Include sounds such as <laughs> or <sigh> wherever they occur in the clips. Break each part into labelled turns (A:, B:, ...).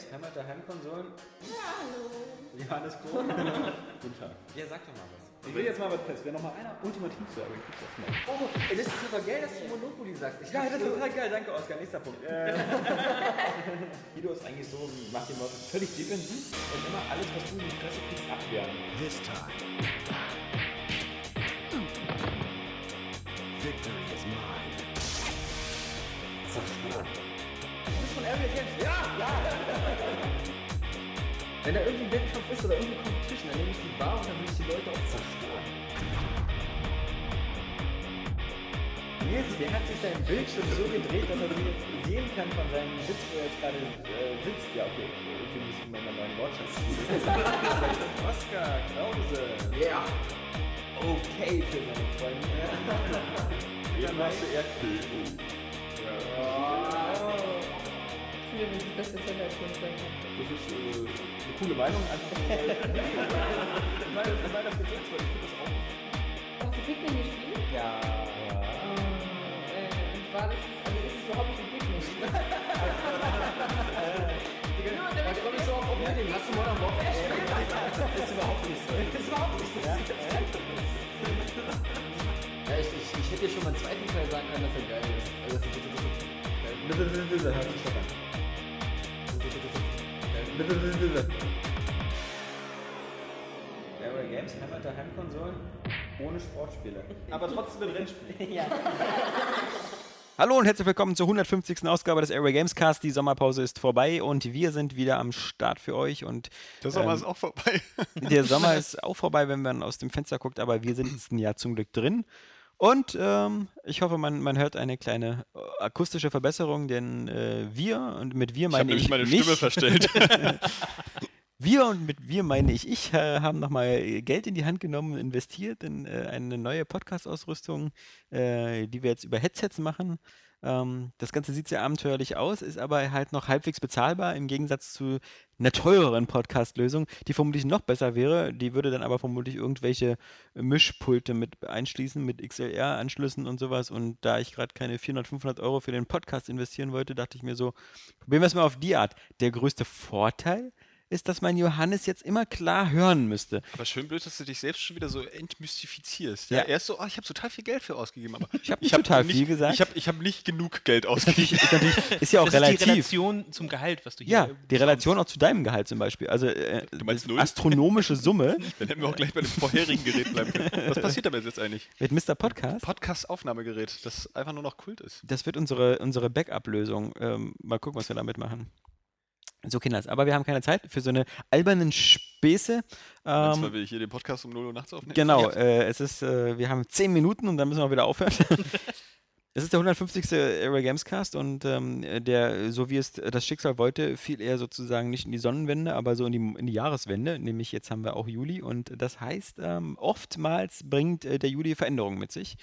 A: Games, Hammer der Heimkonsolen.
B: Ja, hallo.
A: Johannes Krohn. <laughs>
C: Guten Tag.
A: ja, sag doch mal was.
C: Ich will jetzt mal was fest. Wer noch mal einer ultimativ sagen, kriegt das mal.
A: Oh, ey, das ist super geil, dass du Monopoly sagst. Ich
C: Ja, das ist total geil. Danke, Oskar. Nächster Punkt. <laughs> Äh, Guido ist eigentlich so, macht den Leuten völlig defensiv und immer alles, was du in die Fresse kriegst, abwehren.
D: This time, victory is mine.
C: Du bist von Area Games. Ja, ja. Wenn da irgendwie ein Wettkampf ist oder irgendwie Competition, dann nehme ich die Bar und dann will ich die Leute auch zerstören. Nils, der hat sich sein Bildschirm so gedreht, dass er sich jetzt sehen kann von seinem Sitz, wo er jetzt gerade äh, sitzt. Ja, okay, ich muss ihm mal einen neuen Wortschatz <laughs> Oskar Krause. Ja. Okay für seine Freunde. <laughs> Dann machst du Erdbeben.
B: Ich das ist das beste als mein Freund.
C: Das ist äh, eine coole Meinung. Einfach weil, <laughs> weil, weil das jetzt ist, weil ich finde das auch.
B: Hast du Pikmin gespielt?
C: Ja.
B: Äh, und zwar, das ist, also ist es überhaupt nicht ein Pikmin. <laughs>
C: Digga, da komm ich so auf Oblivion. Hast du Modern Warfare gespielt? <laughs> Das ist überhaupt nicht so. Das ist überhaupt nicht so. Ja,
A: ich, ich, ich hätte dir schon mal einen zweiten Teil sagen können, dass er geil ist. Also, das ist, das das
C: Bitte, bitte, bitte, hört sich doch an. Area Games, Hammer der Heimkonsolen, ohne Sportspiele. Aber trotzdem mit Rennspielen. <laughs> ja.
E: Hallo und herzlich willkommen zur 150. Ausgabe des Airway Games Cast. Die Sommerpause ist vorbei und wir sind wieder am Start für euch. Und
F: Der Sommer
E: Ähm,
F: ist auch vorbei.
E: der Sommer ist auch vorbei, wenn man aus dem Fenster guckt, aber wir sitzen ja zum Glück drin. Und ähm, ich hoffe, man, man hört eine kleine äh, akustische Verbesserung, denn äh, wir, und mit wir
F: Ich habe
E: meine ich,
F: nämlich meine Stimme verstellt. <laughs>
E: wir und mit wir meine ich, ich äh, haben nochmal Geld in die Hand genommen und investiert in äh, eine neue Podcast-Ausrüstung, äh, die wir jetzt über Headsets machen. Ähm, das Ganze sieht sehr abenteuerlich aus, ist aber halt noch halbwegs bezahlbar im Gegensatz zu einer teureren Podcast-Lösung, die vermutlich noch besser wäre. Die würde dann aber vermutlich irgendwelche Mischpulte mit einschließen, mit XLR-Anschlüssen und sowas. Und da ich gerade keine 400, 500 Euro für den Podcast investieren wollte, dachte ich mir so, probieren wir es mal auf die Art. Der größte Vorteil ist, dass mein Johannes jetzt immer klar hören müsste.
F: aber schön blöd, dass du dich selbst schon wieder so entmystifizierst. Ja,
E: Ja.
F: Er ist so, oh, ich habe total viel Geld für ausgegeben. Aber
E: Ich habe nicht total viel gesagt.
F: Ich habe ich hab nicht genug Geld ausgegeben.
E: ist, natürlich, <laughs> ist ja auch
G: das
E: relativ.
G: ist die Relation zum Gehalt, was du hier
E: ja, die Relation auch zu deinem Gehalt zum Beispiel. Also äh,
F: Du meinst null?
E: astronomische Summe <laughs>
F: Dann hätten wir auch gleich bei dem vorherigen Gerät bleiben können. Was passiert damit jetzt eigentlich?
E: mit Mr. Podcast.
F: Podcast-Aufnahmegerät, das einfach nur noch Kult ist.
E: Das wird unsere, unsere Backup-Lösung. Ähm, mal gucken, was wir damit machen. So, Kinders. Aber wir haben keine Zeit für so eine albernen Späße. Ähm,
F: weil wir hier den Podcast um 0 Uhr nachts aufnehmen?
E: Genau, äh, es ist, äh, wir haben zehn Minuten und dann müssen wir wieder aufhören. <laughs> es ist der 150. Airway Games Cast und ähm, der, so wie es das Schicksal wollte, fiel er sozusagen nicht in die Sonnenwende, aber so in die, in die Jahreswende. Nämlich jetzt haben wir auch Juli und das heißt, ähm, oftmals bringt äh, der Juli Veränderungen mit sich.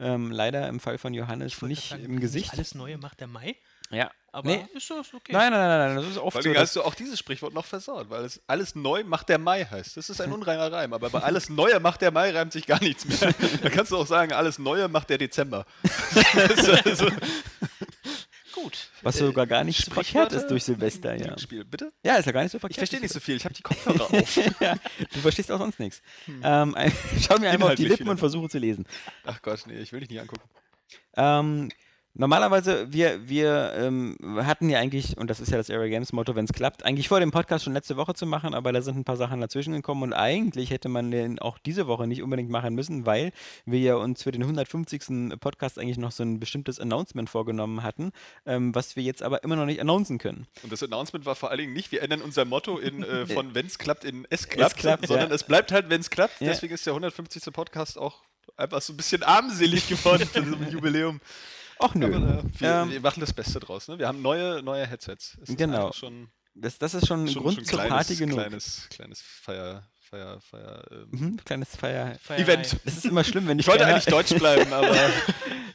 E: Ähm, leider im Fall von Johannes
G: Ich
E: nicht
G: sagen,
E: im
G: nicht
E: Gesicht.
G: Alles Neue macht der Mai.
E: Ja,
G: Aber
E: Nee.
G: ist ist okay.
E: Nein, nein, nein, nein, das ist oft
F: Vor
E: so.
F: hast du auch dieses Sprichwort noch versaut, weil es alles neu macht der Mai heißt. Das ist ein <laughs> unreiner Reim, aber bei alles Neue macht der Mai reimt sich gar nichts mehr. Da kannst du auch sagen, alles Neue macht der Dezember. Das <laughs> also
G: Gut.
E: was sogar gar nicht so verkehrt ist durch Silvester, ja.
F: Spiel, bitte?
E: Ja, ist ja gar nicht so
F: Ich
E: verkehrt.
F: verstehe nicht so viel, ich habe die <laughs> Kopfhörer auf.
E: ja, du verstehst auch sonst nichts. Ähm, schau mir einmal auf die Lippen und versuche zu lesen.
F: Ach Gott, nee, ich will dich nie angucken.
E: Ähm, normalerweise, wir, wir ähm, hatten ja eigentlich, und das ist ja das Area Games Motto, wenn es klappt, eigentlich vor dem Podcast schon letzte Woche zu machen, aber da sind ein paar Sachen dazwischen gekommen und eigentlich hätte man den auch diese Woche nicht unbedingt machen müssen, weil wir ja uns für den 150. Podcast eigentlich noch so ein bestimmtes Announcement vorgenommen hatten, ähm, was wir jetzt aber immer noch nicht announcen können.
F: Und das Announcement war vor allen Dingen nicht, wir ändern unser Motto in, äh, <laughs> von wenn's klappt in es klappt,
E: klappt,
F: sondern
E: ja.
F: es bleibt halt, wenn's klappt.
E: Ja.
F: Deswegen ist der 150. Podcast auch einfach so ein bisschen armselig geworden für so ein <laughs> Jubiläum.
E: Ach nö.
F: Aber, äh, wir,
E: Ähm,
F: wir machen das Beste draus. Ne? Wir haben neue, neue Headsets. Es
E: Genau.
F: Schon,
E: Das, das ist schon ein
F: schon,
E: Grund
F: schon
E: zur
F: kleines,
E: Party genug.
F: Kleines, kleines Feier, Feier, Feier. Ähm,
E: Mhm, kleines Feier.
G: Feierei.
F: Event.
E: Es ist immer schlimm, wenn
F: Ich
E: dich
F: wollte
E: keiner-
F: eigentlich Deutsch bleiben, aber <laughs>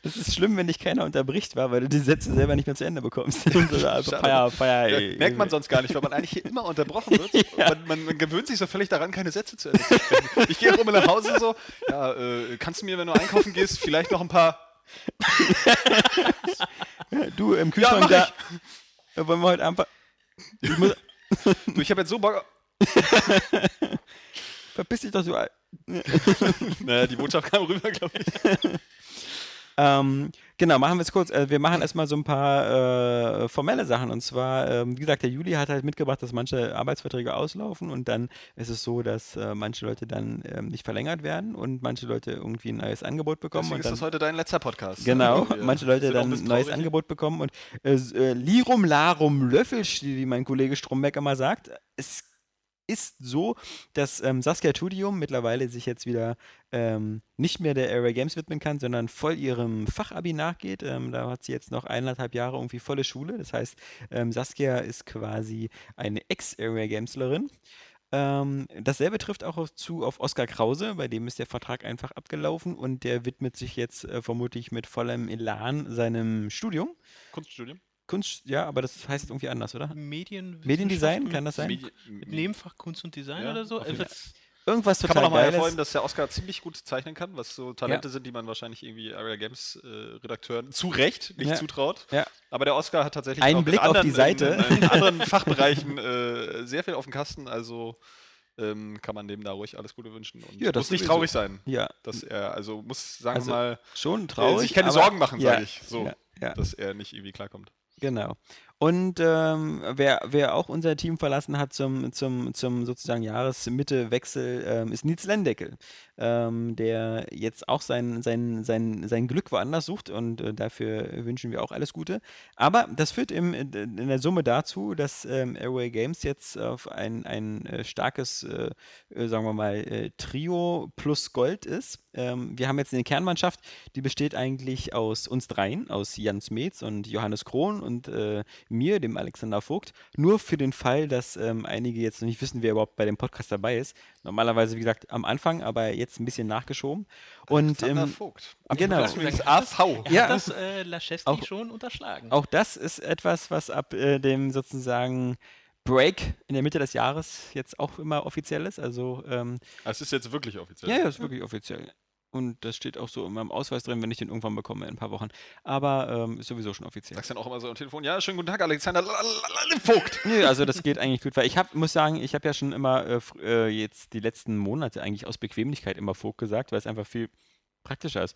E: Es ist schlimm, wenn dich keiner unterbricht, war, weil du die Sätze selber nicht mehr zu Ende bekommst. <laughs> Also
F: Schade.
E: Feier, Feier.
F: ja, merkt man sonst gar nicht, weil man eigentlich hier immer unterbrochen wird. <laughs> man, man, man gewöhnt sich so völlig daran, keine Sätze zu Ende zu sprechen. Ich gehe auch immer nach Hause so, ja, äh, kannst du mir, wenn du einkaufen gehst, vielleicht noch ein paar
E: Du im Kühlschrank
F: mach
E: da. Wollen wir heute einfach. Ich muss,
F: Du, ich habe jetzt so Bock.
E: verpiss dich doch. Al- <laughs>
F: Naja, die Botschaft kam rüber, glaube ich.
E: Ähm, genau, machen wir es kurz. Äh, wir machen erstmal so ein paar äh, formelle Sachen. Und zwar, ähm, wie gesagt, der Juli hat halt mitgebracht, dass manche Arbeitsverträge auslaufen und dann ist es so, dass äh, manche Leute dann ähm, nicht verlängert werden und manche Leute irgendwie ein neues Angebot bekommen.
F: Deswegen
E: und
F: ist
E: dann,
F: das heute dein letzter Podcast.
E: Genau, <laughs>
F: wir
E: manche Leute dann
F: ein
E: neues. Angebot bekommen und äh, äh, Lirum Larum Löffelstiel, wie mein Kollege Strombeck immer sagt. Es ist so, dass ähm, Saskia Tudium mittlerweile sich jetzt wieder ähm, nicht mehr der Area Games widmen kann, sondern voll ihrem Fachabi nachgeht. Ähm, da hat sie jetzt noch eineinhalb Jahre irgendwie volle Schule. Das heißt, ähm, Saskia ist quasi eine Ex-Area Gameslerin. Ähm, dasselbe trifft auch zu auf Oskar Krause, bei dem ist der Vertrag einfach abgelaufen und der widmet sich jetzt äh, vermutlich mit vollem Elan seinem Studium.
F: Kunststudium.
E: Kunst, ja, aber das heißt irgendwie anders, oder?
G: Medien
E: Mediendesign, kann das sein?
F: Medi-
G: Mit Nebenfach Kunst und Design
F: Ja,
G: oder so?
F: auf jeden
G: Äh,
E: Irgendwas
F: Kann
E: total
F: man nochmal
E: Geiles.
F: hervorheben, dass der Oscar ziemlich gut zeichnen kann, was so Talente sind, die man wahrscheinlich irgendwie Area Games äh, Redakteuren zu Recht nicht
E: Ja.
F: zutraut.
E: Ja.
F: Aber der Oscar hat tatsächlich
E: Einen
F: auch in
E: Blick auf die
F: anderen,
E: Seite.
F: In, in <laughs> anderen Fachbereichen äh, sehr viel auf dem Kasten, also ähm, kann man dem da ruhig alles Gute wünschen und
E: Ja, das
F: muss nicht traurig sein,
E: Ja,
F: dass er, also muss, sagen
E: Also,
F: wir mal,
E: schon
F: äh,
E: traurig.
F: sich keine
E: aber-
F: Sorgen machen,
E: ja,
F: sage ich, so,
E: Ja, ja.
F: dass er nicht irgendwie klarkommt.
E: Genau. Und ähm, wer, wer auch unser Team verlassen hat zum, zum, zum sozusagen Jahresmittewechsel, ähm, ist Nils Lendeckel, ähm, der jetzt auch sein, sein, sein, sein Glück woanders sucht und äh, dafür wünschen wir auch alles Gute. Aber das führt im, in der Summe dazu, dass ähm, Airway Games jetzt auf ein, ein äh, starkes, äh, äh, sagen wir mal, äh, Trio plus Gold ist. Ähm, wir haben jetzt eine Kernmannschaft, die besteht eigentlich aus uns dreien, aus Jan Smeets und Johannes Krohn und äh, mir, dem Alexander Vogt. Nur für den Fall, dass ähm, einige jetzt noch nicht wissen, wer überhaupt bei dem Podcast dabei ist. Normalerweise, wie gesagt, am Anfang, aber jetzt ein bisschen nachgeschoben. Und
F: Alexander
E: ähm,
F: Vogt.
E: genau.
F: Das ist AV.
G: Er
E: Ja.
G: hat das äh, Laschewski
E: Auch-
G: schon unterschlagen.
E: auch das ist etwas, was ab äh, dem sozusagen Break in der Mitte des Jahres jetzt auch immer offiziell ist. Also ähm,
F: Das ist jetzt wirklich offiziell.
E: Ja, ja, ist wirklich offiziell. Und das steht auch so in meinem Ausweis drin, wenn ich den irgendwann bekomme in ein paar Wochen. Aber ähm, ist sowieso schon offiziell.
F: Sagst dann auch immer so am Telefon, ja, schönen guten Tag, Alexander L- L- L- Vogt. <laughs>
E: Nö, also das geht eigentlich gut, weil ich hab, muss sagen, ich habe ja schon immer äh, äh, jetzt die letzten Monate eigentlich aus Bequemlichkeit immer Vogt gesagt, weil es einfach viel praktischer ist.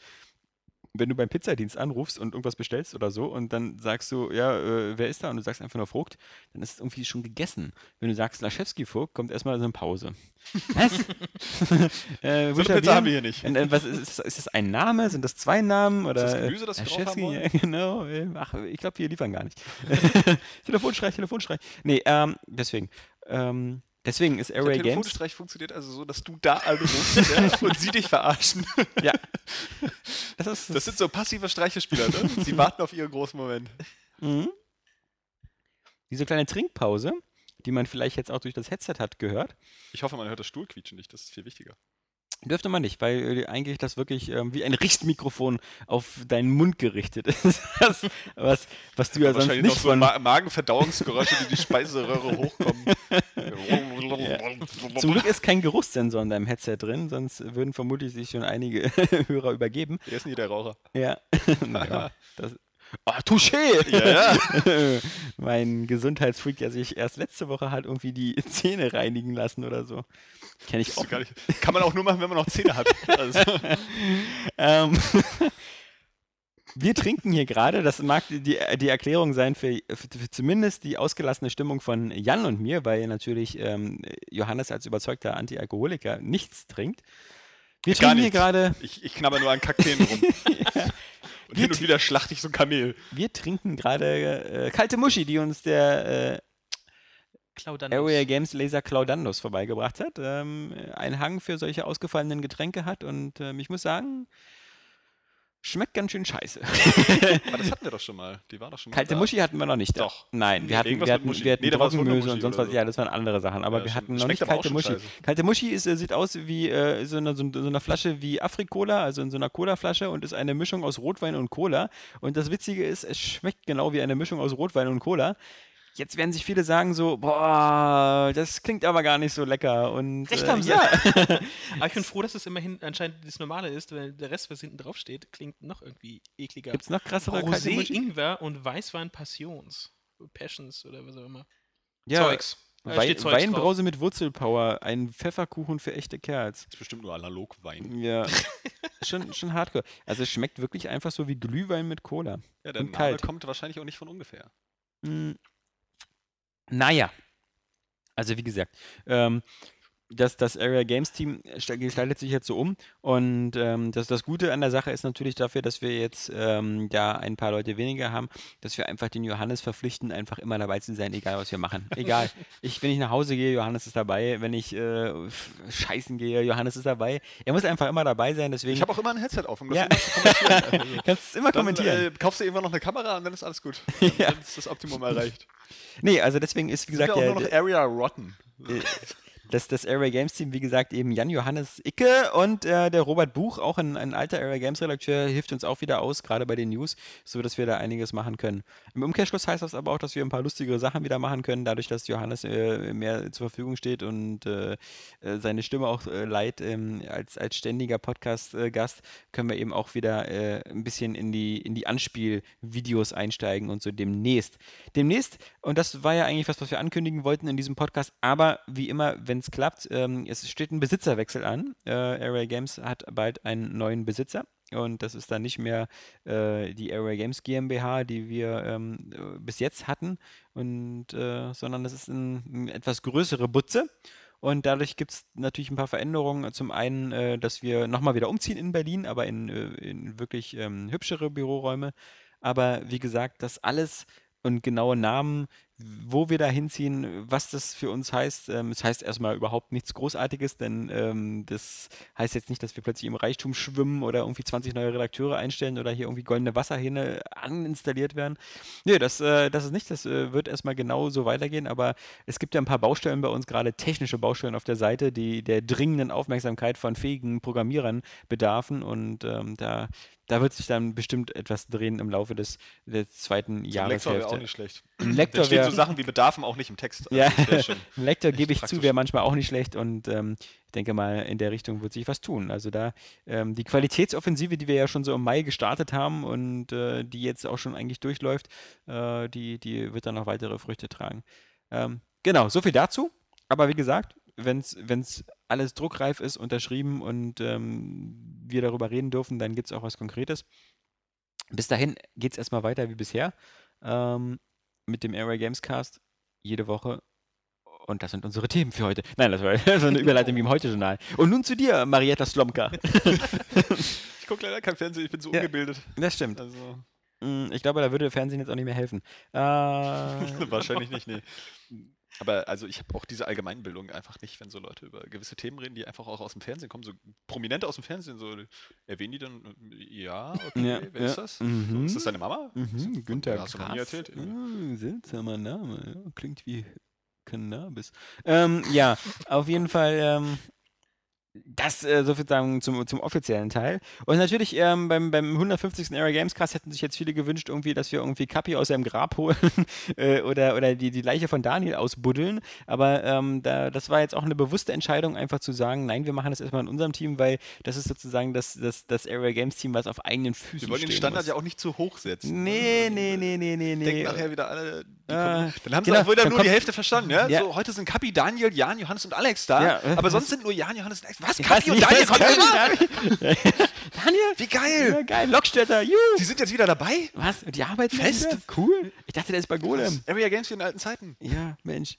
E: Wenn du beim Pizzadienst anrufst und irgendwas bestellst oder so und dann sagst du, ja, äh, wer ist da? Und du sagst einfach nur Vogt, dann ist es irgendwie schon gegessen. Wenn du sagst Laschewski Vogt, kommt erstmal so eine Pause. <laughs> Was? <laughs> äh,
F: So eine Pizza haben wir hier nicht.
E: Und, äh, was ist, ist, ist das ein Name? Sind das zwei Namen? Oder,
F: das Gemüse, das wir drauf
E: Laschewski? Ja, <laughs> genau. Ach, ich glaube, wir liefern gar nicht. Telefonstreich, Telefonstreich. Nee, ähm, deswegen. Ähm, deswegen ist
F: Der
E: Airway Games.
F: Telefonstreich funktioniert also so, dass du da anrufst ja, <laughs> und sie dich verarschen.
E: Ja. <laughs> Das, ist,
F: Das sind so passive Streichespieler, ne? <laughs> Sie warten auf ihren großen Moment.
E: Mhm. Diese kleine Trinkpause, die man vielleicht jetzt auch durch das Headset hat gehört,
F: Ich hoffe, man hört das Stuhlquietschen nicht, das ist viel wichtiger.
E: Dürfte man nicht, weil äh, eigentlich das wirklich ähm, wie ein Richtmikrofon auf deinen Mund gerichtet ist. <laughs> das, was, was du ja sonst
F: Wahrscheinlich noch
E: nicht
F: so
E: von.
F: Ma Magenverdauungsgeräusche, die die Speiseröhre <laughs> hochkommen.
E: Zum Glück ist kein Geruchssensor in deinem Headset drin, sonst würden vermutlich sich schon einige <laughs> Hörer übergeben.
F: Der ist nie der Raucher.
E: Ja. naja, das, oh, touché!
F: Ja, ja. <laughs>
E: mein Gesundheitsfreak, der sich erst letzte Woche hat irgendwie die <laughs> Zähne reinigen lassen oder so. Kenne ich auch.
F: kann man auch nur machen, wenn man noch Zähne hat. Also, <laughs>
E: Ähm, wir trinken hier gerade, das mag die, die Erklärung sein für, für, zumindest die ausgelassene Stimmung von Jan und mir, weil natürlich ähm, Johannes als überzeugter Antialkoholiker nichts trinkt. Wir
F: Gar
E: trinken hier
F: nichts.
E: gerade,
F: ich, ich knabber nur an Kakteen rum. Und hin und
E: Wir-
F: wieder schlachte ich so ein Kamel.
E: wir trinken gerade äh, kalte Muschi, die uns der äh,
G: Claudanus.
E: Area Games Laser Claudandos vorbeigebracht hat. Ähm, ein Hang für solche ausgefallenen Getränke hat und ähm, ich muss sagen, schmeckt ganz schön scheiße. <laughs>
F: Aber das hatten wir doch schon mal. Die war doch schon mal
E: Kalte
F: da.
E: Muschi hatten wir noch nicht.
F: Doch.
E: Nein, wir hatten, wir hatten, wir hatten
F: Nee, Wundermuschi
E: und sonst was.
F: so.
E: Ja, das waren andere Sachen. Aber
F: Ja,
E: wir hatten noch nicht kalte Muschi.
F: scheiße.
E: Kalte Muschi ist, äh, sieht aus wie äh, so, eine, so, so eine Flasche wie Afri-Cola, also in so einer Cola-Flasche und ist eine Mischung aus Rotwein und Cola. Und das Witzige ist, es schmeckt genau wie eine Mischung aus Rotwein und Cola. Jetzt werden sich viele sagen so, boah, das klingt aber gar nicht so lecker. Und,
G: Recht
E: äh,
G: haben sie.
E: Ja. <laughs>
G: Aber ich bin froh, dass es immerhin anscheinend das Normale ist, weil der Rest, was hinten drauf steht, klingt noch irgendwie ekliger.
E: Gibt es noch krassere
G: Rosé? Ingwer und Weißwein Passions. Passions oder was auch immer.
E: Ja,
G: Zeugs.
E: Wei
G: Zeugs drauf.
E: Weinbrause mit Wurzelpower, ein Pfefferkuchen für echte Kerls.
F: ist bestimmt nur Analogwein.
E: Ja, <laughs> schon, schon hardcore. Also es schmeckt wirklich einfach so wie Glühwein mit Cola.
F: Ja, der
E: Und
F: Name
E: kalt.
F: kommt wahrscheinlich auch nicht von ungefähr.
E: Hm. Naja. Also wie gesagt, ähm, das, das Area Games Team sta- gestaltet sich jetzt so um und ähm, das, das Gute an der Sache ist natürlich dafür, dass wir jetzt ähm, da ein paar Leute weniger haben, dass wir einfach den Johannes verpflichten, einfach immer dabei zu sein, egal was wir machen. Egal. Ich, wenn ich nach Hause gehe, Johannes ist dabei. Wenn ich äh, scheißen gehe, Johannes ist dabei. Er muss einfach immer dabei sein, deswegen
F: Ich habe auch immer ein Headset auf, um das
E: Ja.
F: immer zu kommentieren. <laughs>
E: Kannst du es immer
F: dann
E: kommentieren.
F: äh, kaufst du irgendwann noch eine Kamera und dann ist alles gut. <laughs>
E: Ja.
F: Dann ist das Optimum erreicht.
E: Nee, also deswegen ist, wie gesagt,
F: wir
E: der,
F: auch nur noch
E: der,
F: Area Rotten.
E: Äh, das, Area Games Team, wie gesagt, eben Jan Johannes Icke und äh, der Robert Buch, auch ein, ein alter Area Games Redakteur, hilft uns auch wieder aus, gerade bei den News, so dass wir da einiges machen können. Im Umkehrschluss heißt das aber auch, dass wir ein paar lustigere Sachen wieder machen können, dadurch, dass Johannes äh, mehr zur Verfügung steht und äh, äh, seine Stimme auch äh, leiht ähm, als, als ständiger Podcast-Gast, können wir eben auch wieder äh, ein bisschen in die, in die Anspielvideos einsteigen und so demnächst. Demnächst, und das war ja eigentlich was, was wir ankündigen wollten in diesem Podcast, aber wie immer, wenn es klappt, ähm, es steht ein Besitzerwechsel an. Äh, Area Games hat bald einen neuen Besitzer. Und das ist dann nicht mehr äh, die Area Games GmbH, die wir ähm, äh, bis jetzt hatten, und, äh, sondern das ist ein, ein etwas größere Butze. Und dadurch gibt es natürlich ein paar Veränderungen. Zum einen, äh, dass wir nochmal wieder umziehen in Berlin, aber in, äh, in wirklich ähm, hübschere Büroräume. Aber wie gesagt, das alles und genaue Namen, wo wir da hinziehen, was das für uns heißt. Ähm, es heißt erstmal überhaupt nichts Großartiges, denn ähm, das heißt jetzt nicht, dass wir plötzlich im Reichtum schwimmen oder irgendwie 20 neue Redakteure einstellen oder hier irgendwie goldene Wasserhähne aninstalliert werden. Nö, das, äh, das ist nicht, das äh, wird erstmal genau so weitergehen, aber es gibt ja ein paar Baustellen bei uns, gerade technische Baustellen auf der Seite, die der dringenden Aufmerksamkeit von fähigen Programmierern bedarfen und ähm, da, da wird sich dann bestimmt etwas drehen im Laufe des, der zweiten
F: ein Lektor wäre auch nicht schlecht.
E: Lektor wäre
F: so Sachen wie bedarfen auch nicht im Text. Also
E: ja, ein <laughs> Lektor gebe ich zu, wäre manchmal auch nicht schlecht und ähm, ich denke mal, in der Richtung wird sich was tun. Also da ähm, die Qualitätsoffensive, die wir ja schon so im Mai gestartet haben und äh, die jetzt auch schon eigentlich durchläuft, äh, die, die wird dann noch weitere Früchte tragen. Ähm, genau, so viel dazu. Aber wie gesagt, wenn es alles druckreif ist, unterschrieben und ähm, wir darüber reden dürfen, dann gibt es auch was Konkretes. Bis dahin geht es erstmal weiter wie bisher ähm, mit dem Area Games Cast jede Woche. Und das sind unsere Themen für heute. Nein, das war <laughs> so eine Überleitung wie im Heute-Journal. Und nun zu dir, Marietta Slomka. <laughs>
F: Ich gucke leider kein Fernsehen, ich bin so
E: Ja.
F: ungebildet.
E: Das stimmt.
F: Also,
E: Mm, Ich glaube, da würde Fernsehen jetzt auch nicht mehr helfen. Äh, <laughs>
F: wahrscheinlich nicht, nee. Aber also ich habe auch diese Allgemeinbildung einfach nicht, wenn so Leute über gewisse Themen reden, die einfach auch aus dem Fernsehen kommen, so Prominente aus dem Fernsehen, so erwähnen die dann, äh, ja, okay,
E: Ja,
F: wer
E: ja,
F: ist das?
E: mhm.
F: Ist das deine Mama?
E: Mhm, Günther
F: hast du noch nie erzählt.
E: Ah, seltsamer Name. Ja, klingt wie Cannabis. Ähm, ja, auf jeden Fall. Ähm, das äh, so viel sagen zum, zum offiziellen Teil. Und natürlich ähm, beim, beim 150. Area Games Cast hätten sich jetzt viele gewünscht, irgendwie, dass wir irgendwie Kapi aus seinem Grab holen <laughs> äh, oder, oder die, die Leiche von Daniel ausbuddeln. Aber ähm, da, das war jetzt auch eine bewusste Entscheidung, einfach zu sagen, nein, wir machen das erstmal in unserem Team, weil das ist sozusagen das, das, das Area Games Team, was auf eigenen Füßen
F: Wir wollen den Standard
E: muss.
F: ja auch nicht zu hoch setzen.
E: Nee, nee, nee, nee, nee, nee.
F: Denken nachher wieder alle. Kommen, dann haben sie
E: genau,
F: auch wieder nur die Hälfte verstanden, ja?
E: Ja.
F: So, heute sind Kapi, Daniel, Jan, Johannes und Alex da.
E: Ja,
F: aber <laughs> sonst sind nur Jan, Johannes und Alex. Was?
E: Weiß
F: und Daniel kommen immer? <laughs>
E: Daniel?
F: Wie geil!
E: Ja, geil, Lockstädter, juhu.
F: Die sind jetzt wieder dabei?
E: Was? Die arbeiten
F: Fest?
E: wieder? Cool. Ich dachte, der ist bei Golem.
F: Area Games wie in alten Zeiten.
E: Ja, Mensch.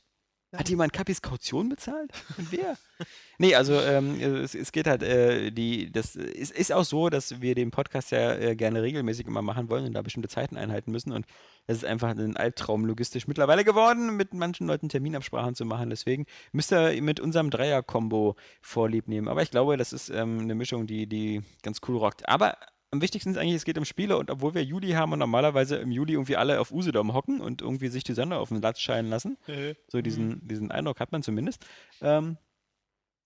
E: Hat jemand Kapis Kaution bezahlt? Und wer? <laughs> nee, also ähm, es, es geht halt, äh, die, das ist, ist auch so, dass wir den Podcast ja äh, gerne regelmäßig immer machen wollen und da bestimmte Zeiten einhalten müssen. Und das ist einfach ein Albtraum logistisch mittlerweile geworden, mit manchen Leuten Terminabsprachen zu machen. Deswegen müsst ihr mit unserem Dreier-Kombo vorlieb nehmen. Aber ich glaube, das ist ähm, eine Mischung, die, die ganz cool rockt. Aber am wichtigsten ist eigentlich, es geht um Spiele und obwohl wir Juli haben und normalerweise im Juli irgendwie alle auf Usedom hocken und irgendwie sich die Sonne auf den Latz scheinen lassen, <laughs> so diesen, diesen Eindruck hat man zumindest, ähm,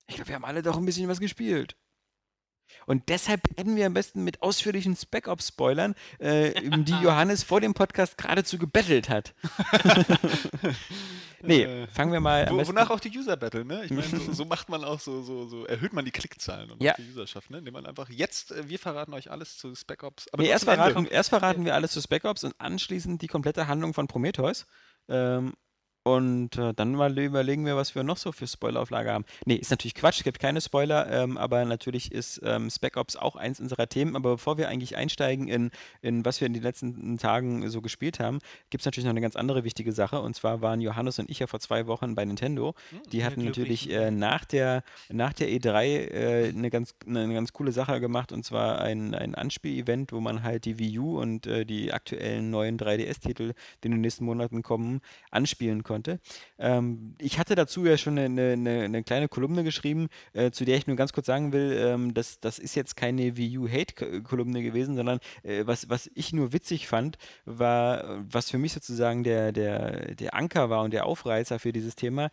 E: ich glaube, wir haben alle doch ein bisschen was gespielt. Und deshalb beenden wir am besten mit ausführlichen Spec Ops-Spoilern, äh, die <laughs> Johannes vor dem Podcast geradezu gebettelt hat. <laughs> nee,
F: Äh,
E: fangen wir mal am
F: Wo, wonach auch die User Battle, ne? Ich meine, so, so <laughs> macht man auch so, so, so erhöht man die Klickzahlen und
E: Ja.
F: die Userschaft, ne? Indem man einfach jetzt, äh, wir verraten euch alles zu Spec Ops. Aber
E: Nee, erst verraten, erst verraten wir alles zu Spec Ops und anschließend die komplette Handlung von Prometheus. Ähm, Und äh, dann mal überlegen wir, was wir noch so für Spoilerauflage haben. Nee, ist natürlich Quatsch, es gibt keine Spoiler, ähm, aber natürlich ist ähm, Spec Ops auch eins unserer Themen. Aber bevor wir eigentlich einsteigen in, in was wir in den letzten Tagen so gespielt haben, gibt es natürlich noch eine ganz andere wichtige Sache. Und zwar waren Johannes und ich ja vor zwei Wochen bei Nintendo. Die
G: ja,
E: hatten natürlich äh, nach, der, nach der E3 äh, eine, ganz, eine ganz coole Sache gemacht. Und zwar ein, ein Anspiel-Event, wo man halt die Wii U und äh, die aktuellen neuen 3DS-Titel, die in den nächsten Monaten kommen, anspielen konnte. Ähm, ich hatte dazu ja schon eine, eine, eine kleine Kolumne geschrieben, äh, zu der ich nur ganz kurz sagen will, ähm, dass das ist jetzt keine Wii U Hate-Kolumne gewesen, sondern äh, was, was ich nur witzig fand, war, was für mich sozusagen der, der, der Anker war und der Aufreißer für dieses Thema,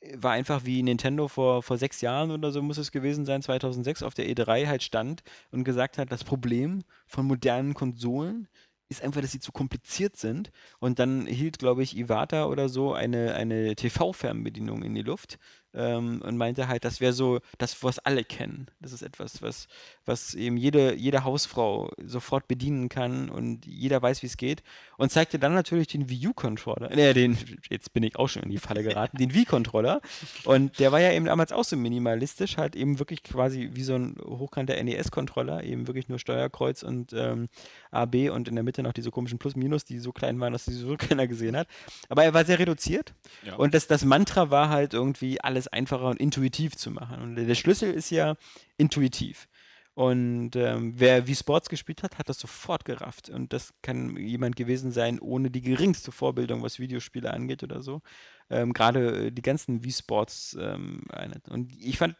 E: äh, war einfach wie Nintendo vor, vor sechs Jahren oder so muss es gewesen sein, 2006 auf der E3 halt stand und gesagt hat, das Problem von modernen Konsolen ist einfach, dass sie zu kompliziert sind. Und dann hielt, glaube ich, Iwata oder so eine, eine TV-Fernbedienung in die Luft ähm, und meinte halt, das wäre so das, was alle kennen. Das ist etwas, was, was eben jede, jede Hausfrau sofort bedienen kann und jeder weiß, wie es geht. Und zeigte dann natürlich den Wii U-Controller, äh, den, jetzt bin ich auch schon in die Falle geraten, den Wii-Controller. Und der war ja eben damals auch so minimalistisch, halt eben wirklich quasi wie so ein hochkanter NES-Controller, eben wirklich nur Steuerkreuz und ähm, AB und in der Mitte noch diese komischen Plus-Minus, die so klein waren, dass sie so <laughs> keiner gesehen hat. Aber er war sehr reduziert.
F: Ja.
E: Und das, das Mantra war halt irgendwie, alles einfacher und intuitiv zu machen. Und der Schlüssel ist ja intuitiv. Und ähm, wer Wii Sports gespielt hat, hat das sofort gerafft. Und das kann jemand gewesen sein, ohne die geringste Vorbildung, was Videospiele angeht oder so. Ähm, Gerade äh, die ganzen Wii Sports. Ähm, und ich fand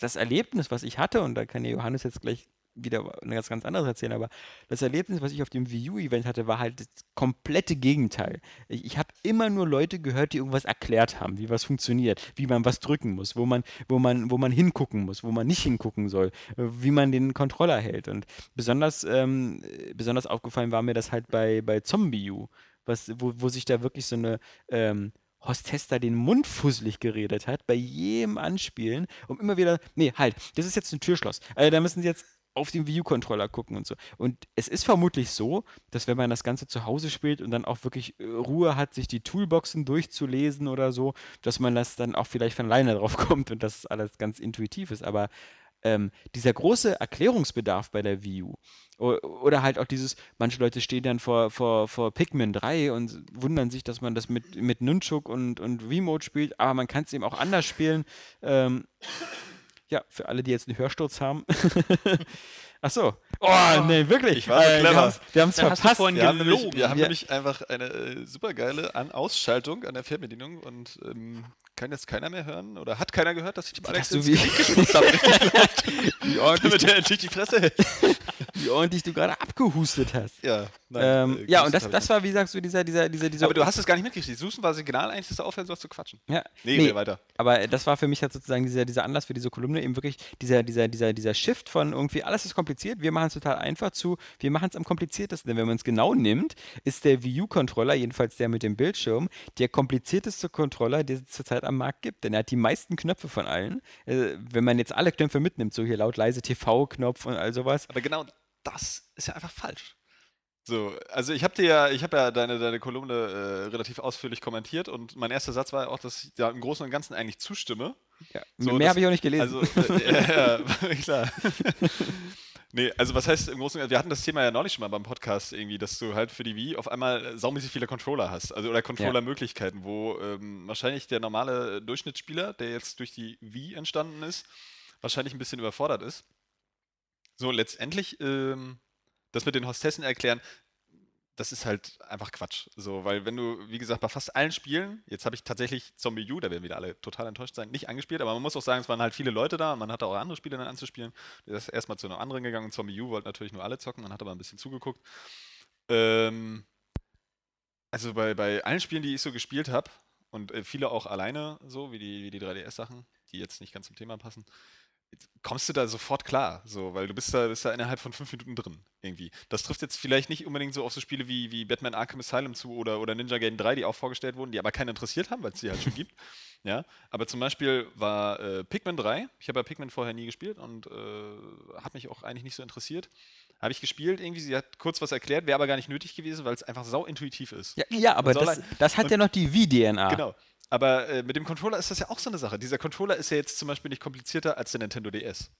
E: das Erlebnis, was ich hatte, und da kann ja Johannes jetzt gleich wieder eine ganz, ganz anderes erzählen, aber das Erlebnis, was ich auf dem Wii U-Event hatte, war halt das komplette Gegenteil. Ich, ich habe immer nur Leute gehört, die irgendwas erklärt haben, wie was funktioniert, wie man was drücken muss, wo man, wo man, wo man hingucken muss, wo man nicht hingucken soll, äh, wie man den Controller hält. Und besonders, ähm, besonders aufgefallen war mir das halt bei, bei Zombie U, was, wo, wo sich da wirklich so eine ähm, Hostess da den Mund fusselig geredet hat, bei jedem Anspielen, um immer wieder, nee, halt, das ist jetzt ein Türschloss. Also da müssen sie jetzt auf den Wii U-Controller gucken und so. Und es ist vermutlich so, dass wenn man das Ganze zu Hause spielt und dann auch wirklich äh, Ruhe hat, sich die Toolboxen durchzulesen oder so, dass man das dann auch vielleicht von alleine <laughs> drauf kommt und dass alles ganz intuitiv ist. Aber ähm, dieser große Erklärungsbedarf bei der Wii U oder halt auch dieses, manche Leute stehen dann vor, vor, vor Pikmin 3 und wundern sich, dass man das mit, mit Nunchuk und, und Remote spielt, aber man kann es eben auch anders spielen. Ähm, ja, für alle, die jetzt einen Hörsturz haben. <laughs> Ach so. Oh, nee, wirklich.
F: Ich war so
E: Äh,
F: clever.
E: Wir haben es
G: Dann hast du
E: verpasst.
G: vorhin
F: Wir haben, nämlich,
G: gelogen.
F: wir haben
E: Ja.
F: nämlich einfach eine äh, supergeile an Ausschaltung an der Fernbedienung und ähm, kann jetzt keiner mehr hören oder hat keiner gehört, dass ich dem Alex ins Gesicht geschmutzt habe,
E: wie, <laughs> <laughs> ordentlich,
F: damit er endlich die Fresse hält. <laughs>
E: wie ordentlich du gerade abgehustet hast.
F: Ja, nein,
E: Ähm,
F: äh,
E: ja, und das, das war, wie sagst du, dieser, dieser, dieser, dieser.
F: Aber du hast es gar nicht mitgekriegt. Susan war Signal eigentlich, dass du aufhören sollst zu quatschen.
E: Ja,
F: Nee,
E: Nee.
F: weiter.
E: aber das war für mich halt sozusagen dieser, dieser Anlass für diese Kolumne, eben wirklich dieser, dieser, dieser, dieser Shift von irgendwie, alles ist kompliziert, wir machen es total einfach zu, wir machen es am kompliziertesten. Denn wenn man es genau nimmt, ist der Wii U-Controller, jedenfalls der mit dem Bildschirm, der komplizierteste Controller, den es am Markt gibt. Denn er hat die meisten Knöpfe von allen. Äh, wenn man jetzt alle Knöpfe mitnimmt, so hier laut leise TV-Knopf und all sowas.
F: Aber genau das ist ja einfach falsch. So, also ich habe dir ja, ich habe ja deine, deine Kolumne äh, relativ ausführlich kommentiert und mein erster Satz war ja auch, dass ich da im Großen und Ganzen eigentlich zustimme.
E: Ja,
F: So,
E: mehr habe ich auch nicht gelesen.
F: Also, äh, ja, ja, <laughs> klar. <laughs> nee, also was heißt im Großen und Ganzen, wir hatten das Thema ja neulich schon mal beim Podcast irgendwie, dass du halt für die Wii auf einmal saumäßig viele Controller hast, also oder Controller-Möglichkeiten, wo ähm, wahrscheinlich der normale Durchschnittsspieler, der jetzt durch die Wii entstanden ist, wahrscheinlich ein bisschen überfordert ist. So, letztendlich, ähm, das mit den Hostessen erklären, das ist halt einfach Quatsch. So, weil wenn du, wie gesagt, bei fast allen Spielen, jetzt habe ich tatsächlich Zombie U, da werden wieder alle total enttäuscht sein, nicht angespielt, aber man muss auch sagen, es waren halt viele Leute da und man hatte auch andere Spiele dann anzuspielen. Der ist erstmal zu einem anderen gegangen und Zombie U wollte natürlich nur alle zocken, man hat aber ein bisschen zugeguckt. Ähm, also bei, bei allen Spielen, die ich so gespielt habe, und äh, viele auch alleine so, wie die, wie die 3DS-Sachen, die jetzt nicht ganz zum Thema passen, kommst du da sofort klar, so, weil du bist da, bist da innerhalb von fünf Minuten drin, irgendwie. Das trifft jetzt vielleicht nicht unbedingt so auf so Spiele wie, wie Batman Arkham Asylum zu oder, oder Ninja Gaiden 3, die auch vorgestellt wurden, die aber keinen interessiert haben, weil es die halt schon gibt. Ja, aber zum Beispiel war äh, Pikmin 3, ich habe ja Pikmin vorher nie gespielt und äh, hat mich auch eigentlich nicht so interessiert. Habe ich gespielt irgendwie, sie hat kurz was erklärt, wäre aber gar nicht nötig gewesen, weil es einfach sau intuitiv ist.
E: Ja, ja aber das, das hat
F: und-
E: ja noch die Wii-DNA.
F: Genau. Aber äh, mit dem Controller ist das ja auch so eine Sache. Dieser Controller ist ja jetzt zum Beispiel nicht komplizierter als der Nintendo DS.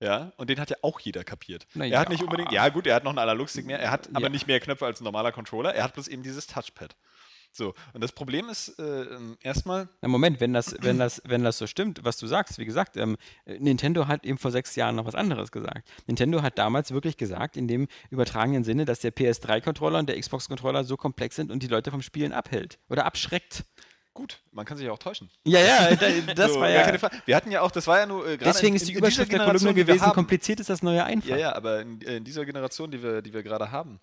F: Ja, und den hat ja auch jeder kapiert.
E: Na
F: er hat
E: ja.
F: nicht unbedingt, ja gut, er hat noch einen Analogstick mehr, er hat aber
E: Ja.
F: nicht mehr Knöpfe als ein normaler Controller, er hat bloß eben dieses Touchpad. So, und das Problem ist äh, erstmal,
E: Na Moment, wenn das, wenn das, wenn das so stimmt, was du sagst, wie gesagt, ähm, äh, Nintendo hat eben vor sechs Jahren noch was anderes gesagt. Nintendo hat damals wirklich gesagt, in dem übertragenen Sinne, dass der PS3-Controller und der Xbox-Controller so komplex sind und die Leute vom Spielen abhält oder abschreckt.
F: Gut, man kann sich ja auch täuschen.
E: Ja, ja, da- das <laughs>
F: so,
E: war ja.
F: keine Frage. Wir hatten ja auch, das war ja nur äh, gerade
E: Deswegen
F: in-
E: ist die Überschrift der Kolumne gewesen,
F: haben-
E: kompliziert ist das neue einfach.
F: Ja, ja, aber in, in dieser Generation, die wir, die wir gerade haben,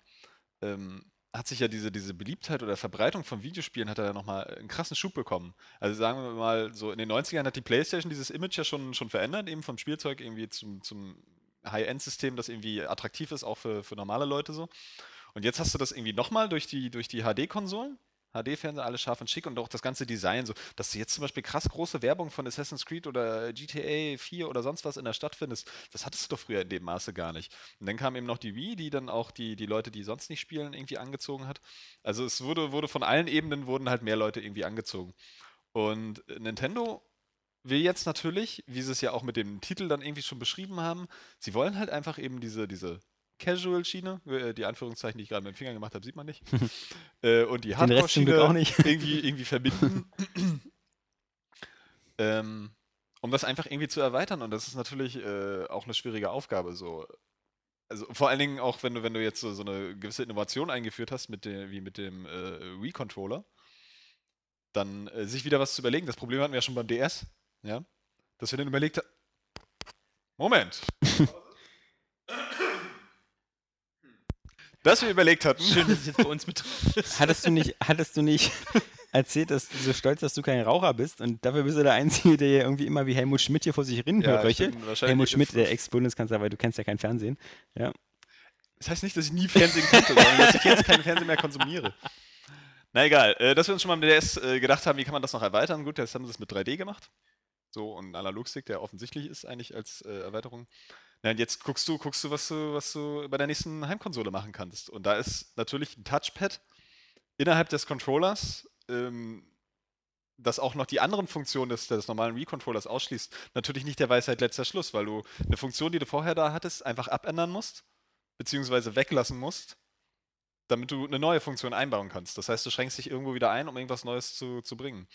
F: ähm, hat sich ja diese, diese Beliebtheit oder Verbreitung von Videospielen hat er ja nochmal einen krassen Schub bekommen. Also sagen wir mal, so in den 90ern hat die Playstation dieses Image ja schon, schon verändert, eben vom Spielzeug irgendwie zum, zum High-End-System, das irgendwie attraktiv ist, auch für, für normale Leute so. Und jetzt hast du das irgendwie nochmal durch die, durch die HD-Konsolen. HD-Fernseher, alles scharf und schick und auch das ganze Design, so, dass du jetzt zum Beispiel krass große Werbung von Assassin's Creed oder GTA 4 oder sonst was in der Stadt findest, das hattest du doch früher in dem Maße gar nicht. Und dann kam eben noch die Wii, die dann auch die, die Leute, die sonst nicht spielen, irgendwie angezogen hat. Also es wurde, wurde von allen Ebenen wurden halt mehr Leute irgendwie angezogen. Und äh, Nintendo will jetzt natürlich, wie sie es ja auch mit dem Titel dann irgendwie schon beschrieben haben, sie wollen halt einfach eben diese, diese Casual-Schiene, äh, die Anführungszeichen, die ich gerade mit dem Finger gemacht habe, sieht man nicht. <laughs> äh, und die
E: Den
F: Hardcore-Schiene
E: auch nicht. <laughs>
F: irgendwie, irgendwie verbinden. ähm, um das einfach irgendwie zu erweitern. Und das ist natürlich äh, auch eine schwierige Aufgabe. So. Also vor allen Dingen auch, wenn du, wenn du jetzt so, so eine gewisse Innovation eingeführt hast, mit der, wie mit dem äh, Wii-Controller, dann sich wieder was zu überlegen. Das Problem hatten wir ja schon beim DS, ja, dass wir dann überlegt haben. Moment. <laughs> dass wir überlegt hatten.
G: Schön, dass es jetzt bei uns mit drauf ist.
E: Hattest du nicht, hattest du nicht <laughs> erzählt, dass du so stolz, dass du kein Raucher bist und dafür bist du der Einzige, der hier irgendwie immer wie Helmut Schmidt hier vor sich hin
F: Ja,
E: röchelt? Helmut Schmidt, der Ex-Bundeskanzler, weil du kennst ja kein Fernsehen. Ja.
F: Das heißt nicht, dass ich nie Fernsehen kannte, sondern dass ich jetzt kein Fernsehen mehr konsumiere. Na egal, äh, dass wir uns schon mal mit der DS äh, gedacht haben, wie kann man das noch erweitern? Gut, jetzt haben sie es mit 3D gemacht. So, und ein Analogstick, der offensichtlich ist eigentlich als äh, Erweiterung. Na, und jetzt guckst du, guckst du, was du, was du bei der nächsten Heimkonsole machen kannst. Und da ist natürlich ein Touchpad innerhalb des Controllers, ähm, das auch noch die anderen Funktionen des, des normalen Wii-Controllers ausschließt, natürlich nicht der Weisheit letzter Schluss, weil du eine Funktion, die du vorher da hattest, einfach abändern musst beziehungsweise weglassen musst, damit du eine neue Funktion einbauen kannst. Das heißt, du schränkst dich irgendwo wieder ein, um irgendwas Neues zu, zu bringen.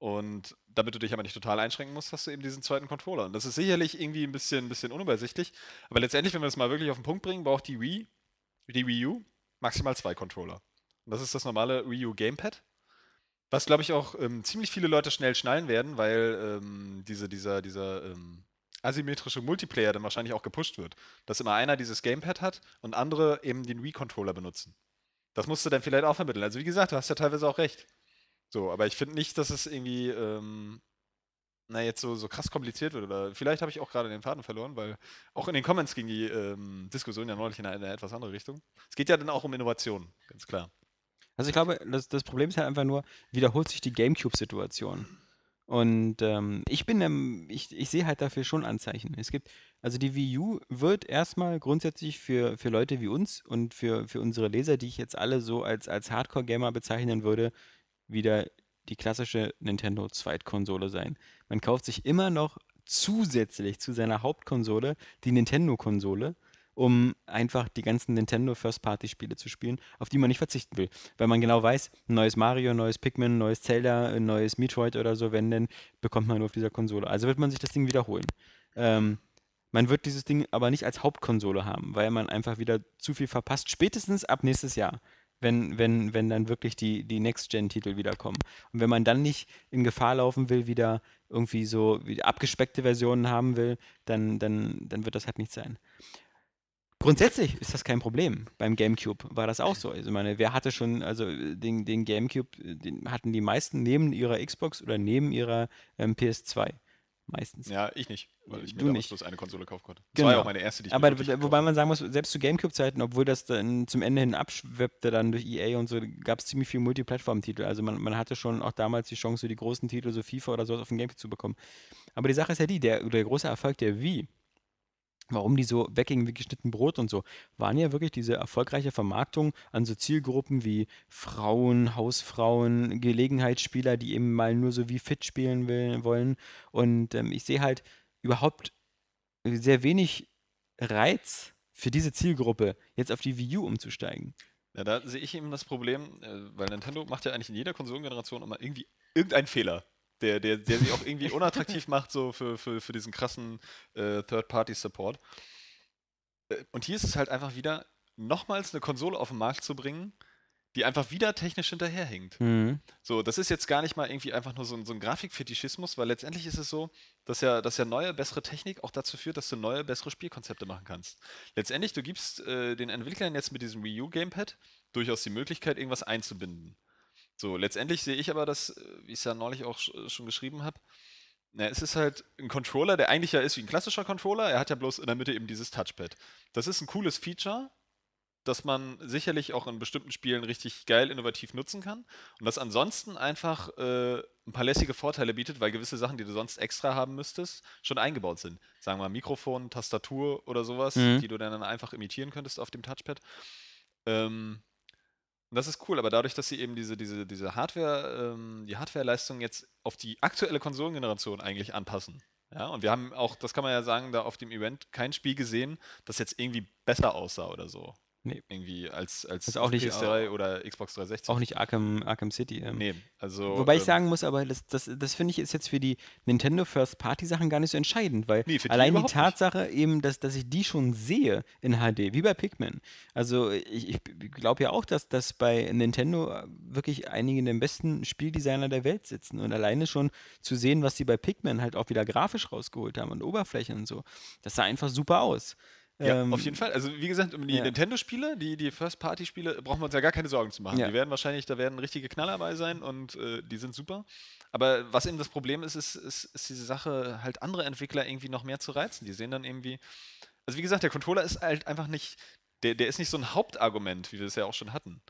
F: Und damit du dich aber nicht total einschränken musst, hast du eben diesen zweiten Controller. Und das ist sicherlich irgendwie ein bisschen, ein bisschen unübersichtlich. Aber letztendlich, wenn wir das mal wirklich auf den Punkt bringen, braucht die Wii, die Wii U, maximal zwei Controller. Und das ist das normale Wii U Gamepad. Was, glaube ich, auch ähm, ziemlich viele Leute schnell schnallen werden, weil ähm, diese, dieser, dieser ähm, asymmetrische Multiplayer dann wahrscheinlich auch gepusht wird. Dass immer einer dieses Gamepad hat und andere eben den Wii-Controller benutzen. Das musst du dann vielleicht auch vermitteln. Also wie gesagt, du hast ja teilweise auch recht. So, aber ich finde nicht, dass es irgendwie, ähm, na, jetzt so, so krass kompliziert wird. Oder vielleicht habe ich auch gerade den Faden verloren, weil auch in den Comments ging die ähm, Diskussion ja neulich in eine, in eine etwas andere Richtung. Es geht ja dann auch um Innovation, ganz klar.
E: Also ich glaube, das, das Problem ist halt einfach nur, wiederholt sich die Gamecube-Situation. Und ähm, ich bin, ähm, ich, ich sehe halt dafür schon Anzeichen. Es gibt, also die Wii U wird erstmal grundsätzlich für, für Leute wie uns und für, für unsere Leser, die ich jetzt alle so als, als Hardcore-Gamer bezeichnen würde, wieder die klassische Nintendo Zweitkonsole sein. Man kauft sich immer noch zusätzlich zu seiner Hauptkonsole die Nintendo-Konsole, um einfach die ganzen Nintendo First-Party-Spiele zu spielen, auf die man nicht verzichten will. Weil man genau weiß, neues Mario, neues Pikmin, neues Zelda, neues Metroid oder so, wenn denn, bekommt man nur auf dieser Konsole. Also wird man sich das Ding wiederholen. Ähm, man wird dieses Ding aber nicht als Hauptkonsole haben, weil man einfach wieder zu viel verpasst, spätestens ab nächstes Jahr. Wenn, wenn, wenn dann wirklich die, die Next-Gen-Titel wiederkommen. Und wenn man dann nicht in Gefahr laufen will, wieder irgendwie so abgespeckte Versionen haben will, dann, dann, dann wird das halt nicht sein. Grundsätzlich ist das kein Problem. Beim GameCube war das auch so. Also meine, wer hatte schon, also den, den GameCube, den hatten die meisten neben ihrer Xbox oder neben ihrer ähm, PS2. Meistens.
F: Ja, ich nicht, weil ich mir
E: Du
F: damals
E: nicht.
F: bloß eine Konsole kaufen konnte. Das war ja
E: Genau.
F: auch meine erste, die ich mir
E: Aber wobei man sagen muss, selbst zu Gamecube-Zeiten, obwohl das dann zum Ende hin abschweppte, dann durch EA und so, gab es ziemlich viele Multiplattform-Titel. Also man, man hatte schon auch damals die Chance, so die großen Titel, so FIFA oder sowas auf dem Gamecube zu bekommen. Aber die Sache ist ja die, der, der große Erfolg der Wii, warum die so weggingen wie geschnitten Brot und so, waren ja wirklich diese erfolgreiche Vermarktung an so Zielgruppen wie Frauen, Hausfrauen, Gelegenheitsspieler, die eben mal nur so wie fit spielen will, wollen. Und ähm, ich sehe halt überhaupt sehr wenig Reiz für diese Zielgruppe, jetzt auf die Wii U umzusteigen.
F: Ja, da sehe ich eben das Problem, äh, weil Nintendo macht ja eigentlich in jeder Konsolengeneration immer irgendwie irgendeinen Fehler, der, der, der sie auch irgendwie <laughs> unattraktiv macht, so für, für, für diesen krassen äh, Third-Party-Support. Äh, Und hier ist es halt einfach wieder, nochmals eine Konsole auf den Markt zu bringen, die einfach wieder technisch hinterherhinkt. So, das ist jetzt gar nicht mal irgendwie einfach nur so ein, so ein Grafikfetischismus, weil letztendlich ist es so, dass ja, dass ja neue, bessere Technik auch dazu führt, dass du neue, bessere Spielkonzepte machen kannst. Letztendlich, du gibst äh, den Entwicklern jetzt mit diesem Wii U Gamepad durchaus die Möglichkeit, irgendwas einzubinden. So, letztendlich sehe ich aber das, äh, wie ich es ja neulich auch sch- schon geschrieben habe, na, es ist halt ein Controller, der eigentlich ja ist wie ein klassischer Controller, er hat ja bloß in der Mitte eben dieses Touchpad. Das ist ein cooles Feature, das man sicherlich auch in bestimmten Spielen richtig geil innovativ nutzen kann und das ansonsten einfach äh, ein paar lässige Vorteile bietet, weil gewisse Sachen, die du sonst extra haben müsstest, schon eingebaut sind. Sagen wir mal Mikrofon, Tastatur oder sowas,
E: Mhm.
F: die du dann einfach imitieren könntest auf dem Touchpad. Ähm, und das ist cool, aber dadurch, dass sie eben diese, diese, diese Hardware, ähm, die Hardwareleistung jetzt auf die aktuelle Konsolengeneration eigentlich anpassen. Ja, und wir haben auch, das kann man ja sagen, da auf dem Event kein Spiel gesehen, das jetzt irgendwie besser aussah oder so.
E: Nee.
F: Irgendwie als, als
E: Ist auch nicht-
F: PS3 oder Xbox 360.
E: Auch nicht Arkham, Arkham City. Ähm.
F: Nee, also.
E: Wobei ich
F: ähm,
E: sagen muss, aber das, das, das finde ich ist jetzt für die Nintendo First Party Sachen gar nicht so entscheidend, weil
F: Nee, für die
E: allein die
F: überhaupt nicht.
E: Tatsache eben, dass, dass ich die schon sehe in HD, wie bei Pikmin. Also ich, ich glaube ja auch, dass, dass bei Nintendo äh, wirklich einige der besten Spieldesigner der Welt sitzen und alleine schon zu sehen, was sie bei Pikmin halt auch wieder grafisch rausgeholt haben und Oberflächen und so, das sah einfach super aus.
F: Ja,
E: Ähm,
F: auf jeden Fall. Also wie gesagt, um die
E: ja.
F: Nintendo-Spiele, die, die First-Party-Spiele, brauchen wir uns ja gar keine Sorgen zu machen.
E: Ja.
F: Die werden wahrscheinlich, da werden richtige Knaller bei sein und äh, die sind super. Aber was eben das Problem ist, ist, ist, ist diese Sache, halt andere Entwickler irgendwie noch mehr zu reizen. Die sehen dann irgendwie. Also wie gesagt, der Controller ist halt einfach nicht, der, der ist nicht so ein Hauptargument, wie wir es ja auch schon hatten.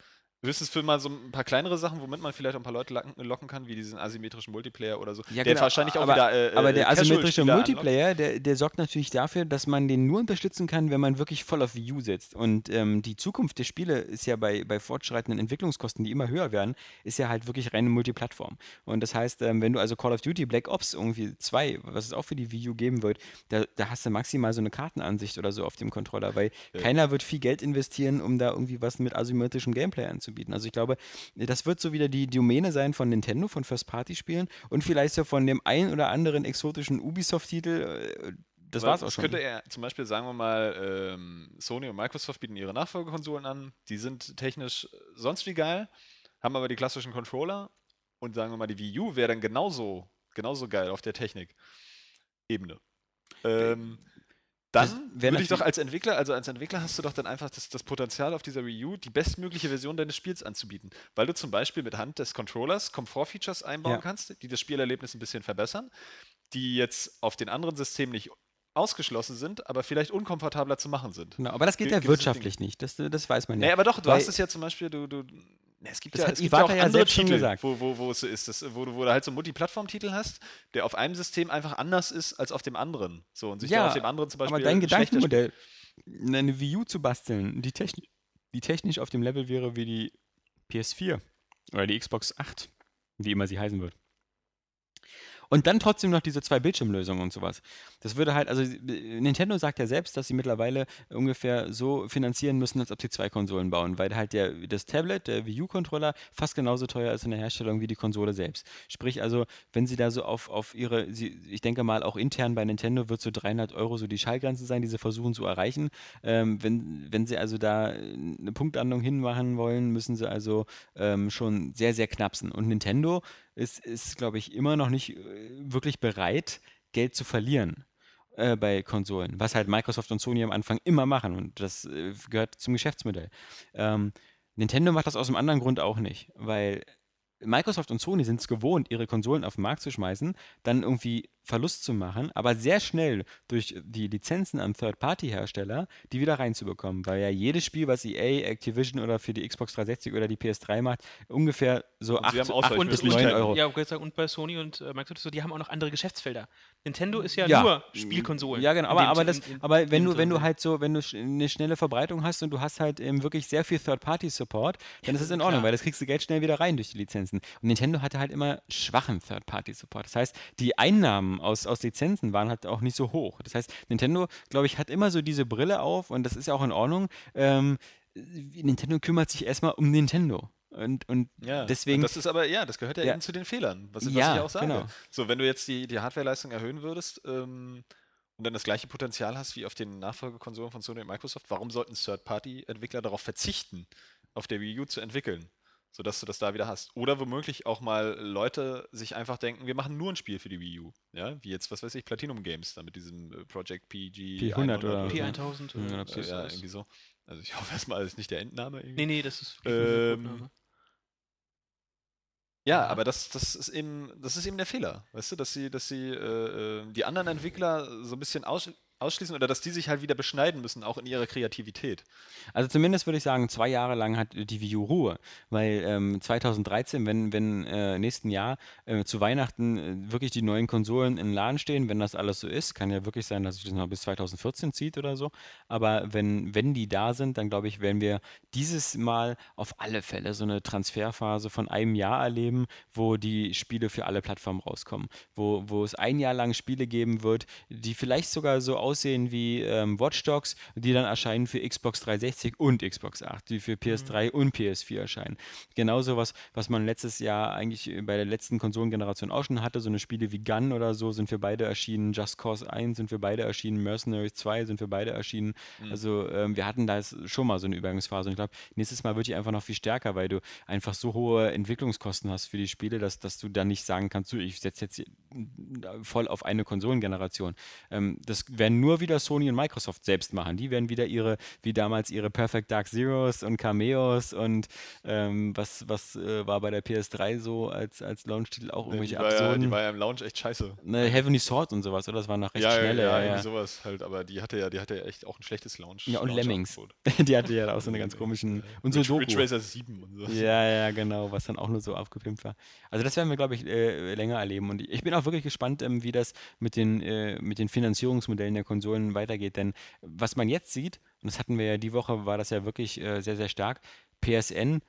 F: Höchstens für mal so ein paar kleinere Sachen, womit man vielleicht auch ein paar Leute locken, kann, wie diesen asymmetrischen Multiplayer oder so.
E: Ja,
F: der
E: genau,
F: wahrscheinlich auch
E: aber,
F: wieder. Äh,
E: aber
F: äh,
E: der asymmetrische
F: Casual-Spieler anlockt.
E: Multiplayer, der, der sorgt natürlich dafür, dass man den nur unterstützen kann, wenn man wirklich voll auf View setzt. Und ähm, die Zukunft der Spiele ist ja bei, bei fortschreitenden Entwicklungskosten, die immer höher werden, ist ja halt wirklich reine Multiplattform. Und das heißt, ähm, wenn du also Call of Duty Black Ops irgendwie 2, was es auch für die Wii U geben wird, da, da hast du maximal so eine Kartenansicht oder so auf dem Controller, weil
F: Ja.
E: keiner wird viel Geld investieren, um da irgendwie was mit asymmetrischem Gameplay anzubieten. Also ich glaube, das wird so wieder die Domäne sein von Nintendo, von First-Party-Spielen und vielleicht so von dem ein oder anderen exotischen Ubisoft-Titel. äh, Das
F: Weil
E: war's auch
F: es
E: schon.
F: könnte er, zum Beispiel, sagen wir mal, ähm, Sony und Microsoft bieten ihre Nachfolgekonsolen an. Die sind technisch sonst wie geil, haben aber die klassischen Controller. Und sagen wir mal, die Wii U wäre dann genauso, genauso geil auf der Technik-Ebene. Ähm,
E: Das
F: dann würde ich doch als Entwickler, also als Entwickler hast du doch dann einfach das, das Potenzial auf dieser Wii U, die bestmögliche Version deines Spiels anzubieten. Weil du zum Beispiel mit Hand des Controllers Komfortfeatures einbauen
E: Ja.
F: kannst, die das Spielerlebnis ein bisschen verbessern, die jetzt auf den anderen Systemen nicht ausgeschlossen sind, aber vielleicht unkomfortabler zu machen sind.
E: Genau, aber das geht
F: Ge-
E: ja wirtschaftlich nicht, das, das weiß man ja.
F: Nee, aber doch, du
E: Weil-
F: hast es ja zum Beispiel, du, du nee, es gibt
E: Das
F: ja, es gibt ja auch
E: ja
F: andere Titel,
E: gesagt.
F: Wo, wo, wo es so ist, das, wo, du, wo du halt so einen Multiplattform-Titel hast, der auf einem System einfach anders ist als auf dem anderen. So, und sich
E: Ja,
F: auf dem anderen zum Beispiel
E: aber dein. Gedankenmodell, eine Wii U zu basteln, die, techni die technisch auf dem Level wäre wie die PS4 oder die Xbox 8, wie immer sie heißen wird. Und dann trotzdem noch diese zwei Bildschirmlösungen und sowas. Das würde halt, also Nintendo sagt ja selbst, dass sie mittlerweile ungefähr so finanzieren müssen, als ob sie zwei Konsolen bauen, weil halt der, das Tablet, der Wii U-Controller, fast genauso teuer ist in der Herstellung wie die Konsole selbst. Sprich also, wenn sie da so auf, auf ihre, sie, ich denke mal auch intern bei Nintendo wird so 300 Euro so die Schallgrenze sein, die sie versuchen zu erreichen. Ähm, wenn, wenn sie also da eine Punktlandung hinmachen wollen, müssen sie also ähm, schon sehr, sehr knapsen. Und Nintendo ist, ist glaube ich, immer noch nicht äh, wirklich bereit, Geld zu verlieren äh, bei Konsolen, was halt Microsoft und Sony am Anfang immer machen und das äh, gehört zum Geschäftsmodell. Ähm, Nintendo macht das aus einem anderen Grund auch nicht, weil Microsoft und Sony sind es gewohnt, ihre Konsolen auf den Markt zu schmeißen, dann irgendwie Verlust zu machen, aber sehr schnell durch die Lizenzen an Third-Party-Hersteller die wieder reinzubekommen, weil ja jedes Spiel, was EA, Activision oder für die Xbox 360 oder die PS3 macht, ungefähr so
F: Und sie
E: 8,
F: haben
E: 8 bis 9
F: Ausweichmöglichkeiten.
E: Euro.
G: Ja, und bei Sony und äh, Microsoft, so, die haben auch noch andere Geschäftsfelder. Nintendo ist ja,
E: Ja.
G: nur Spielkonsolen.
E: Ja, genau, aber, aber, das,
G: in- in-
E: aber wenn du, wenn du halt so, wenn du sch- eine schnelle Verbreitung hast und du hast halt ähm, wirklich sehr viel Third-Party-Support, dann ist es in Ordnung,
G: klar.
E: weil das kriegst du Geld schnell wieder rein durch die Lizenzen. Und Nintendo hatte halt immer schwachen Third-Party-Support. Das heißt, die Einnahmen aus, aus Lizenzen waren halt auch nicht so hoch. Das heißt, Nintendo, glaube ich, hat immer so diese Brille auf und das ist ja auch in Ordnung. Ähm, Nintendo kümmert sich erstmal um Nintendo. Und, und
F: Ja,
E: deswegen.
F: das ist aber, ja, das gehört ja,
E: Ja.
F: eben zu den Fehlern, was, was
E: Ja,
F: ich auch sage.
E: genau.
F: So, wenn du jetzt die, die Hardwareleistung erhöhen würdest ähm, und dann das gleiche Potenzial hast wie auf den Nachfolgekonsolen von Sony und Microsoft, warum sollten Third-Party-Entwickler darauf verzichten, auf der Wii U zu entwickeln? Sodass du das da wieder hast. Oder womöglich auch mal Leute sich einfach denken, wir machen nur ein Spiel für die Wii U. Ja, wie jetzt, was weiß ich, Platinum Games, da mit diesem äh, Project PG.
E: P100 oder so.
G: P1000.
E: Ja,
G: oder so
F: Äh, ja, irgendwie so. Also ich <laughs> hoffe erstmal, das ist nicht der Endname irgendwie.
G: Nee, nee, das ist.
F: Ähm, Ja, aber das, das ist eben, das ist eben der Fehler, weißt du, dass sie, dass sie äh, äh, die anderen Entwickler so ein bisschen aus, ausschließen oder dass die sich halt wieder beschneiden müssen, auch in ihrer Kreativität.
E: Also zumindest würde ich sagen, zwei Jahre lang hat die Wii U Ruhe, weil ähm, 2013, wenn, wenn äh, nächsten Jahr äh, zu Weihnachten äh, wirklich die neuen Konsolen in den Laden stehen, wenn das alles so ist, kann ja wirklich sein, dass sich das noch bis 2014 zieht oder so, aber wenn, wenn die da sind, dann glaube ich, werden wir dieses Mal auf alle Fälle so eine Transferphase von einem Jahr erleben, wo die Spiele für alle Plattformen rauskommen, wo, wo es ein Jahr lang Spiele geben wird, die vielleicht sogar so aussehen wie ähm, Watch Dogs, die dann erscheinen für Xbox 360 und Xbox 8, die für PS3 und PS4 erscheinen. Genauso was, was man letztes Jahr eigentlich bei der letzten Konsolengeneration auch schon hatte, so eine Spiele wie Gun oder so sind für beide erschienen, Just Cause 1 sind für beide erschienen, Mercenaries 2 sind für beide erschienen. Also ähm, wir hatten da schon mal so eine Übergangsphase und ich glaube, nächstes Mal wird die einfach noch viel stärker, weil du einfach so hohe Entwicklungskosten hast für die Spiele, dass, dass du dann nicht sagen kannst, du, ich setze jetzt hier voll auf eine Konsolengeneration. Ähm, das werden nur wieder Sony und Microsoft selbst machen. Die werden wieder ihre, wie damals ihre Perfect Dark Zeros und Cameos und ähm, was, was äh, war bei der PS3 so als, als Launch-Titel auch
F: Die
E: irgendwelche
F: war, ja, die war ja im Launch echt scheiße.
E: ne, Heavenly Sword und sowas, oder? Das war noch recht
F: ja,
E: schnelle.
F: ja,
E: Ja,
F: irgendwie
E: ja.
F: sowas halt, aber die hatte ja, die hatte ja echt auch ein schlechtes Launch.
E: Ja, und
F: Launch
E: Lemmings. <laughs> Die hatte ja auch so eine ganz komischen. Und so
F: Ridge. Ridge Racer 7 und so.
E: Ja, ja, genau, was dann auch nur so aufgepimpt war. Also das werden wir, glaube ich, äh, länger erleben. Und ich bin auch wirklich gespannt, ähm, wie das mit den, äh, mit den Finanzierungsmodellen der Konsolen weitergeht. Denn was man jetzt sieht, und das hatten wir ja die Woche, war das ja wirklich äh, sehr, sehr stark, PSN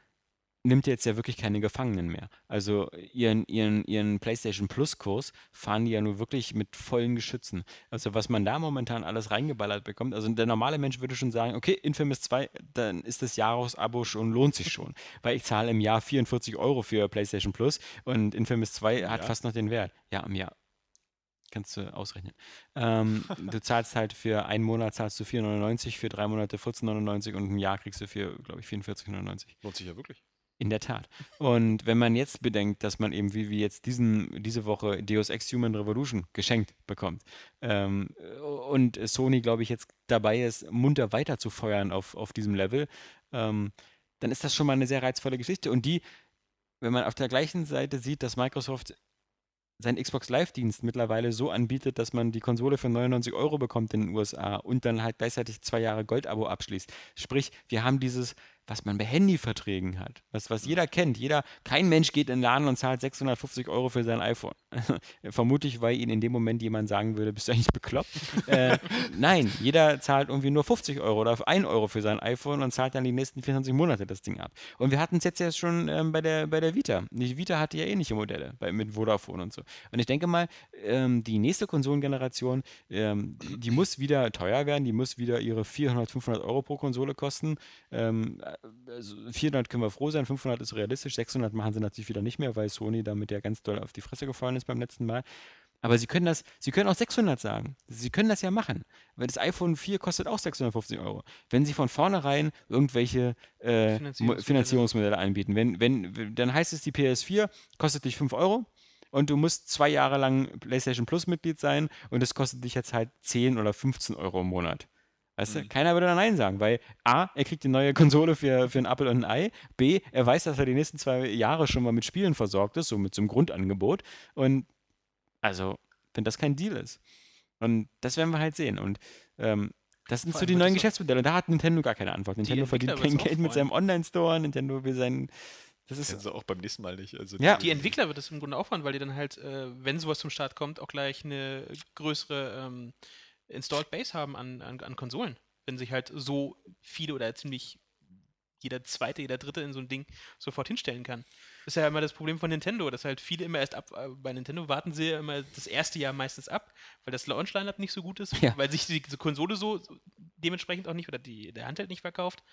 E: nimmt jetzt ja wirklich keine Gefangenen mehr. Also ihren, ihren, ihren PlayStation Plus-Kurs fahren die ja nur wirklich mit vollen Geschützen. Also was man da momentan alles reingeballert bekommt, also der normale Mensch würde schon sagen, okay, Infamous 2, dann ist das Jahresabo schon, lohnt sich schon. <laughs> Weil ich zahle im Jahr 44 Euro für PlayStation Plus und Infamous 2 hat
F: Jahr?
E: fast noch den Wert. Ja, im Jahr. Kannst du ausrechnen. Ähm, du zahlst halt für einen Monat zahlst du 4,99, für drei Monate 14,99 und ein Jahr kriegst du für, glaube ich, 44,99.
F: Lohnt sich ja wirklich.
E: In der Tat. Und wenn man jetzt bedenkt, dass man eben wie, wie jetzt diesen, diese Woche Deus Ex Human Revolution geschenkt bekommt ähm, und Sony, glaube ich, jetzt dabei ist, munter weiter zu feuern auf, auf diesem Level, ähm, dann ist das schon mal eine sehr reizvolle Geschichte. Und die, wenn man auf der gleichen Seite sieht, dass Microsoft seinen Xbox Live-Dienst mittlerweile so anbietet, dass man die Konsole für 99 Euro bekommt in den USA und dann halt gleichzeitig zwei Jahre Gold-Abo abschließt. Sprich, wir haben dieses, was man bei Handyverträgen hat, was, was jeder kennt. Jeder, kein Mensch geht in den Laden und zahlt 650 Euro für sein iPhone. <laughs> Vermutlich, weil ihn in dem Moment jemand sagen würde, bist du eigentlich bekloppt? äh, <laughs> nein, jeder zahlt irgendwie nur 50 Euro oder 1 Euro für sein iPhone und zahlt dann die nächsten 24 Monate das Ding ab. Und wir hatten es jetzt ja schon ähm, bei, der, bei der Vita. Die Vita hatte ja ähnliche Modelle bei, mit Vodafone und so. Und ich denke mal, ähm, die nächste Konsolengeneration, ähm, die, die muss wieder teuer werden, die muss wieder ihre 400, 500 Euro pro Konsole kosten. Also 400 können wir froh sein, 500 ist realistisch, 600 machen sie natürlich wieder nicht mehr, weil Sony damit ja ganz doll auf die Fresse gefallen ist beim letzten Mal. Aber sie können das, sie können auch 600 sagen. Sie können das ja machen. Weil das iPhone 4 kostet auch 650 Euro. Wenn sie von vornherein irgendwelche äh, Mo-
G: Finanzierungsmodelle.
E: Finanzierungsmodelle anbieten, wenn, wenn, dann heißt es, die PS4 kostet dich 5 Euro und du musst zwei Jahre lang PlayStation Plus Mitglied sein und es kostet dich jetzt halt 10 oder 15 Euro im Monat. Weißt du, keiner würde da Nein sagen, weil A, er kriegt die neue Konsole für, für einen Apfel und ein Ei, B, er weiß, dass er die nächsten zwei Jahre schon mal mit Spielen versorgt ist, so mit so einem Grundangebot und also wenn das kein Deal ist. Und das werden wir halt sehen. Und ähm, das sind so die neuen Geschäftsmodelle. Da hat Nintendo gar keine Antwort. Nintendo verdient kein Geld mit seinem Online-Store. Nintendo will sein. Das ist.
F: Sie auch beim nächsten Mal nicht. Also
E: Ja.
G: Die Entwickler wird das im Grunde auffahren, weil die dann halt, äh, wenn sowas zum Start kommt, auch gleich eine größere ähm, Installed Base haben an, an, an Konsolen. Wenn sich halt so viele oder ziemlich jeder zweite, jeder dritte in so ein Ding sofort hinstellen kann. Das ist ja immer das Problem von Nintendo, dass halt viele immer erst ab, äh, bei Nintendo warten sie ja immer das erste Jahr meistens ab, weil das Launch-Line-Up nicht so gut ist,
E: Ja.
G: weil sich die, die Konsole so so dementsprechend auch nicht oder die, der Handheld nicht verkauft.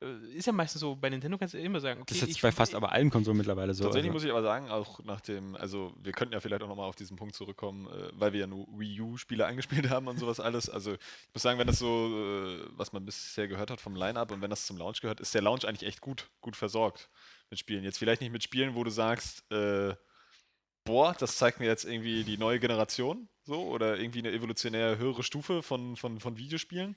G: Äh, Ist ja meistens so, bei Nintendo kannst du immer sagen, okay,
E: Das ist jetzt
G: ich-
E: bei fast aber allen Konsolen mittlerweile so.
F: Tatsächlich
E: also.
F: muss ich aber sagen, auch nach dem, also wir könnten ja vielleicht auch nochmal auf diesen Punkt zurückkommen, äh, weil wir ja nur Wii U-Spiele <laughs> eingespielt haben und sowas alles. Also ich muss sagen, wenn das so, äh, was man bisher gehört hat vom Line-Up und wenn das zum Launch gehört, ist der Launch eigentlich echt gut, gut versorgt mit Spielen. Jetzt vielleicht nicht mit Spielen, wo du sagst, äh, boah, das zeigt mir jetzt irgendwie die neue Generation, so, oder irgendwie eine evolutionär höhere Stufe von, von, von Videospielen.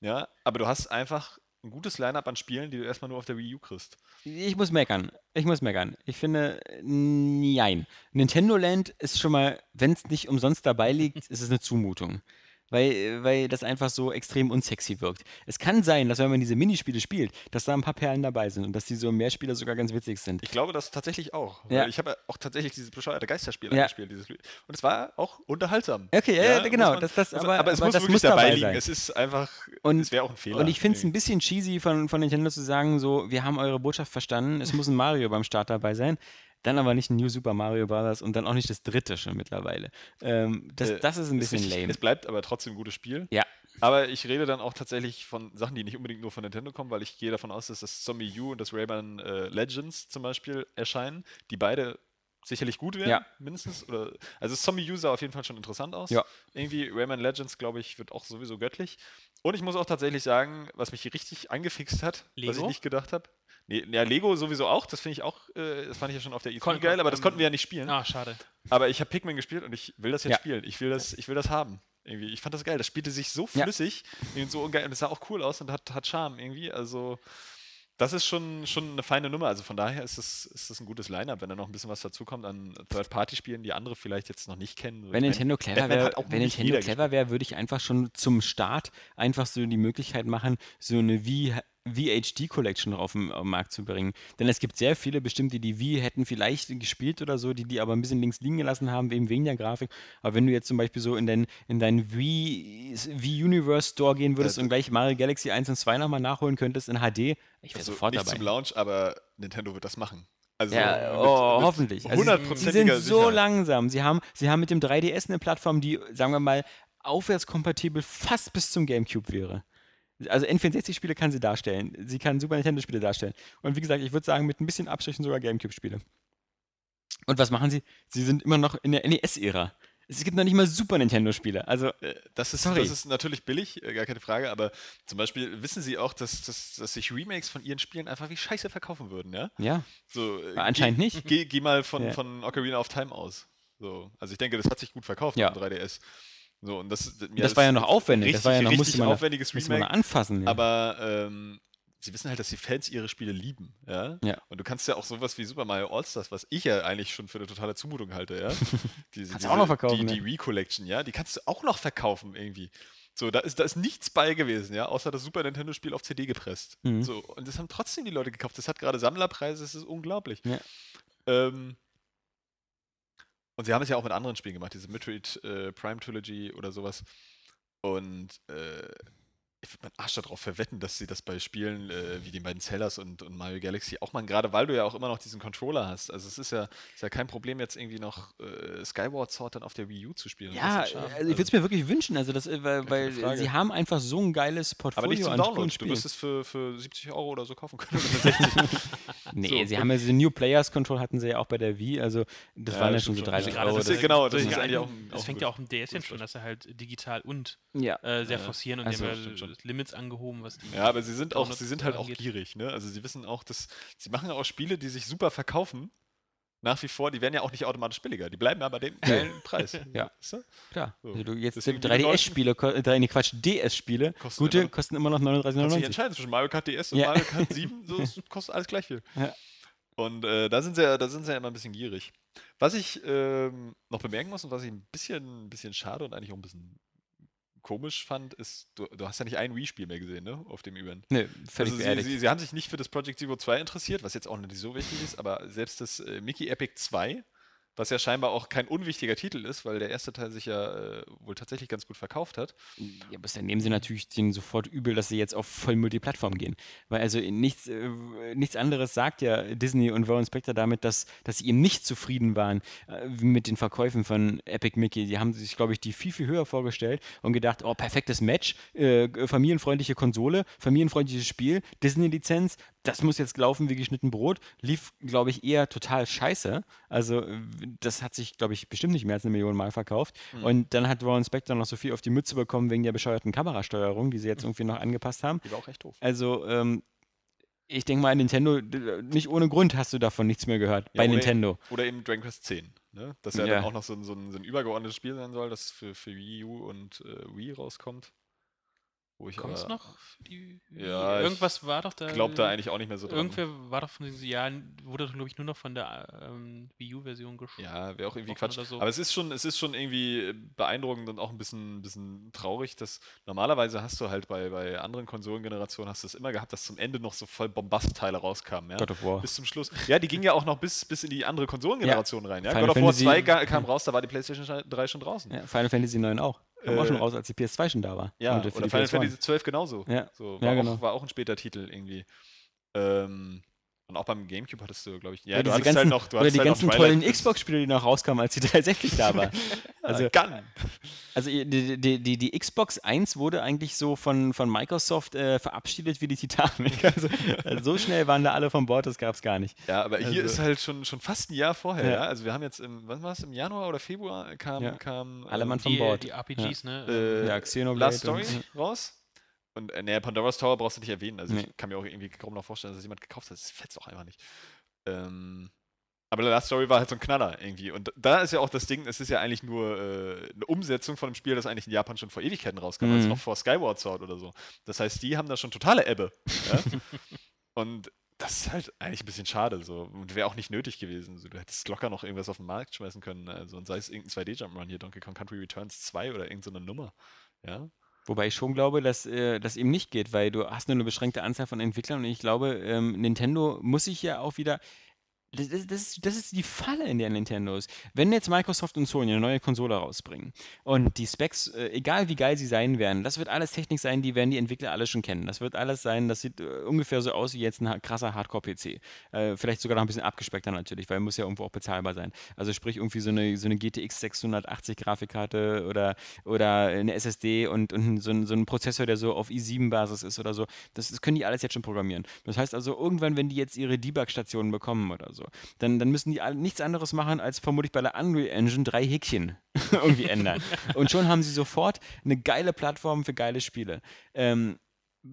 F: Ja, aber du hast einfach ein gutes Line-Up an Spielen, die du erstmal nur auf der Wii U kriegst.
E: Ich muss meckern. Ich muss meckern. Ich finde, nein. Nintendo Land ist schon mal, wenn es nicht umsonst dabei liegt, <laughs> ist es eine Zumutung. Weil, weil das einfach so extrem unsexy wirkt. Es kann sein, dass wenn man diese Minispiele spielt, dass da ein paar Perlen dabei sind und dass die so Mehrspieler sogar ganz witzig sind.
F: Ich glaube das tatsächlich auch.
E: Ja.
F: Ich habe ja auch tatsächlich dieses bescheuerte Geisterspiel
E: Ja.
F: angespielt. Dieses, und es war auch unterhaltsam.
E: Okay, ja, ja, genau,
F: man-
E: das- das-
F: muss-
E: aber-
F: es
E: aber
F: muss
E: das
F: wirklich
E: muss
F: dabei liegen.
E: sein.
F: Es ist einfach,
E: Und-
F: es wäre auch ein Fehler.
E: Und ich finde es ein bisschen cheesy von, von Nintendo zu sagen, so, wir haben eure Botschaft verstanden, es muss ein Mario beim Start dabei sein. Dann aber nicht ein New Super Mario Bros. und dann auch nicht das dritte schon mittlerweile. Ähm, das,
F: Äh,
E: das ist ein
F: Ist
E: bisschen
F: richtig,
E: lame.
F: Es bleibt aber trotzdem ein gutes Spiel.
E: Ja.
F: Aber ich rede dann auch tatsächlich von Sachen, die nicht unbedingt nur von Nintendo kommen, weil ich gehe davon aus, dass das Zombie U und das Rayman äh, Legends zum Beispiel erscheinen, die beide sicherlich gut werden,
E: Ja.
F: mindestens. Oder, also Zombie U sah auf jeden Fall schon interessant aus.
E: Ja.
F: Irgendwie Rayman Legends, glaube ich, wird auch sowieso göttlich. Und ich muss auch tatsächlich sagen, was mich richtig angefixt hat, was ich
G: Lego?
F: nicht gedacht habe. Nee, ja, Lego sowieso auch, das finde ich auch, äh, das fand ich ja schon auf der E3
G: Kon-
F: geil, aber das
G: ähm,
F: konnten wir ja nicht spielen.
G: Ah, schade.
F: Aber ich habe Pikmin gespielt und ich will das jetzt
E: Ja.
F: spielen. Ich will das, ich will das haben. Irgendwie. Ich fand das geil. Das spielte sich so
E: Ja.
F: flüssig und so geil. Und es sah auch cool aus und hat, hat Charme irgendwie. Also, das ist schon, schon eine feine Nummer. Also von daher ist es, ist es ein gutes Line-Up, wenn da noch ein bisschen was dazukommt an Third-Party-Spielen, die andere vielleicht jetzt noch nicht kennen.
E: Wenn
F: ich mein,
E: Nintendo clever wäre, wenn Nintendo clever wäre, würde ich einfach schon zum Start einfach so die Möglichkeit machen, so eine V VHD Collection auf den, auf den Markt zu bringen. Denn es gibt sehr viele bestimmt, die die Wii hätten vielleicht gespielt oder so, die die aber ein bisschen links liegen gelassen haben, eben wegen der Grafik. Aber wenn du jetzt zum Beispiel so in deinen in dein Wii, Wii Universe Store gehen würdest
F: Ja,
E: und gleich Mario Galaxy 1 und 2 nochmal nachholen könntest in HD, ich wäre
F: Also
E: sofort
F: nicht
E: dabei.
F: zum Launch, aber Nintendo wird das machen. Also
E: Ja,
F: mit-
E: oh,
F: mit
E: hoffentlich. Also sie, sind so
F: Sicherheit.
E: langsam. Sie haben, sie haben mit dem 3DS eine Plattform, die, sagen wir mal, aufwärtskompatibel fast bis zum GameCube wäre. Also N64-Spiele kann sie darstellen. Sie kann Super Nintendo-Spiele darstellen. Und wie gesagt, ich würde sagen, mit ein bisschen Abstrichen sogar GameCube-Spiele. Und was machen sie? Sie sind immer noch in der NES-Ära. Es gibt noch nicht mal Super Nintendo-Spiele. Also,
F: Äh, Das ist,
E: Sorry.
F: das ist natürlich billig, äh, gar keine Frage, aber zum Beispiel wissen Sie auch, dass, dass, dass sich Remakes von Ihren Spielen einfach wie Scheiße verkaufen würden, ja?
E: ja.
F: So, äh,
E: Anscheinend
F: geh,
E: nicht.
F: Geh, geh mal von,
E: Ja.
F: von Ocarina of Time aus. So, also ich denke, das hat sich gut verkauft
E: Ja.
F: dem 3DS. So, und das, mir
E: das war ja noch aufwendig.
F: Richtig,
E: das war ja noch,
F: richtig
E: man,
F: aufwendiges
E: musste man
F: Remake,
E: anfassen. Ja.
F: aber ähm, sie wissen halt, dass die Fans ihre Spiele lieben, ja?
E: Ja.
F: Und du kannst ja auch sowas wie Super Mario All-Stars, was ich ja eigentlich schon für eine totale Zumutung halte, ja? <laughs> Diese,
E: Kannst du auch noch verkaufen,
F: Die, die Wii Collection, ja? Die kannst du auch noch verkaufen irgendwie. So, da ist, da ist nichts bei gewesen, ja, außer das Super Nintendo-Spiel auf CD gepresst.
E: Mhm.
F: So, und das haben trotzdem die Leute gekauft. Das hat gerade Sammlerpreise, das ist unglaublich.
E: Ja.
F: Ähm, und sie haben es ja auch mit anderen Spielen gemacht, diese Metroid äh, Prime Trilogy oder sowas. Und äh, ich würde meinen Arsch darauf verwetten, dass sie das bei Spielen äh, wie den beiden Zellers und, und Mario Galaxy auch machen, gerade weil du ja auch immer noch diesen Controller hast. Also es ist ja, ist ja kein Problem, jetzt irgendwie noch äh, Skyward Sword dann auf der Wii U zu spielen.
E: Ja, also ich würde es mir wirklich wünschen, also das, äh, weil, weil sie haben einfach so ein geiles
F: aber
E: Portfolio
F: nicht zum
E: an
F: Download. Du wirst es für, für 70 Euro oder so kaufen können. <laughs> Oder für 60.
E: Nee,
F: So,
E: sie haben ja diese New Players Control hatten sie ja auch bei der Wii, also das
F: Ja,
E: waren ja schon so
F: stimmt schon.
E: 30
F: Ja,
G: Gerade
E: Euro.
F: das ist genau, das
G: das
F: ist eigentlich auch
G: Das
F: auch
G: fängt ja auch im DS schon, dass sie halt digital und
E: Ja,
G: äh, sehr forcieren und
E: Also-
G: die haben Limits angehoben, was die.
F: Ja, aber sie sind auch, sie sind halt auch gierig, ne? Also sie wissen auch, dass sie machen auch Spiele, die sich super verkaufen. Nach wie vor, die werden ja auch nicht automatisch billiger. Die bleiben aber den geilen Preis. <laughs>
E: Ja.
F: Du?
E: klar.
F: So.
E: Also du jetzt
F: Deswegen die
E: 3DS-Spiele, ko- äh, nee, Quatsch, DS-Spiele,
F: Kosten
E: gute,
F: immer noch-
E: kosten immer noch
F: Kannst du dich
E: 39,99.
F: entscheiden zwischen Mario Kart DS und
E: Ja.
F: Mario Kart 7, <laughs> so kostet alles gleich viel. Und äh, da, sind sie ja, da sind sie ja immer ein bisschen gierig. Was ich ähm, noch bemerken muss und was ich ein bisschen, ein bisschen schade und eigentlich auch ein bisschen komisch fand, ist, du, du hast ja nicht ein Wii-Spiel mehr gesehen, ne? Auf dem Event.
E: Nee, völlig
F: Also sie, sie, sie haben sich nicht für das Project Zero 2 interessiert, was jetzt auch nicht so wichtig ist, aber selbst das äh, Mickey Epic 2, was ja scheinbar auch kein unwichtiger Titel ist, weil der erste Teil sich ja äh, wohl tatsächlich ganz gut verkauft hat.
E: Ja, aber dann nehmen sie natürlich denen sofort übel, dass sie jetzt auf voll Multiplattform gehen. Weil also nichts, äh, nichts anderes sagt ja Disney und Warren Spector damit, dass, dass sie eben nicht zufrieden waren äh, mit den Verkäufen von Epic Mickey. Die haben sich, glaube ich, die viel, viel höher vorgestellt und gedacht, oh, perfektes Match, äh, familienfreundliche Konsole, familienfreundliches Spiel, Disney-Lizenz, das muss jetzt laufen wie geschnitten Brot. Lief, glaube ich, eher total scheiße. Also äh, das hat sich, glaube ich, bestimmt nicht mehr als eine Million Mal verkauft. Und dann hat Warren Spector noch so viel auf die Mütze bekommen wegen der bescheuerten Kamerasteuerung, die sie jetzt irgendwie noch angepasst haben.
F: Die war auch echt doof.
E: Also, ähm, ich denke mal, Nintendo, nicht ohne Grund hast du davon nichts mehr gehört.
F: Ja,
E: bei
F: oder
E: Nintendo.
F: Oder eben Dragon Quest 10, ne? Das ja,
E: Ja.
F: dann auch noch so ein, so, ein, so ein übergeordnetes Spiel sein soll, das für, für Wii U und äh, Wii rauskommt. Wo ich
G: Kommt es
F: aber
G: noch? Die,
F: Ja, ich
G: irgendwas war doch da.
F: glaube da eigentlich auch nicht mehr so dran.
G: Irgendwer war doch von diesen Jahren, wurde glaube ich nur noch von der ähm, Wii U-Version gesprochen.
F: Ja, wäre auch irgendwie Quatsch.
G: oder so.
F: Aber es ist schon, es ist schon irgendwie beeindruckend und auch ein bisschen, bisschen traurig, dass normalerweise hast du halt bei, bei anderen Konsolengenerationen hast du es immer gehabt, dass zum Ende noch so voll Bombastteile rauskamen, ja.
E: God of War.
F: Bis zum Schluss. Ja, die ging ja auch noch bis, bis in die andere Konsolengeneration rein, ja.
E: Final
F: God of War
E: Fantasy-
F: 2 ga- kam raus, da war die PlayStation 3 schon draußen.
E: Ja, Final Fantasy 9 auch. Kam auch schon
F: Äh,
E: raus, als die PS2 schon da war.
F: Ja, oder Final
E: PS1.
F: Fantasy 12 genauso.
E: Ja,
F: So,
E: ja,
F: war,
E: genau.
F: auch, war auch ein später Titel irgendwie. Ähm, und auch beim Gamecube hattest du, glaube ich, ja,
E: Oder
F: du hattest
E: ganzen,
F: halt noch, du
E: oder
F: hattest
E: die
F: halt
E: ganzen tollen Xbox-Spiele, die noch rauskamen, als die 360 <laughs> da war. <laughs> Also,
F: Ah, Gun.
E: also die, die, die, die Xbox 1 wurde eigentlich so von, von Microsoft äh, verabschiedet wie die Titanic. <laughs> Also, also so schnell waren da alle von Bord, das gab es gar nicht.
F: Ja, aber hier
E: Also-
F: ist halt schon, schon fast ein Jahr vorher, ja.
E: Ja.
F: Also wir haben jetzt im, wann war es, im Januar oder Februar kam,
E: Ja.
F: kam
E: Alle
F: ähm,
E: Mann von Bord.
G: die RPGs, ne?
F: äh,
E: Ja, Xenoblade
F: Last Story
E: und-
F: raus. Und äh, nee, Pandora's Tower brauchst du nicht erwähnen. Also
E: Nee.
F: ich kann mir auch irgendwie kaum noch vorstellen, dass das jemand gekauft hat. Das fetzt auch einfach nicht. Ähm, aber The Last Story war halt so ein Knaller irgendwie. Und da ist ja auch das Ding, es ist ja eigentlich nur äh, eine Umsetzung von einem Spiel, das eigentlich in Japan schon vor Ewigkeiten rauskam, also
E: Mhm.
F: noch vor Skyward Sword oder so. Das heißt, die haben da schon totale Ebbe. Ja? <laughs> Und das ist halt eigentlich ein bisschen schade so. Und wäre auch nicht nötig gewesen. So, du hättest locker noch irgendwas auf den Markt schmeißen können. Also, und sei es irgendein 2D-Jump'n'Run hier, Donkey Kong Country Returns 2 oder irgendeine so Nummer. Ja.
E: Wobei ich schon glaube, dass äh, das eben nicht geht, weil du hast nur eine beschränkte Anzahl von Entwicklern und ich glaube, ähm, Nintendo muss sich ja auch wieder. Das, das, das, ist- die Falle, in der Nintendo ist. Wenn jetzt Microsoft und Sony eine neue Konsole rausbringen und die Specs, äh, egal wie geil sie sein werden, das wird alles Technik sein, die werden die Entwickler alle schon kennen. Das wird alles sein, das sieht äh, ungefähr so aus wie jetzt ein krasser Hardcore-PC. Äh, vielleicht sogar noch ein bisschen abgespeckter natürlich, weil muss ja irgendwo auch bezahlbar sein. Also sprich irgendwie so eine, so eine GTX 680 Grafikkarte oder, oder eine SSD und, und so, ein, so ein Prozessor, der so auf i7-Basis ist oder so. Das, das können die alles jetzt schon programmieren. Das heißt also, irgendwann, wenn die jetzt ihre Debug-Stationen bekommen oder so, dann, dann müssen die nichts anderes machen, als vermutlich bei der Unreal Engine drei Häkchen <laughs> irgendwie ändern. Und schon haben sie sofort eine geile Plattform für geile Spiele. Ähm,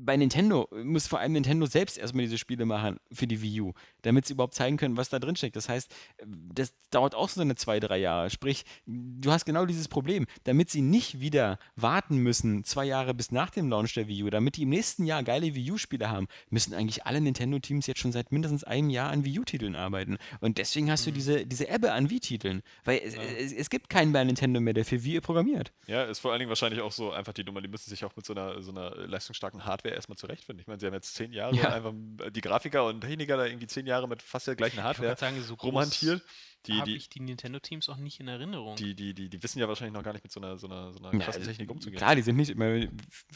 E: bei Nintendo muss vor allem Nintendo selbst erstmal diese Spiele machen für die Wii U, damit sie überhaupt zeigen können, was da drin steckt. Das heißt, das dauert auch so eine zwei, drei Jahre. Sprich, du hast genau dieses Problem. Damit sie nicht wieder warten müssen, zwei Jahre bis nach dem Launch der Wii U, damit die im nächsten Jahr geile Wii U-Spiele haben, müssen eigentlich alle Nintendo-Teams jetzt schon seit mindestens einem Jahr an Wii U-Titeln arbeiten. Und deswegen hast du diese, diese Ebbe an Wii-Titeln. Weil es, es, es gibt keinen bei Nintendo mehr, der für Wii programmiert.
F: Ja, ist vor allen Dingen wahrscheinlich auch so einfach die Nummer, die müssen sich auch mit so einer, so einer leistungsstarken Hardware erstmal zurechtfinden. Ich meine, sie haben jetzt zehn Jahre
E: Ja.
F: einfach äh, die Grafiker und Techniker da irgendwie zehn Jahre mit fast der gleichen Hardware
G: sagen, so
F: rumhantiert. Die,
G: habe
F: die,
G: ich die Nintendo-Teams auch nicht in Erinnerung.
F: die, die, die, die wissen ja wahrscheinlich noch gar nicht mit so einer, so einer, so einer
E: Ja,
F: krassen
E: also,
F: Technik umzugehen.
E: Klar, die sind nicht immer, wenn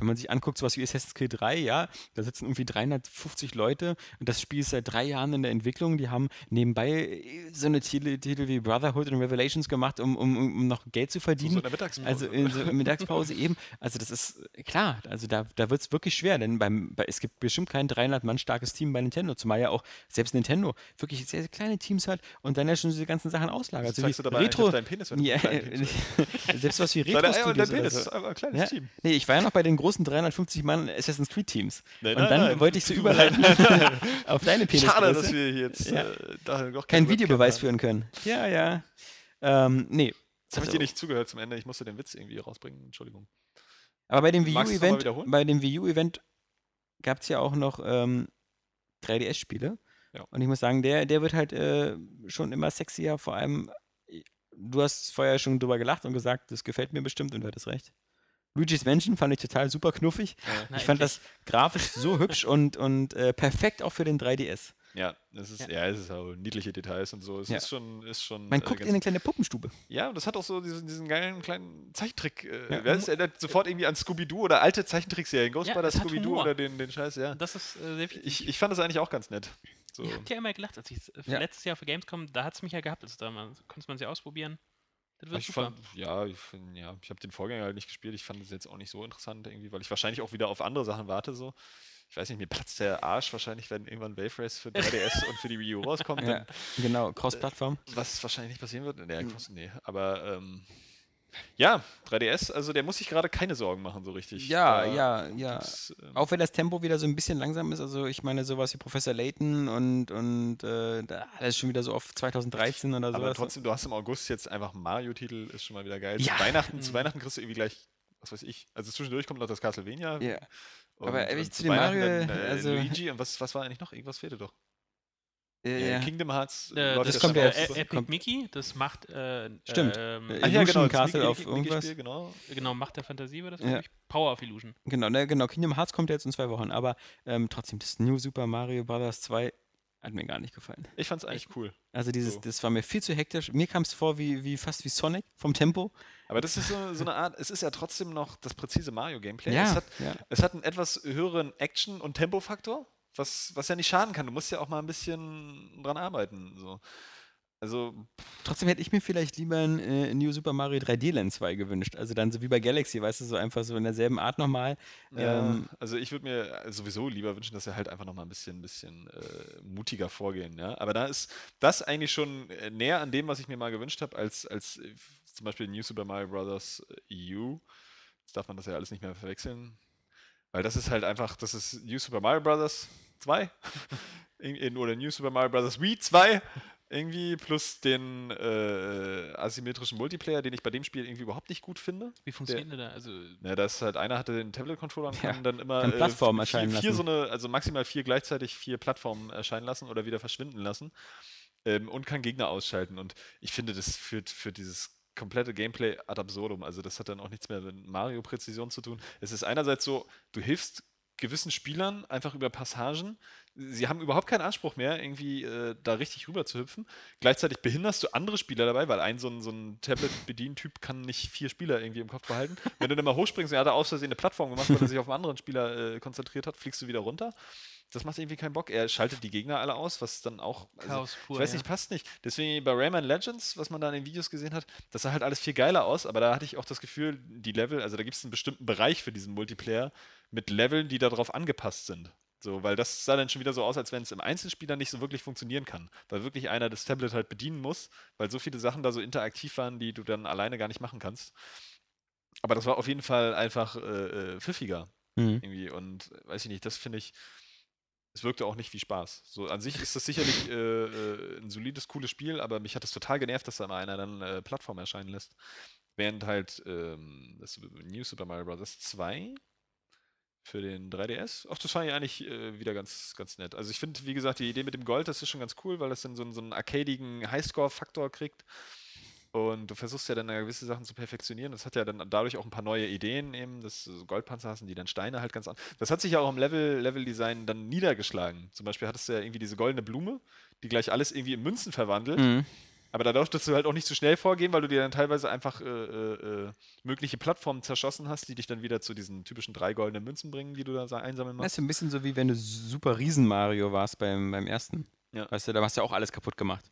E: man sich anguckt, sowas wie Assassin's Creed 3, ja, da sitzen irgendwie 350 Leute und das Spiel ist seit drei Jahren in der Entwicklung. Die haben nebenbei äh, so eine Titel, Titel wie Brotherhood und Revelations gemacht, um, um, um noch Geld zu verdienen.
F: so in der Mittagspause.
E: Also in so Mittagspause <laughs> eben. Also das ist äh, klar, also da, da wird es wirklich schwer, denn beim, bei, es gibt bestimmt kein 300 Mann starkes Team bei Nintendo, zumal ja auch selbst Nintendo wirklich sehr, sehr kleine Teams hat und dann ja schon diese ganzen Sachen auslagert.
F: Wieso
E: So wie
F: zeigst du dabei
E: Retro,
F: deinen Penis, wenn du
E: ja,
F: Penis <laughs>
E: selbst was wie Retro
F: dein
E: Studios oder
F: Penis, ist ein kleines
E: Ja?
F: Team.
E: Nee, ich war ja noch bei den großen 350 Mann Assassin's Creed Teams.
F: Nein,
E: und
F: nein,
E: dann
F: nein.
E: wollte ich so überleiten <laughs> auf deine Penisgröße.
F: Schade, dass wir jetzt
E: Ja.
F: äh, noch
E: keinen
F: keine
E: Videobeweis
F: Webcam
E: führen können. Ja, ja. Ähm, nee.
F: Jetzt habe ich
E: Also-
F: dir nicht zugehört zum Ende. Ich musste den Witz irgendwie rausbringen. Entschuldigung.
E: Aber bei dem Wii U-Event,
F: wiederholen?
E: bei dem Wii U-Event gab es ja auch noch ähm, 3DS-Spiele.
F: Ja.
E: Und ich muss sagen, der, der wird halt äh, schon immer sexier, vor allem, äh, du hast vorher schon drüber gelacht und gesagt, das gefällt mir bestimmt und du hattest recht. Luigi's Mansion fand ich total super knuffig.
G: Na,
E: ich fand
G: endlich.
E: das grafisch so hübsch <laughs> und, und äh, perfekt auch für den 3DS.
F: Ja, es ist,
G: Ja.
F: ja. es ist auch niedliche Details und so. Es
E: Ja.
F: ist schon, ist schon.
E: Man
F: äh,
E: guckt in eine kleine Puppenstube.
F: Ja, und das hat auch so diesen, diesen geilen kleinen Zeichentrick. Äh,
E: Ja.
F: ist, erinnert sofort irgendwie an Scooby-Doo oder alte Zeichentrickserien. Ghostbusters, Scooby-Doo oder den, den Scheiß, ja.
G: Das ist äh, sehr wichtig.
F: Ich, ich fand das eigentlich auch ganz nett. So.
G: Ihr habt ja immer gelacht, als ich äh,
E: Ja.
G: letztes Jahr für Gamescom, da hat es mich ja gehabt, also da konnte man sie ausprobieren. Das wird
F: Ich
G: super.
F: fand, ja, ich, find, ja, ich habe den Vorgänger halt nicht gespielt. Ich fand es jetzt auch nicht so interessant irgendwie, weil ich wahrscheinlich auch wieder auf andere Sachen warte. So. Ich weiß nicht, mir platzt der Arsch wahrscheinlich, wenn irgendwann Wave Race für 3DS <laughs> und für die Wii U rauskommt.
E: Ja,
F: Dann,
E: genau, Cross-Plattform.
F: was wahrscheinlich nicht passieren wird. Nee, Cross, nee. Aber ähm, ja, 3DS, also der muss sich gerade keine Sorgen machen, so richtig.
E: Ja,
F: Da
E: ja, ja.
F: ähm,
E: Auch wenn das Tempo wieder so ein bisschen langsam ist, also ich meine sowas wie Professor Layton und, und äh, da alles schon wieder so auf 2013 oder
F: Aber
E: sowas.
F: trotzdem, du hast im August jetzt einfach Mario-Titel, ist schon mal wieder geil.
E: Ja.
F: Zu, Weihnachten, zu
G: Mhm.
F: Weihnachten kriegst du irgendwie gleich, was weiß ich. Also zwischendurch kommt noch das Castlevania.
E: Ja.
F: Und,
E: Aber ehrlich, zu dem Mario,
F: dann, äh,
E: also-
F: Luigi und was, was war eigentlich noch? Irgendwas fehlte doch.
E: Ja,
F: Äh,
E: ja.
F: Kingdom Hearts.
G: Äh,
F: läuft
E: das
F: ja
E: kommt ja jetzt.
G: äh, Epic
E: kommt-
G: Mickey, das macht. Äh,
E: Stimmt.
G: Ähm,
E: Äh,
F: Ach ja,
E: Illusion
F: genau, das
E: Castle
F: Mickey-
E: auf
F: Mickey-
E: irgendwas.
F: Mickey-Spiel, genau.
G: genau, Macht der Fantasie war das,
E: Ja.
G: Power of Illusion.
E: Genau, ne, genau. Kingdom Hearts kommt ja jetzt in zwei Wochen, aber ähm, trotzdem, das New Super Mario Bros. 2 hat mir gar nicht gefallen.
F: Ich fand's eigentlich cool.
E: Also dieses,
F: So.
E: das war mir viel zu hektisch. Mir kam es vor wie, wie fast wie Sonic vom Tempo.
F: Aber das ist so, so eine Art, es ist ja trotzdem noch das präzise Mario-Gameplay.
E: Ja,
F: Es, hat,
E: ja.
F: es hat einen etwas höheren Action- und Tempofaktor, was, was ja nicht schaden kann. Du musst ja auch mal ein bisschen dran arbeiten. So. Also,
E: Trotzdem hätte ich mir vielleicht lieber ein äh, New Super Mario 3D Land 2 gewünscht. Also dann so wie bei Galaxy, weißt du, so einfach so in derselben Art nochmal.
F: Ja,
E: Ähm,
F: also ich würde mir sowieso lieber wünschen, dass sie halt einfach nochmal ein bisschen, bisschen äh, mutiger vorgehen. Ja? Aber da ist das eigentlich schon äh, näher an dem, was ich mir mal gewünscht habe, als, als zum Beispiel New Super Mario Bros. EU. Jetzt darf man das ja alles nicht mehr verwechseln. Weil das ist halt einfach, das ist New Super Mario Bros. 2 <laughs> in, oder New Super Mario Bros. Wii 2 irgendwie plus den äh, asymmetrischen Multiplayer, den ich bei dem Spiel irgendwie überhaupt nicht gut finde.
G: Wie funktioniert der da? Also,
F: Ja, da ist halt einer hatte den Tablet-Controller und
E: Ja,
F: kann dann immer
E: kann
F: äh,
E: Plattformen
F: vier,
E: erscheinen
F: vier
E: lassen.
F: so eine, also maximal vier gleichzeitig vier Plattformen erscheinen lassen oder wieder verschwinden lassen ähm, und kann Gegner ausschalten. Und ich finde, das führt für dieses komplette Gameplay ad absurdum. Also das hat dann auch nichts mehr mit Mario-Präzision zu tun. Es ist einerseits so, du hilfst gewissen Spielern einfach über Passagen. Sie haben überhaupt keinen Anspruch mehr, irgendwie äh, da richtig rüber zu hüpfen. Gleichzeitig behinderst du andere Spieler dabei, weil ein so ein, so ein Tablet-Bedientyp kann nicht vier Spieler irgendwie im Kopf behalten. Wenn du dann mal hochspringst, er hat aus Versehen eine Plattform gemacht, weil er sich auf einen anderen Spieler äh, konzentriert hat, fliegst du wieder runter. Das macht irgendwie keinen Bock. Er schaltet die Gegner alle aus, was dann auch. Also,
G: Chaos pur.
F: ich weiß
G: ja.
F: nicht, passt nicht. Deswegen bei Rayman Legends, was man da in den Videos gesehen hat, das sah halt alles viel geiler aus, aber da hatte ich auch das Gefühl, die Level, also da gibt es einen bestimmten Bereich für diesen Multiplayer mit Leveln, die darauf angepasst sind. So, weil das sah dann schon wieder so aus, als wenn es im Einzelspieler nicht so wirklich funktionieren kann. Weil wirklich einer das Tablet halt bedienen muss, weil so viele Sachen da so interaktiv waren, die du dann alleine gar nicht machen kannst. Aber das war auf jeden Fall einfach äh, äh, pfiffiger
E: Mhm.
F: irgendwie. Und äh, weiß ich nicht, das finde ich, es wirkte auch nicht wie Spaß. So an sich ist das sicherlich äh, äh, ein solides, cooles Spiel, aber mich hat es total genervt, dass da mal einer dann äh, Plattform erscheinen lässt. Während halt ähm, das New Super Mario Bros. 2 für den 3DS, ach, das fand ich eigentlich äh, wieder ganz, ganz nett. Also ich finde, wie gesagt, die Idee mit dem Gold, das ist schon ganz cool, weil das dann so, so einen arcadigen Highscore-Faktor kriegt. Und du versuchst ja dann gewisse Sachen zu perfektionieren. Das hat ja dann dadurch auch ein paar neue Ideen eben, so Goldpanzer hast und die dann Steine halt ganz an. Das hat sich ja auch im Level, Level-Design dann niedergeschlagen. Zum Beispiel hattest du ja irgendwie diese goldene Blume, die gleich alles irgendwie in Münzen verwandelt.
E: Mhm.
F: Aber da durftest du halt auch nicht zu schnell vorgehen, weil du dir dann teilweise einfach äh, äh, äh, mögliche Plattformen zerschossen hast, die dich dann wieder zu diesen typischen drei goldenen Münzen bringen, die du da sa- einsammeln
E: Das
F: musst.
E: ist so ein bisschen so wie wenn du Super Riesen Mario warst beim, beim ersten.
F: Ja.
E: Weißt du, da hast du ja auch alles kaputt gemacht.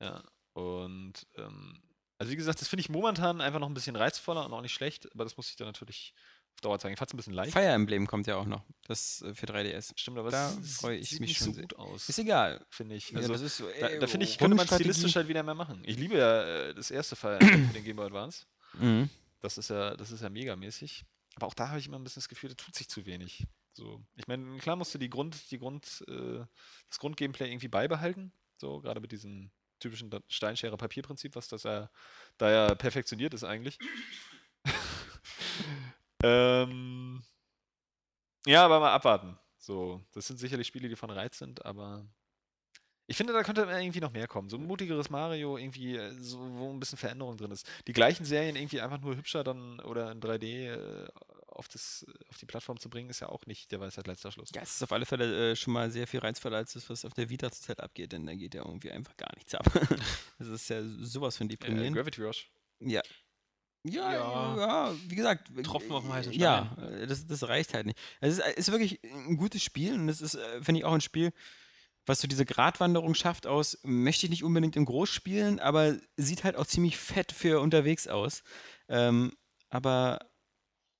F: Ja. Und ähm, also wie gesagt, das finde ich momentan einfach noch ein bisschen reizvoller und auch nicht schlecht, aber das muss ich dann natürlich auf Dauer zeigen. Ich fand es ein bisschen leicht.
E: Fire Emblem kommt ja auch noch. Das äh, für 3DS.
F: Stimmt, aber
E: Da
F: es
E: freu ich
F: sieht
E: mich
F: nicht
E: schon
F: so gut aus.
E: Ist egal.
F: finde ich.
E: Ja,
F: Also,
E: das ist so,
F: da, da finde ich, könnte man stilistisch halt wieder mehr machen. Ich liebe ja äh, das erste Fire Emblem <clears throat> für den Game Boy Advance.
E: Mhm.
F: Das ist ja, das ist ja megamäßig. Aber auch da habe ich immer ein bisschen das Gefühl, da tut sich zu wenig. So, ich meine, klar musst du die Grund, die Grund, äh, das Grundgameplay irgendwie beibehalten. So, gerade mit diesem typischen Steinschere-Papier-Prinzip, was das ja da ja perfektioniert ist eigentlich. <laughs> ähm, ja, aber mal abwarten. So, das sind sicherlich Spiele, die von Reiz sind, aber Ich finde, da könnte irgendwie noch mehr kommen. So ein mutigeres Mario, irgendwie, äh, so, wo ein bisschen Veränderung drin ist. Die gleichen Serien irgendwie einfach nur hübscher dann oder in 3D äh, auf, das, auf die Plattform zu bringen, ist ja auch nicht der Weisheit letzter Schluss.
E: Ja, es ist auf alle Fälle äh, schon mal sehr viel reizvoller als das, was auf der Vita zurzeit abgeht, denn da geht ja irgendwie einfach gar nichts ab. <laughs> das ist ja sowas von
F: Äh,
E: deprimierend.
F: Gravity Rush.
E: Ja. Ja, ja,
G: Ja.
E: wie gesagt.
G: Tropfen auf dem heißen
E: Ja, äh, das, das reicht halt nicht. Es ist, äh, ist wirklich ein gutes Spiel und es ist, äh, finde ich, auch ein Spiel, was so diese Gratwanderung schafft aus, möchte ich nicht unbedingt im Groß spielen, aber sieht halt auch ziemlich fett für unterwegs aus. Ähm, aber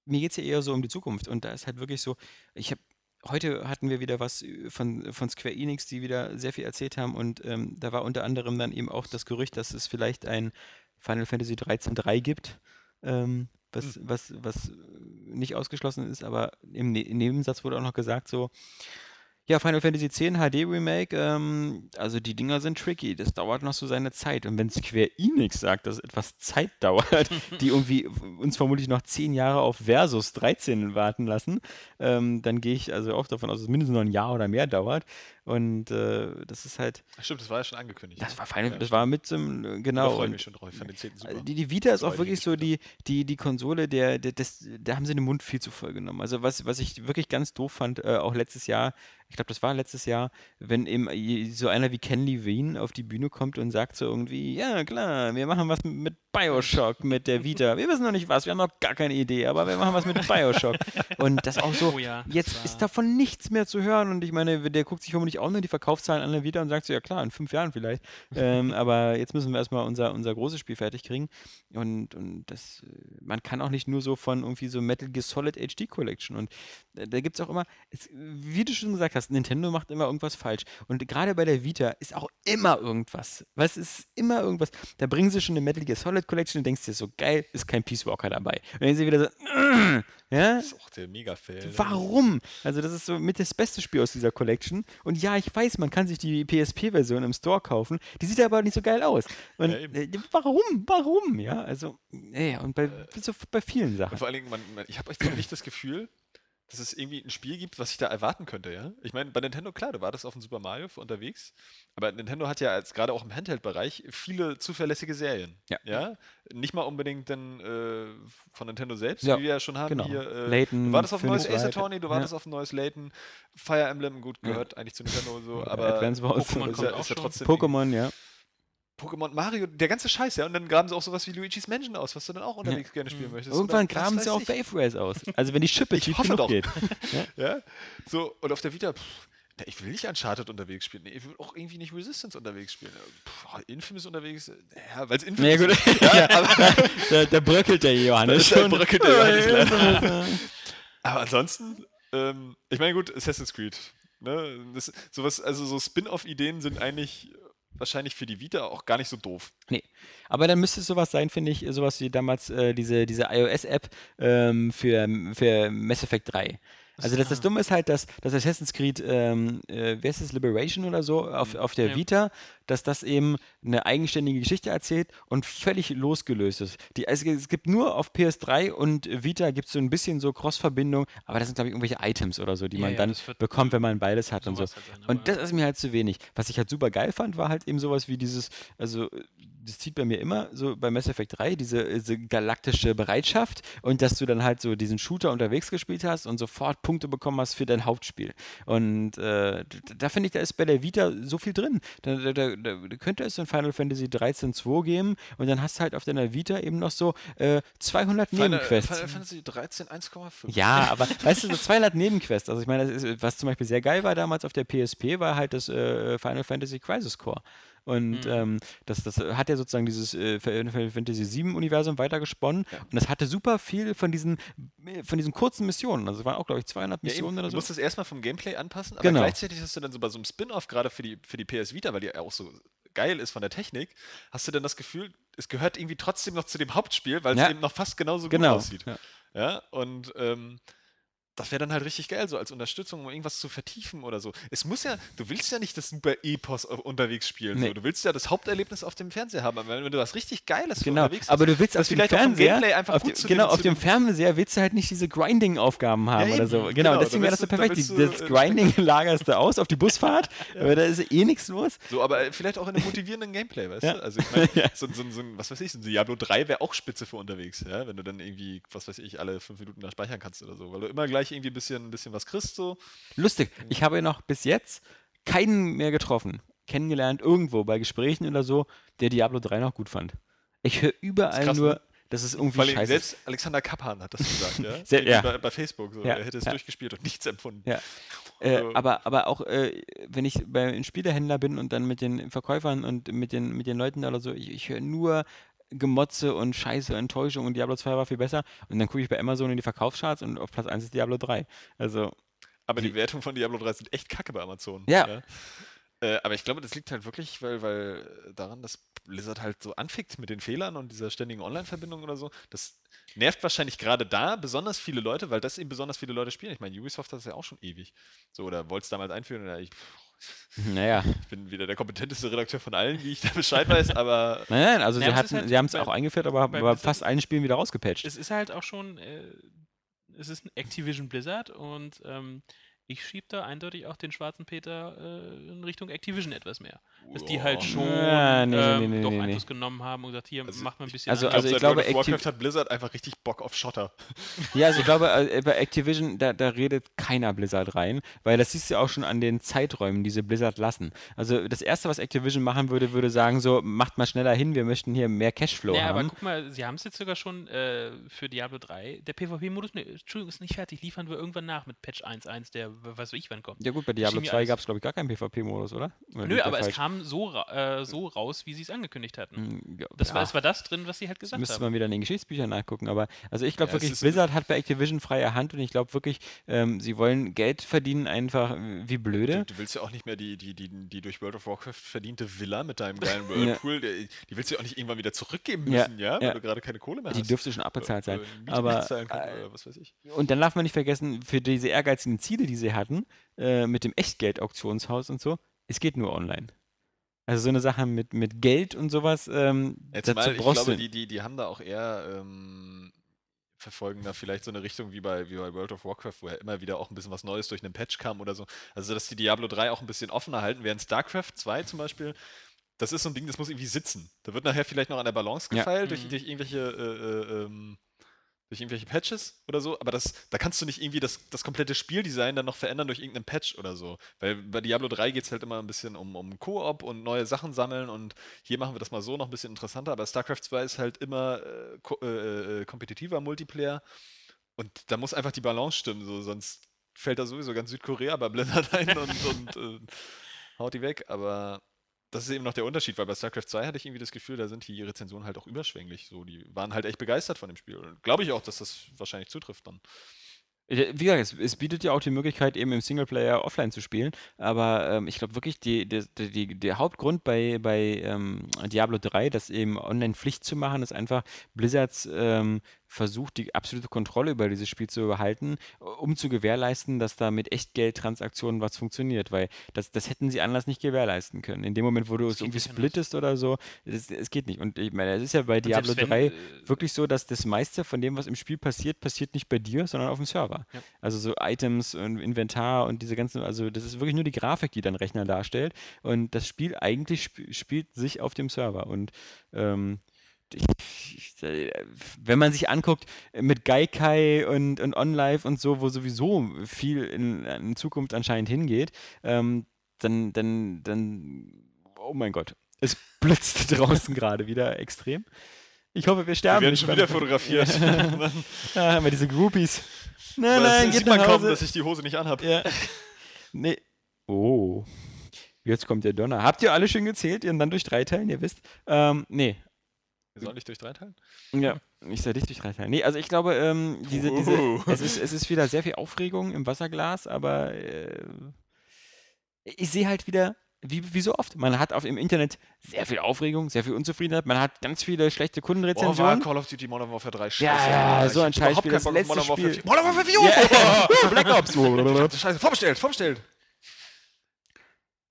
E: mir geht es ja eher so um die Zukunft und da ist halt wirklich so, ich habe heute hatten wir wieder was äh, von, von Square Enix, die wieder sehr viel erzählt haben und ähm, da war unter anderem dann eben auch das Gerücht, dass es vielleicht ein Final Fantasy 13.3 gibt, ähm, was, was, was äh, nicht ausgeschlossen ist, aber im, ne im Nebensatz wurde auch noch gesagt so, ja, Final Fantasy X HD Remake, ähm, also die Dinger sind tricky, das dauert noch so seine Zeit. Und wenn Square Enix sagt, dass etwas Zeit <laughs> dauert, die irgendwie uns vermutlich noch 10 Jahre auf Versus 13 warten lassen, ähm, dann gehe ich also auch davon aus, dass es mindestens noch ein Jahr oder mehr dauert. Und äh, das ist halt,
F: Ach, Stimmt, das war ja schon angekündigt.
E: das war Final,
F: Ja,
E: das war mit dem, äh,
F: Da
E: genau.
F: freue ich
E: und-
F: mich schon drauf. Ich fand den 10. super.
E: die, die Vita ist
F: Das
E: auch wirklich so die, die, die Konsole, der, der, des, da haben sie den Mund viel zu voll genommen. Also was, was ich wirklich ganz doof fand, äh, auch letztes Jahr, ich glaube, das war letztes Jahr, wenn eben so einer wie Ken Levine auf die Bühne kommt und sagt so irgendwie, ja klar, wir machen was mit Bioshock, mit der Vita. <laughs> Wir wissen noch nicht was, wir haben noch gar keine Idee, aber wir machen was mit Bioshock. <laughs> Und das auch so,
G: Oh ja,
E: jetzt
G: das
E: ist davon nichts mehr zu hören und ich meine, der guckt sich vermutlich auch nur die Verkaufszahlen an der Vita und sagt so, ja klar, in fünf Jahren vielleicht. ähm, <laughs> aber jetzt müssen wir erstmal unser, unser großes Spiel fertig kriegen. Und, und das, äh, man kann auch nicht nur so von irgendwie so Metal Gear Solid HD Collection. Und äh, da gibt es auch immer, es, wie du schon gesagt hast, Nintendo macht immer irgendwas falsch. Und gerade bei der Vita ist auch immer irgendwas. Was ist immer irgendwas. Da bringen sie schon eine Metal Gear Solid Collection und denkst dir so, geil, ist kein Peace Walker dabei. Und dann sind sie wieder so, <clears throat> ja,
F: Das ist auch der Mega-Fail. ne?
E: Warum? Also das ist so mit das beste Spiel aus dieser Collection. Und ja, ich weiß, man kann sich die PSP-Version im Store kaufen. Die sieht aber nicht so geil aus. Und
F: Ja,
E: äh, warum? Warum? Ja, also, ja, und bei, so bei vielen
F: Und
E: Sachen.
F: vor allen Dingen, man, man, ich habe euch nicht das Gefühl, dass es irgendwie ein Spiel gibt, was ich da erwarten könnte, ja? Ich meine, bei Nintendo, klar, du wartest auf ein Super Mario für unterwegs, aber Nintendo hat ja als gerade auch im Handheld-Bereich viele zuverlässige Serien.
E: Ja.
F: Nicht mal unbedingt dann äh, von Nintendo selbst,
E: Ja,
F: wie wir ja schon haben
E: genau.
F: hier. Äh,
E: Layton,
F: du wartest auf ein neues Ace Attorney, du
E: ja.
F: wartest auf ein neues Layton, Fire Emblem, gut,
E: Ja.
F: gehört eigentlich zu Nintendo so,
E: Ja,
F: aber
E: Advance Wars
G: Pokémon
F: ist
G: kommt
F: ja,
G: auch
F: ist ja trotzdem
E: Pokémon, ja.
F: Pokémon, Mario, der ganze Scheiß, ja. Und dann graben sie auch sowas wie Luigi's Mansion aus, was du dann auch unterwegs gerne spielen möchtest. Und
E: Irgendwann
F: dann, was
E: graben sie auch. Wave Race aus. <laughs> Also wenn die Schippe
F: Ich
E: tief
F: hoffe
E: genug
F: doch.
E: geht. <laughs>
F: Ja, so, und auf der Vita, pff, na, ich will nicht Uncharted unterwegs spielen. Nee, ich will auch irgendwie nicht Resistance unterwegs spielen. Pff, Infamous unterwegs, ja, weil es Infamous
E: Ja, gut.
F: ist. <laughs> Ja, aber,
E: da, da bröckelt der Johannes
F: Da
E: schon.
F: bröckelt der Johannes leider. aber ansonsten, ähm, ich meine, gut, Assassin's Creed. Ne, das, sowas, also so Spin-off-Ideen sind eigentlich wahrscheinlich für die Vita auch gar nicht so doof.
E: Nee. Aber dann müsste es sowas sein, finde ich, sowas wie damals äh, diese, diese iOS-App ähm, für, für Mass Effect 3. Also das, das
G: Ah.
E: Dumme ist halt, dass, dass Assassin's Creed, ähm, äh, wer ist das, Liberation oder so, auf, auf der
G: Ja.
E: Vita, dass das eben eine eigenständige Geschichte erzählt und völlig losgelöst ist. Die, also es gibt nur auf PS3 und Vita gibt es so ein bisschen so Cross-Verbindung, aber das sind, glaube ich, irgendwelche Items oder so, die
G: Ja,
E: man
G: ja,
E: dann
G: das
E: bekommt, wenn man beides hat und so.
G: halt
E: Und das ist mir halt zu wenig. Was ich halt super geil fand, war halt eben sowas wie dieses, also äh, das zieht bei mir immer so bei Mass Effect 3, diese, diese galaktische Bereitschaft und dass du dann halt so diesen Shooter unterwegs gespielt hast und sofort Punkte bekommen hast für dein Hauptspiel. Und äh, da finde ich, da ist bei der Vita so viel drin. Da, da, da, da könnte es so ein Final Fantasy 13 2 geben und dann hast du halt auf deiner Vita eben noch so äh, 200
F: Final,
E: Nebenquests.
F: Final Fantasy 13 1,5.
E: Ja, aber <laughs> weißt du, so 200 Nebenquests. Also ich meine, ist, was zum Beispiel sehr geil war damals auf der PSP, war halt das äh, Final Fantasy Crisis Core. Und
G: Mhm.
E: ähm, das, das hat ja sozusagen dieses äh, Final Fantasy 7 Universum weitergesponnen. Und das hatte super viel von diesen, von diesen kurzen Missionen. Also es waren auch, glaube ich, 200
F: Ja, eben.
E: Missionen
F: Du
E: oder so.
F: musst es erstmal vom Gameplay anpassen, aber
E: Genau.
F: gleichzeitig hast du dann so bei so einem Spin-off, gerade für die, für die PS Vita, weil die ja auch so geil ist von der Technik, hast du dann das Gefühl, es gehört irgendwie trotzdem noch zu dem Hauptspiel, weil
E: Ja.
F: es eben noch fast genauso
E: Genau.
F: gut aussieht.
E: Ja.
F: Ja, und ähm, das wäre dann halt richtig geil, so als Unterstützung, um irgendwas zu vertiefen oder so. Es muss ja, du willst ja nicht das super Epos unterwegs spielen.
E: Nee.
F: So. Du willst ja das Haupterlebnis auf dem Fernseher haben. Aber wenn du was richtig Geiles
E: Genau,
F: unterwegs
E: aber du willst
F: das
E: auf dem Fernseher,
F: Gameplay einfach
E: auf
F: zu
E: genau,
F: dem-
E: auf dem Fernseher willst du halt nicht diese Grinding-Aufgaben haben
F: Ja,
E: oder so. Genau,
F: genau,
E: deswegen
F: da
E: wäre das so
F: da
E: perfekt. Die-
F: du,
E: Das Grinding lagerst du aus auf die Busfahrt, <laughs> aber da ist eh nichts los.
F: So, aber vielleicht auch in einem motivierenden Gameplay, weißt
E: Ja.
F: du? Also ich meine, <laughs> so, so, so, ein- was weiß ich, so ein Diablo 3 wäre auch spitze für unterwegs, ja? Wenn du dann irgendwie, was weiß ich, alle fünf Minuten da speichern kannst oder so. Weil du immer gleich irgendwie ein bisschen, ein bisschen was kriegst, so.
E: Lustig, ich habe noch bis jetzt keinen mehr getroffen, kennengelernt, irgendwo bei Gesprächen oder so, der Diablo 3 noch gut fand. Ich höre überall
F: krass,
E: nur,
F: ne?
E: dass es irgendwie
F: allem
E: scheiße ist.
F: selbst Alexander Kappan hat das gesagt, ja? <laughs>
E: Sehr- ja.
F: bei, bei Facebook, so.
E: Ja,
F: Er hätte es
E: ja.
F: durchgespielt und nichts empfunden.
E: Ja. Äh,
F: Also-
E: aber, aber auch, äh, wenn ich bei einem Spielehändler bin und dann mit den Verkäufern und mit den, mit den Leuten da oder so, ich, ich höre nur Gemotze und Scheiße, Enttäuschung und Diablo 2 war viel besser. Und dann gucke ich bei Amazon in die Verkaufscharts und auf Platz 1 ist Diablo 3. Also,
F: Aber die
E: Die-
F: Wertungen von Diablo 3 sind echt kacke bei Amazon.
E: Ja.
F: Äh, aber ich glaube, das liegt halt wirklich, weil, weil äh, daran, dass Blizzard halt so anfickt mit den Fehlern und dieser ständigen Online-Verbindung oder so. Das nervt wahrscheinlich gerade da besonders viele Leute, weil das eben besonders viele Leute spielen. Ich meine, Ubisoft hat das ja auch schon ewig. So, oder wollte es damals einführen. Oder ich,
E: naja.
F: ich bin wieder der kompetenteste Redakteur von allen, wie ich da Bescheid weiß, aber <laughs>
E: Nein, nein, also sie, hatten,
G: halt
E: haben es
G: bei-
E: auch eingeführt, aber
G: Blizzard-
E: fast allen Spielen wieder rausgepatcht.
G: Es ist halt auch schon, äh, es ist ein Activision Blizzard und ähm, ich schiebe da eindeutig auch den schwarzen Peter äh, in Richtung Activision etwas mehr. Dass die halt
F: Ja.
G: schon
E: Ja, nee,
G: ähm,
E: nee, nee,
G: doch
E: nee, nee.
G: Einfluss genommen haben und gesagt, hier,
F: Also
G: macht mal ein bisschen
E: also- also ich glaube,
F: World of
E: Activ-
F: Warcraft hat Blizzard einfach richtig Bock auf Schotter.
E: Ja, also ich glaube, äh, bei Activision, da, da redet keiner Blizzard rein, weil das siehst du ja auch schon an den Zeiträumen, die sie Blizzard lassen. Also das Erste, was Activision machen würde, würde sagen so, macht mal schneller hin, wir möchten hier mehr Cashflow
G: ja, aber
E: haben.
G: guck mal, sie haben es jetzt sogar schon äh, für Diablo 3. Der PvP-Modus, ne, Entschuldigung, ist nicht fertig. Liefern wir irgendwann nach mit Patch 1.1, der w- weiß ich wann kommt.
E: Ja gut, bei Diablo
G: schien mir
E: 2
G: alles-
E: gab es glaube ich gar keinen PvP-Modus, oder? Oder
G: Nö, aber es kam so, ra äh, so raus, wie sie es angekündigt hatten.
E: Hm, ja,
G: Das, war,
E: ja.
G: es war das drin, was sie halt gesagt
E: Müsste
G: haben.
E: man wieder in den Geschichtsbüchern nachgucken, aber also ich glaube
F: Ja,
E: wirklich, Blizzard hat bei Activision freie Hand und ich glaube wirklich, ähm, sie wollen Geld verdienen einfach äh, wie
F: Du,
E: blöde.
F: du willst ja auch nicht mehr die, die, die, die durch World of Warcraft verdiente Villa mit deinem geilen <laughs> Whirlpool, der- die willst du ja auch nicht irgendwann wieder zurückgeben
E: Ja,
F: müssen, ja? Weil du gerade keine Kohle mehr
E: Die
F: hast.
E: dürfte schon abbezahlt sein.
F: Äh,
E: aber
F: können,
E: äh,
F: oder was weiß ich.
E: Und dann darf man nicht vergessen, für diese ehrgeizigen Ziele, die sie hatten, äh, mit dem Echtgeld-Auktionshaus und so, es geht nur online. Also so eine Sache mit, mit Geld und sowas, ähm,
F: Jetzt
E: dazu
F: mal, ich glaube, die, die, die haben da auch eher, ähm, verfolgen da vielleicht so eine Richtung wie bei, wie bei World of Warcraft, wo ja immer wieder auch ein bisschen was Neues durch einen Patch kam oder so. Also, dass die Diablo 3 auch ein bisschen offener halten, während StarCraft 2 zum Beispiel, das ist so ein Ding, das muss irgendwie sitzen. Da wird nachher vielleicht noch an der Balance
E: Ja.
F: gefeilt durch,
G: Mhm.
F: durch irgendwelche äh, äh, ähm, durch irgendwelche Patches oder so, aber das, da kannst du nicht irgendwie das, das komplette Spieldesign dann noch verändern durch irgendeinen Patch oder so. Weil bei Diablo 3 geht es halt immer ein bisschen um, um Koop und neue Sachen sammeln und hier machen wir das mal so noch ein bisschen interessanter, aber StarCraft 2 ist halt immer äh, ko äh, äh, kompetitiver Multiplayer und da muss einfach die Balance stimmen, so, sonst fällt da sowieso ganz Südkorea bei Blizzard ein <laughs> und, und äh, haut die weg, aber das ist eben noch der Unterschied, weil bei StarCraft 2 hatte ich irgendwie das Gefühl, da sind die Rezensionen halt auch überschwänglich. So, die waren halt echt begeistert von dem Spiel. Und glaube ich auch, dass das wahrscheinlich zutrifft dann.
E: Wie gesagt, es, es bietet ja auch die Möglichkeit, eben im Singleplayer offline zu spielen, aber ähm, ich glaube wirklich, die, die, die, der Hauptgrund bei, bei ähm, Diablo 3, das eben online Pflicht zu machen, ist einfach Blizzards ähm, Versuch, die absolute Kontrolle über dieses Spiel zu behalten, um zu gewährleisten, dass da mit Echtgeldtransaktionen was funktioniert, weil das, das hätten sie anders nicht gewährleisten können. In dem Moment, wo du es irgendwie
G: nicht
E: splittest oder so, es, geht nicht. Und ich meine, es ist ja bei
G: Und
E: Diablo
G: wenn,
E: 3
G: äh,
E: wirklich so, dass das meiste von dem, was im Spiel passiert, passiert nicht bei dir, sondern auf dem Server.
G: Ja.
E: Also so Items und Inventar und diese ganzen, also das ist wirklich nur die Grafik, die dein Rechner darstellt. Und das Spiel eigentlich sp spielt sich auf dem Server. Und ähm, ich, äh, wenn man sich anguckt äh, mit Gaikai und, und OnLive und so, wo sowieso viel in, in Zukunft anscheinend hingeht, ähm, dann, dann, dann, oh mein Gott, es <laughs> blitzt draußen gerade wieder extrem. Ich hoffe, wir
F: Wir
E: sterben
F: werden
E: nicht
F: schon wieder fotografiert. <laughs>
E: Ja. Ah, haben wir diese Groupies. Nein,
F: Weil
E: nein, geht
F: man
E: nach
F: kaum, dass ich die Hose nicht anhabe.
E: Ja. Nee. Oh. Jetzt kommt der Donner. Habt ihr alle schön gezählt? Ihr dann durch drei teilen, ihr wisst? Ähm, nee.
F: Wir sollen nicht durch drei teilen?
E: Ja, ich soll dich durch drei teilen. Nee, also ich glaube, ähm, diese, diese,
F: Uh.
E: es, ist, es ist wieder sehr viel Aufregung im Wasserglas, aber äh, ich sehe halt wieder wie, wie so oft. Man hat auf im Internet sehr viel Aufregung, sehr viel Unzufriedenheit, man hat ganz viele schlechte
F: Oh, war
E: Kundenrezensionen.
F: Call of Duty Modern Warfare 3 scheiße.
E: Ja, ja, so ein
F: Ich
E: Scheißspiel,
F: keinen
E: das letzte
F: Modern Warfare
E: Spiel.
F: 4. Modern Warfare 4!
E: Ja, <laughs> Black Ops. <laughs>
F: Scheiße, vorbestellt, vorbestellt.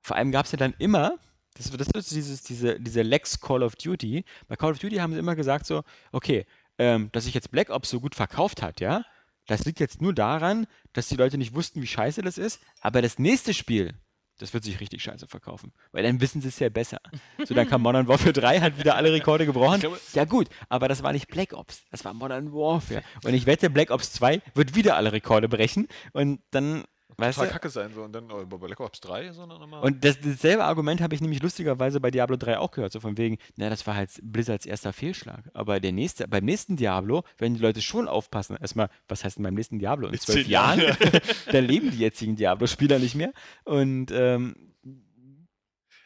E: Vor allem gab es ja dann immer, das, das ist dieses, diese, diese Lex Call of Duty. Bei Call of Duty haben sie immer gesagt so, okay, ähm, dass sich jetzt Black Ops so gut verkauft hat, ja, das liegt jetzt nur daran, dass die Leute nicht wussten, wie scheiße das ist, aber das nächste Spiel, das wird sich richtig scheiße verkaufen, weil dann wissen sie es ja besser. So, dann kam Modern Warfare 3, hat wieder alle Rekorde gebrochen.
F: glaube-
E: Ja gut, aber das war nicht Black Ops, das war Modern Warfare. Und ich wette, Black Ops 2 wird wieder alle Rekorde brechen und dann, weißt
F: Total
E: du,
F: kacke sein, so. Und dann oh, bei Black Ops 3, sondern nochmal.
E: und das, dasselbe Argument habe ich nämlich lustigerweise bei Diablo 3 auch gehört, so von wegen, na, das war halt Blizzards erster Fehlschlag. Aber der nächste, beim nächsten Diablo werden die Leute schon aufpassen. Erstmal, was heißt denn beim nächsten Diablo? In zwölf Jahren?
F: Jahren. <laughs> <laughs>
E: da leben die jetzigen Diablo-Spieler nicht mehr. Und ähm,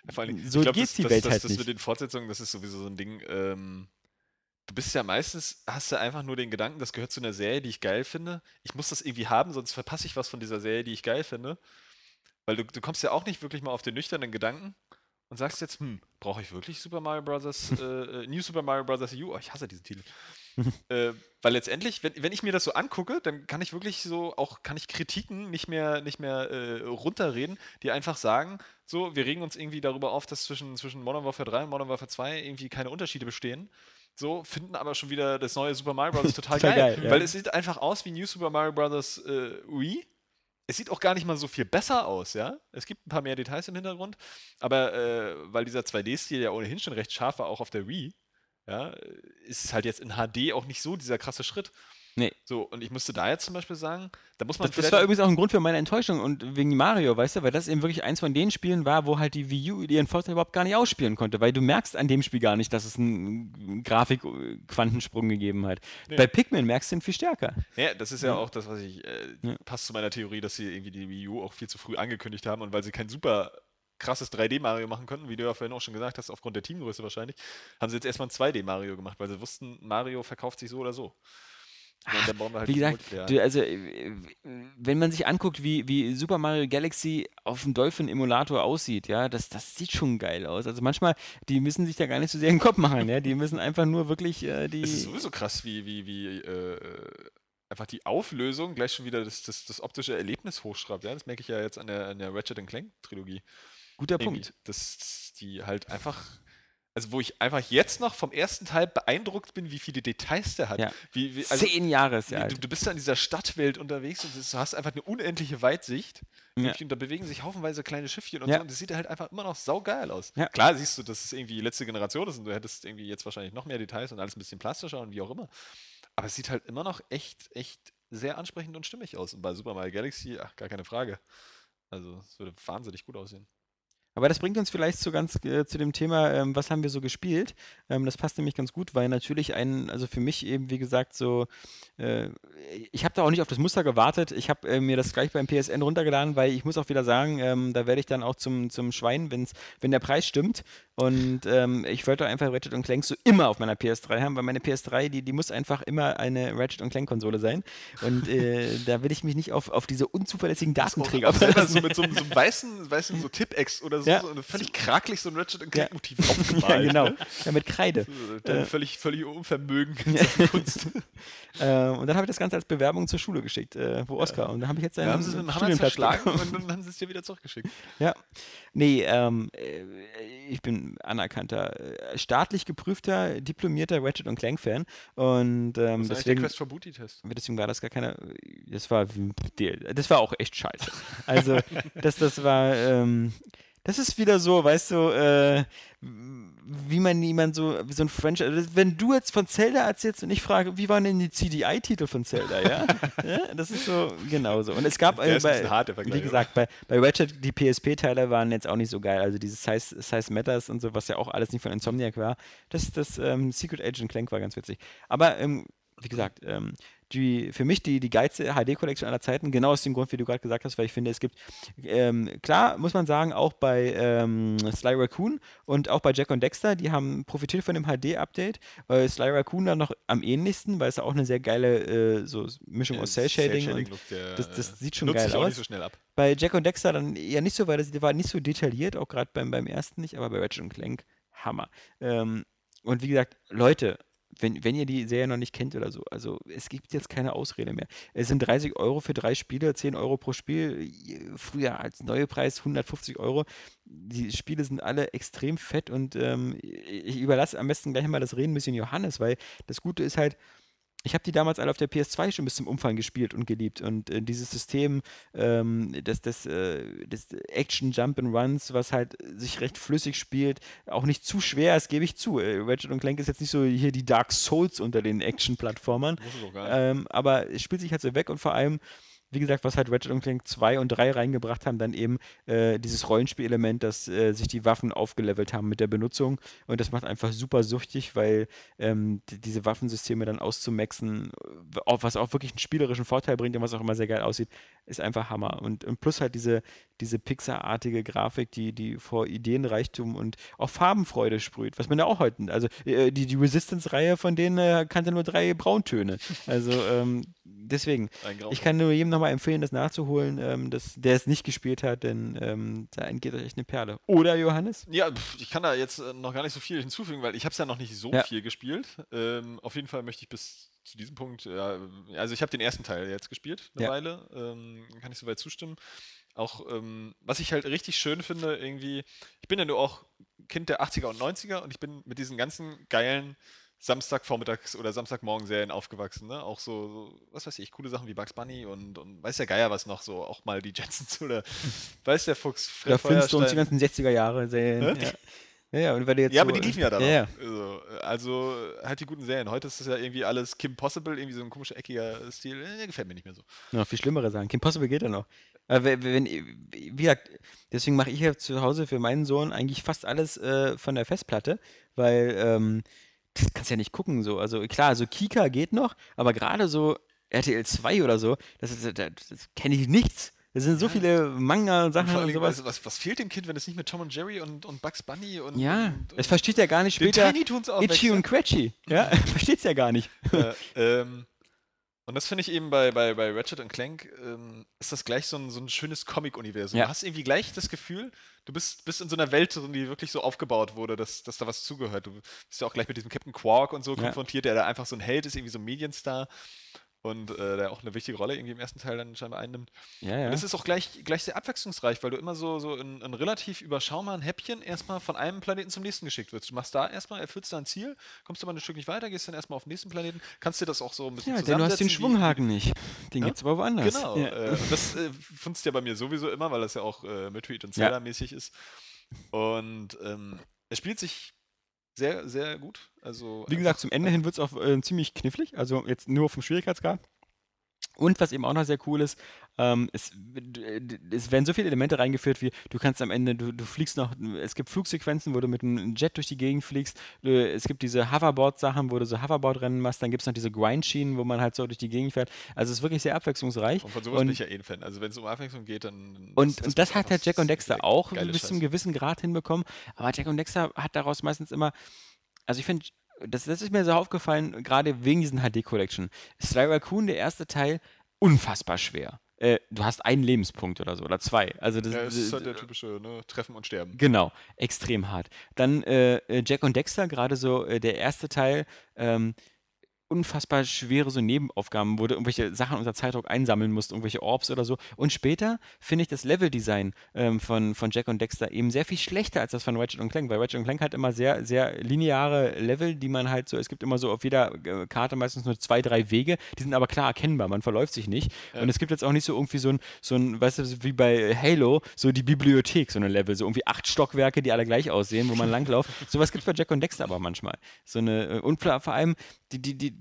F: Vor Dingen,
E: so
F: ich glaub,
E: geht's
F: das,
E: die
F: das,
E: Welt
F: das,
E: halt
F: das
E: nicht.
F: mit den Fortsetzungen, das ist sowieso so ein Ding. Ähm, du bist ja meistens, hast du einfach nur den Gedanken, das gehört zu einer Serie, die ich geil finde. Ich muss das irgendwie haben, sonst verpasse ich was von dieser Serie, die ich geil finde. Weil du, du kommst ja auch nicht wirklich mal auf den nüchternen Gedanken und sagst jetzt, hm, brauche ich wirklich Super Mario Bros. äh, äh, New Super Mario Bros. U? Oh, ich hasse diesen Titel. <laughs> äh, weil letztendlich, wenn, wenn ich mir das so angucke, dann kann ich wirklich so auch, kann ich Kritiken nicht mehr, nicht mehr äh, runterreden, die einfach sagen, so, wir regen uns irgendwie darüber auf, dass zwischen, zwischen Modern Warfare 3 und Modern Warfare 2 irgendwie keine Unterschiede bestehen. So, finden aber schon wieder das neue Super Mario Bros. <laughs> total, geil.
E: geil, ja.
F: Weil es sieht einfach aus wie New Super Mario Bros. Äh, Wii. Es sieht auch gar nicht mal so viel besser aus, ja. Es gibt ein paar mehr Details im Hintergrund, aber äh, weil dieser 2D-Stil ja ohnehin schon recht scharf war, auch auf der Wii, ja, ist es halt jetzt in HD auch nicht so dieser krasse Schritt.
E: Nee.
F: So, und ich musste da jetzt zum Beispiel sagen, da muss man
E: das, das war übrigens auch ein Grund für meine Enttäuschung und wegen Mario, weißt du, weil das eben wirklich eins von den Spielen war, wo halt die Wii U ihren Vorteil überhaupt gar nicht ausspielen konnte, weil du merkst an dem Spiel gar nicht, dass es einen Grafik-Quantensprung gegeben hat.
F: Nee.
E: Bei Pikmin merkst du ihn viel stärker.
F: Ja, das ist ja auch das, was ich, äh,
E: Ja.
F: passt zu meiner Theorie, dass sie irgendwie die Wii U auch viel zu früh angekündigt haben und weil sie kein super krasses 3D-Mario machen konnten, wie du ja vorhin auch schon gesagt hast, aufgrund der Teamgröße wahrscheinlich, haben sie jetzt erstmal ein 2D-Mario gemacht, weil sie wussten, Mario verkauft sich so oder so. Wir halt
E: Wie gesagt, du, also äh, wenn man sich anguckt, wie, wie Super Mario Galaxy auf dem Dolphin-Emulator aussieht, ja, das, das sieht schon geil aus. Also manchmal, die müssen sich da gar nicht so sehr in den Kopf machen, ja, die müssen einfach nur wirklich äh, die...
F: Es ist sowieso krass, wie, wie, wie äh, einfach die Auflösung gleich schon wieder das, das, das optische Erlebnis hochschraubt. Ja? Das merke ich ja jetzt an der, an der Ratchet Clank-Trilogie.
E: Guter Punkt.
F: dass die halt einfach, also wo ich einfach jetzt noch vom ersten Teil beeindruckt bin, wie viele Details der hat.
E: Ja.
F: Wie, wie, also,
E: Zehn Jahre ist alt.
F: du, du bist da in dieser Stadtwelt unterwegs und du hast einfach eine unendliche Weitsicht.
E: Ja.
F: Und da bewegen sich haufenweise kleine Schiffchen und
E: Ja.
F: so. Und das sieht halt einfach immer noch saugeil aus.
E: Ja.
F: Klar siehst du, dass es irgendwie die letzte Generation ist und du hättest irgendwie jetzt wahrscheinlich noch mehr Details und alles ein bisschen plastischer und wie auch immer. Aber es sieht halt immer noch echt, echt sehr ansprechend und stimmig aus. Und bei Super Mario Galaxy, ach, gar keine Frage. Also, es würde wahnsinnig gut aussehen.
E: Aber das bringt uns vielleicht so ganz äh, zu dem Thema, ähm, was haben wir so gespielt? Ähm, das passt nämlich ganz gut, weil natürlich ein, also für mich eben, wie gesagt, so, äh, ich habe da auch nicht auf das Muster gewartet. Ich habe äh, mir das gleich beim PSN runtergeladen, weil ich muss auch wieder sagen, ähm, da werde ich dann auch zum, zum Schwein, wenn's, wenn der Preis stimmt. Und ähm, ich wollte einfach Ratchet und Clank so immer auf meiner PS3 haben, weil meine PS3, die, die muss einfach immer eine Ratchet und Clank-Konsole sein. Und äh, <laughs> da will ich mich nicht auf, auf diese unzuverlässigen Datenträger verlassen.
F: so mit so, einem- so einem weißen, weißen so Tipex oder so,
E: Ja.
F: so völlig krakelig so ein Ratchet
E: Ja.
F: Clank Motiv aufgemalt. <laughs>
E: ja, genau.
F: ne?
E: Ja, mit Kreide.
F: Dein
E: Äh.
F: völlig, völlig Unvermögen <laughs> Sachen Kunst.
E: Äh, und dann habe ich das Ganze als Bewerbung zur Schule geschickt, äh, wo Oskar. Und da habe ich jetzt einen
F: haben sie Hammer
E: Studienplatz
F: und dann haben sie es dir wieder zurückgeschickt.
E: Ja. Nee, ähm, äh, ich bin anerkannter, äh, staatlich geprüfter, diplomierter Ratchet und Clank-Fan. Und ähm,
F: Das
E: deswegen,
F: Quest for Booty-Test.
E: deswegen war das gar keine. Das war, das war auch echt scheiße. Also, <laughs> das, das war. Ähm, das ist wieder so, weißt du, äh, wie man jemand so, wie so ein French, also wenn du jetzt von Zelda erzählst und ich frage, wie waren denn die CDI-Titel von Zelda, ja? <laughs> ja? Das ist so, genauso. Und es gab, äh, bei, wie gesagt, bei, bei Ratchet, die PSP-Teile waren jetzt auch nicht so geil, also dieses Size, Size Matters und so, was ja auch alles nicht von Insomniac war, das, das ähm, Secret Agent Clank war ganz witzig. Aber ähm, wie gesagt, ähm, die, für mich die, die geilste HD-Collection aller Zeiten, genau aus dem Grund, wie du gerade gesagt hast, weil ich finde, es gibt, ähm, klar, muss man sagen, auch bei ähm, Sly Raccoon und auch bei Jack und Dexter, die haben profitiert von dem HD-Update. Äh, Sly Raccoon dann noch am ähnlichsten, weil es auch eine sehr geile äh, so Mischung aus Cell-Shading und
F: Look, der,
E: das- das sieht schon
F: nutzt
E: geil
F: sich auch
E: aus.
F: nicht so schnell ab.
E: bei Jack und Dexter dann eher nicht so, weil das war nicht so detailliert, auch gerade beim, beim ersten nicht, aber bei Ratchet und Clank, Hammer. Ähm, und wie gesagt, Leute, wenn, wenn ihr die Serie noch nicht kennt oder so, also es gibt jetzt keine Ausrede mehr. Es sind 30 Euro für drei Spiele, 10 Euro pro Spiel. Früher als neue Preis 150 Euro. Die Spiele sind alle extrem fett und ähm, ich überlasse am besten gleich mal das Reden ein bisschen Johannes, weil das Gute ist halt, ich habe die damals alle auf der PS2 schon bis zum Umfang gespielt und geliebt. Und äh, dieses System, ähm, das, das, äh, das Action Jump and Runs, was halt sich recht flüssig spielt, auch nicht zu schwer, das gebe ich zu. Äh, Ratchet und Clank ist jetzt nicht so hier die Dark Souls unter den Action-Plattformern. Ähm, aber es spielt sich halt so weg und vor allem, wie gesagt, was halt Ratchet und Clank 2 und 3 reingebracht haben, dann eben äh, dieses Rollenspielelement, dass äh, sich die Waffen aufgelevelt haben mit der Benutzung und das macht einfach super süchtig, weil ähm, die, diese Waffensysteme dann auszumaxen, äh, was auch wirklich einen spielerischen Vorteil bringt und was auch immer sehr geil aussieht, ist einfach Hammer. Und, und plus halt diese, diese Pixar-artige Grafik, die, die vor Ideenreichtum und auch Farbenfreude sprüht, was man ja auch heute, also äh, die, die Resistance-Reihe von denen äh, kannte nur drei Brauntöne. Also ähm, deswegen, ich kann nur jedem nochmal empfehlen, das nachzuholen, ähm, das, der es nicht gespielt hat, denn ähm, da entgeht euch echt eine Perle. Oder Johannes?
F: Ja, ich kann da jetzt äh, noch gar nicht so viel hinzufügen, weil ich habe es ja noch nicht so
E: Ja.
F: viel gespielt. Ähm, auf jeden Fall möchte ich bis zu diesem Punkt, ja, also ich habe den ersten Teil jetzt gespielt, eine
E: Ja.
F: Weile, ähm, kann ich soweit zustimmen. Auch, ähm, was ich halt richtig schön finde, irgendwie, ich bin ja nur auch Kind der 80er und 90er und ich bin mit diesen ganzen geilen Samstagvormittags- oder Samstagmorgen-Serien aufgewachsen, ne? Auch so, so, was weiß ich, coole Sachen wie Bugs Bunny und, und weiß der Geier was noch, so auch mal die Jetsons oder <laughs> weiß der Fuchs, Fred
E: Da findest du uns die ganzen 60er Jahre Serien.
F: Hä?
E: Ja. Ja, ja, und weil jetzt
F: Ja,
E: so,
F: aber die liefen ja da noch.
E: Ja, ja.
F: Also, also halt die guten Serien. Heute ist das ja irgendwie alles Kim Possible, irgendwie so ein komischer, eckiger Stil. Äh, gefällt mir nicht mehr so.
E: Noch viel schlimmere Sachen. Kim Possible geht ja noch. Aber wenn, wenn, wie gesagt, deswegen mache ich ja zu Hause für meinen Sohn eigentlich fast alles äh, von der Festplatte, weil ähm, das kannst du ja nicht gucken so. Also klar, so Kika geht noch, aber gerade so RTL 2 oder so, das, das, das kenne ich nichts. Das sind so
F: Ja.
E: viele
F: Und
E: Manga-Sachen
F: vor
E: und,
F: allem,
E: sowas.
F: was, was, was fehlt dem Kind, wenn es nicht mit Tom und Jerry und, und Bugs Bunny und.
E: Ja,
F: und,
E: das versteht er gar nicht später.
F: Tiny Toons auch
E: Itchy und Quetchy. Ja, <laughs> versteht's ja gar nicht. <laughs>
F: äh, ähm, und das finde ich eben bei, bei, bei Ratchet und Clank, ähm, ist das gleich so ein, so ein schönes Comic-Universum.
E: Ja.
F: Du hast irgendwie gleich das Gefühl, du bist, bist in so einer Welt drin, die wirklich so aufgebaut wurde, dass, dass da was zugehört. Du bist ja auch gleich mit diesem Captain Quark und so
E: Ja.
F: konfrontiert, der da einfach so ein Held ist, irgendwie so ein Medienstar. Und äh, der auch eine wichtige Rolle irgendwie im ersten Teil dann scheinbar einnimmt.
E: Ja,
F: Und
E: ja.
F: es ist auch gleich, gleich sehr abwechslungsreich, weil du immer so, so in, in relativ überschaubaren Häppchen erstmal von einem Planeten zum nächsten geschickt wirst. Du machst da erstmal, erfüllst da ein Ziel, kommst aber ein Stück nicht weiter, gehst dann erstmal auf den nächsten Planeten, kannst dir das auch so ein bisschen
E: Ja, denn du hast den
F: zusammensetzen, wie-
E: Schwunghaken nicht. Den
F: Ja?
E: gibt's aber woanders.
F: Genau.
E: Ja.
F: Äh, und das äh, funzt ja bei mir sowieso immer, weil das ja auch äh, Metroid und
E: Ja.
F: Zelda-mäßig ist. Und ähm, es spielt sich sehr, sehr gut. Also
E: Wie gesagt, zum Ende hin wird es auch äh, ziemlich knifflig, also jetzt nur vom Schwierigkeitsgrad. Und was eben auch noch sehr cool ist, ähm, es, es werden so viele Elemente reingeführt, wie du kannst am Ende, du, du fliegst noch, es gibt Flugsequenzen, wo du mit einem Jet durch die Gegend fliegst, du, es gibt diese Hoverboard-Sachen, wo du so Hoverboard-Rennen machst, dann gibt es noch diese Grind-Schienen, wo man halt so durch die Gegend fährt. Also es ist wirklich sehr abwechslungsreich.
F: Und von sowas
E: und-
F: bin ich ja eh ein Fan. Also wenn es um Abwechslung geht, dann.
E: Und,
F: ist
E: und das hat halt Jack und Dexter auch bis zum
F: Scheiße.
E: gewissen Grad hinbekommen. Aber Jack und Dexter hat daraus meistens immer, also ich finde, das, das ist mir so aufgefallen, gerade wegen diesen HD-Collection. Sly Raccoon, der erste Teil, unfassbar schwer. Äh, du hast einen Lebenspunkt oder so, oder zwei. Also das,
F: Ja, es ist
E: das-
F: halt der typische ne, Treffen und Sterben.
E: Genau, extrem hart. Dann äh, äh, Jack und Dexter, gerade so äh, der erste Teil, ähm, unfassbar schwere so Nebenaufgaben, wo du irgendwelche Sachen unter Zeitdruck einsammeln musst, irgendwelche Orbs oder so. Und später finde ich das Leveldesign ähm, von, von Jack und Dexter eben sehr viel schlechter als das von Ratchet und Clank, weil Ratchet und Clank hat immer sehr, sehr lineare Level, die man halt so, es gibt immer so auf jeder äh, Karte meistens nur zwei, drei Wege, die sind aber klar erkennbar, man verläuft sich nicht.
F: Ja.
E: Und es gibt jetzt auch nicht so irgendwie so ein, so ein, weißt du, wie bei Halo, so die Bibliothek, so eine Level, so irgendwie acht Stockwerke, die alle gleich aussehen, wo man <laughs> langlauft. Sowas gibt es bei Jack und Dexter aber manchmal. So eine, äh, und vor vor allem die, die, die,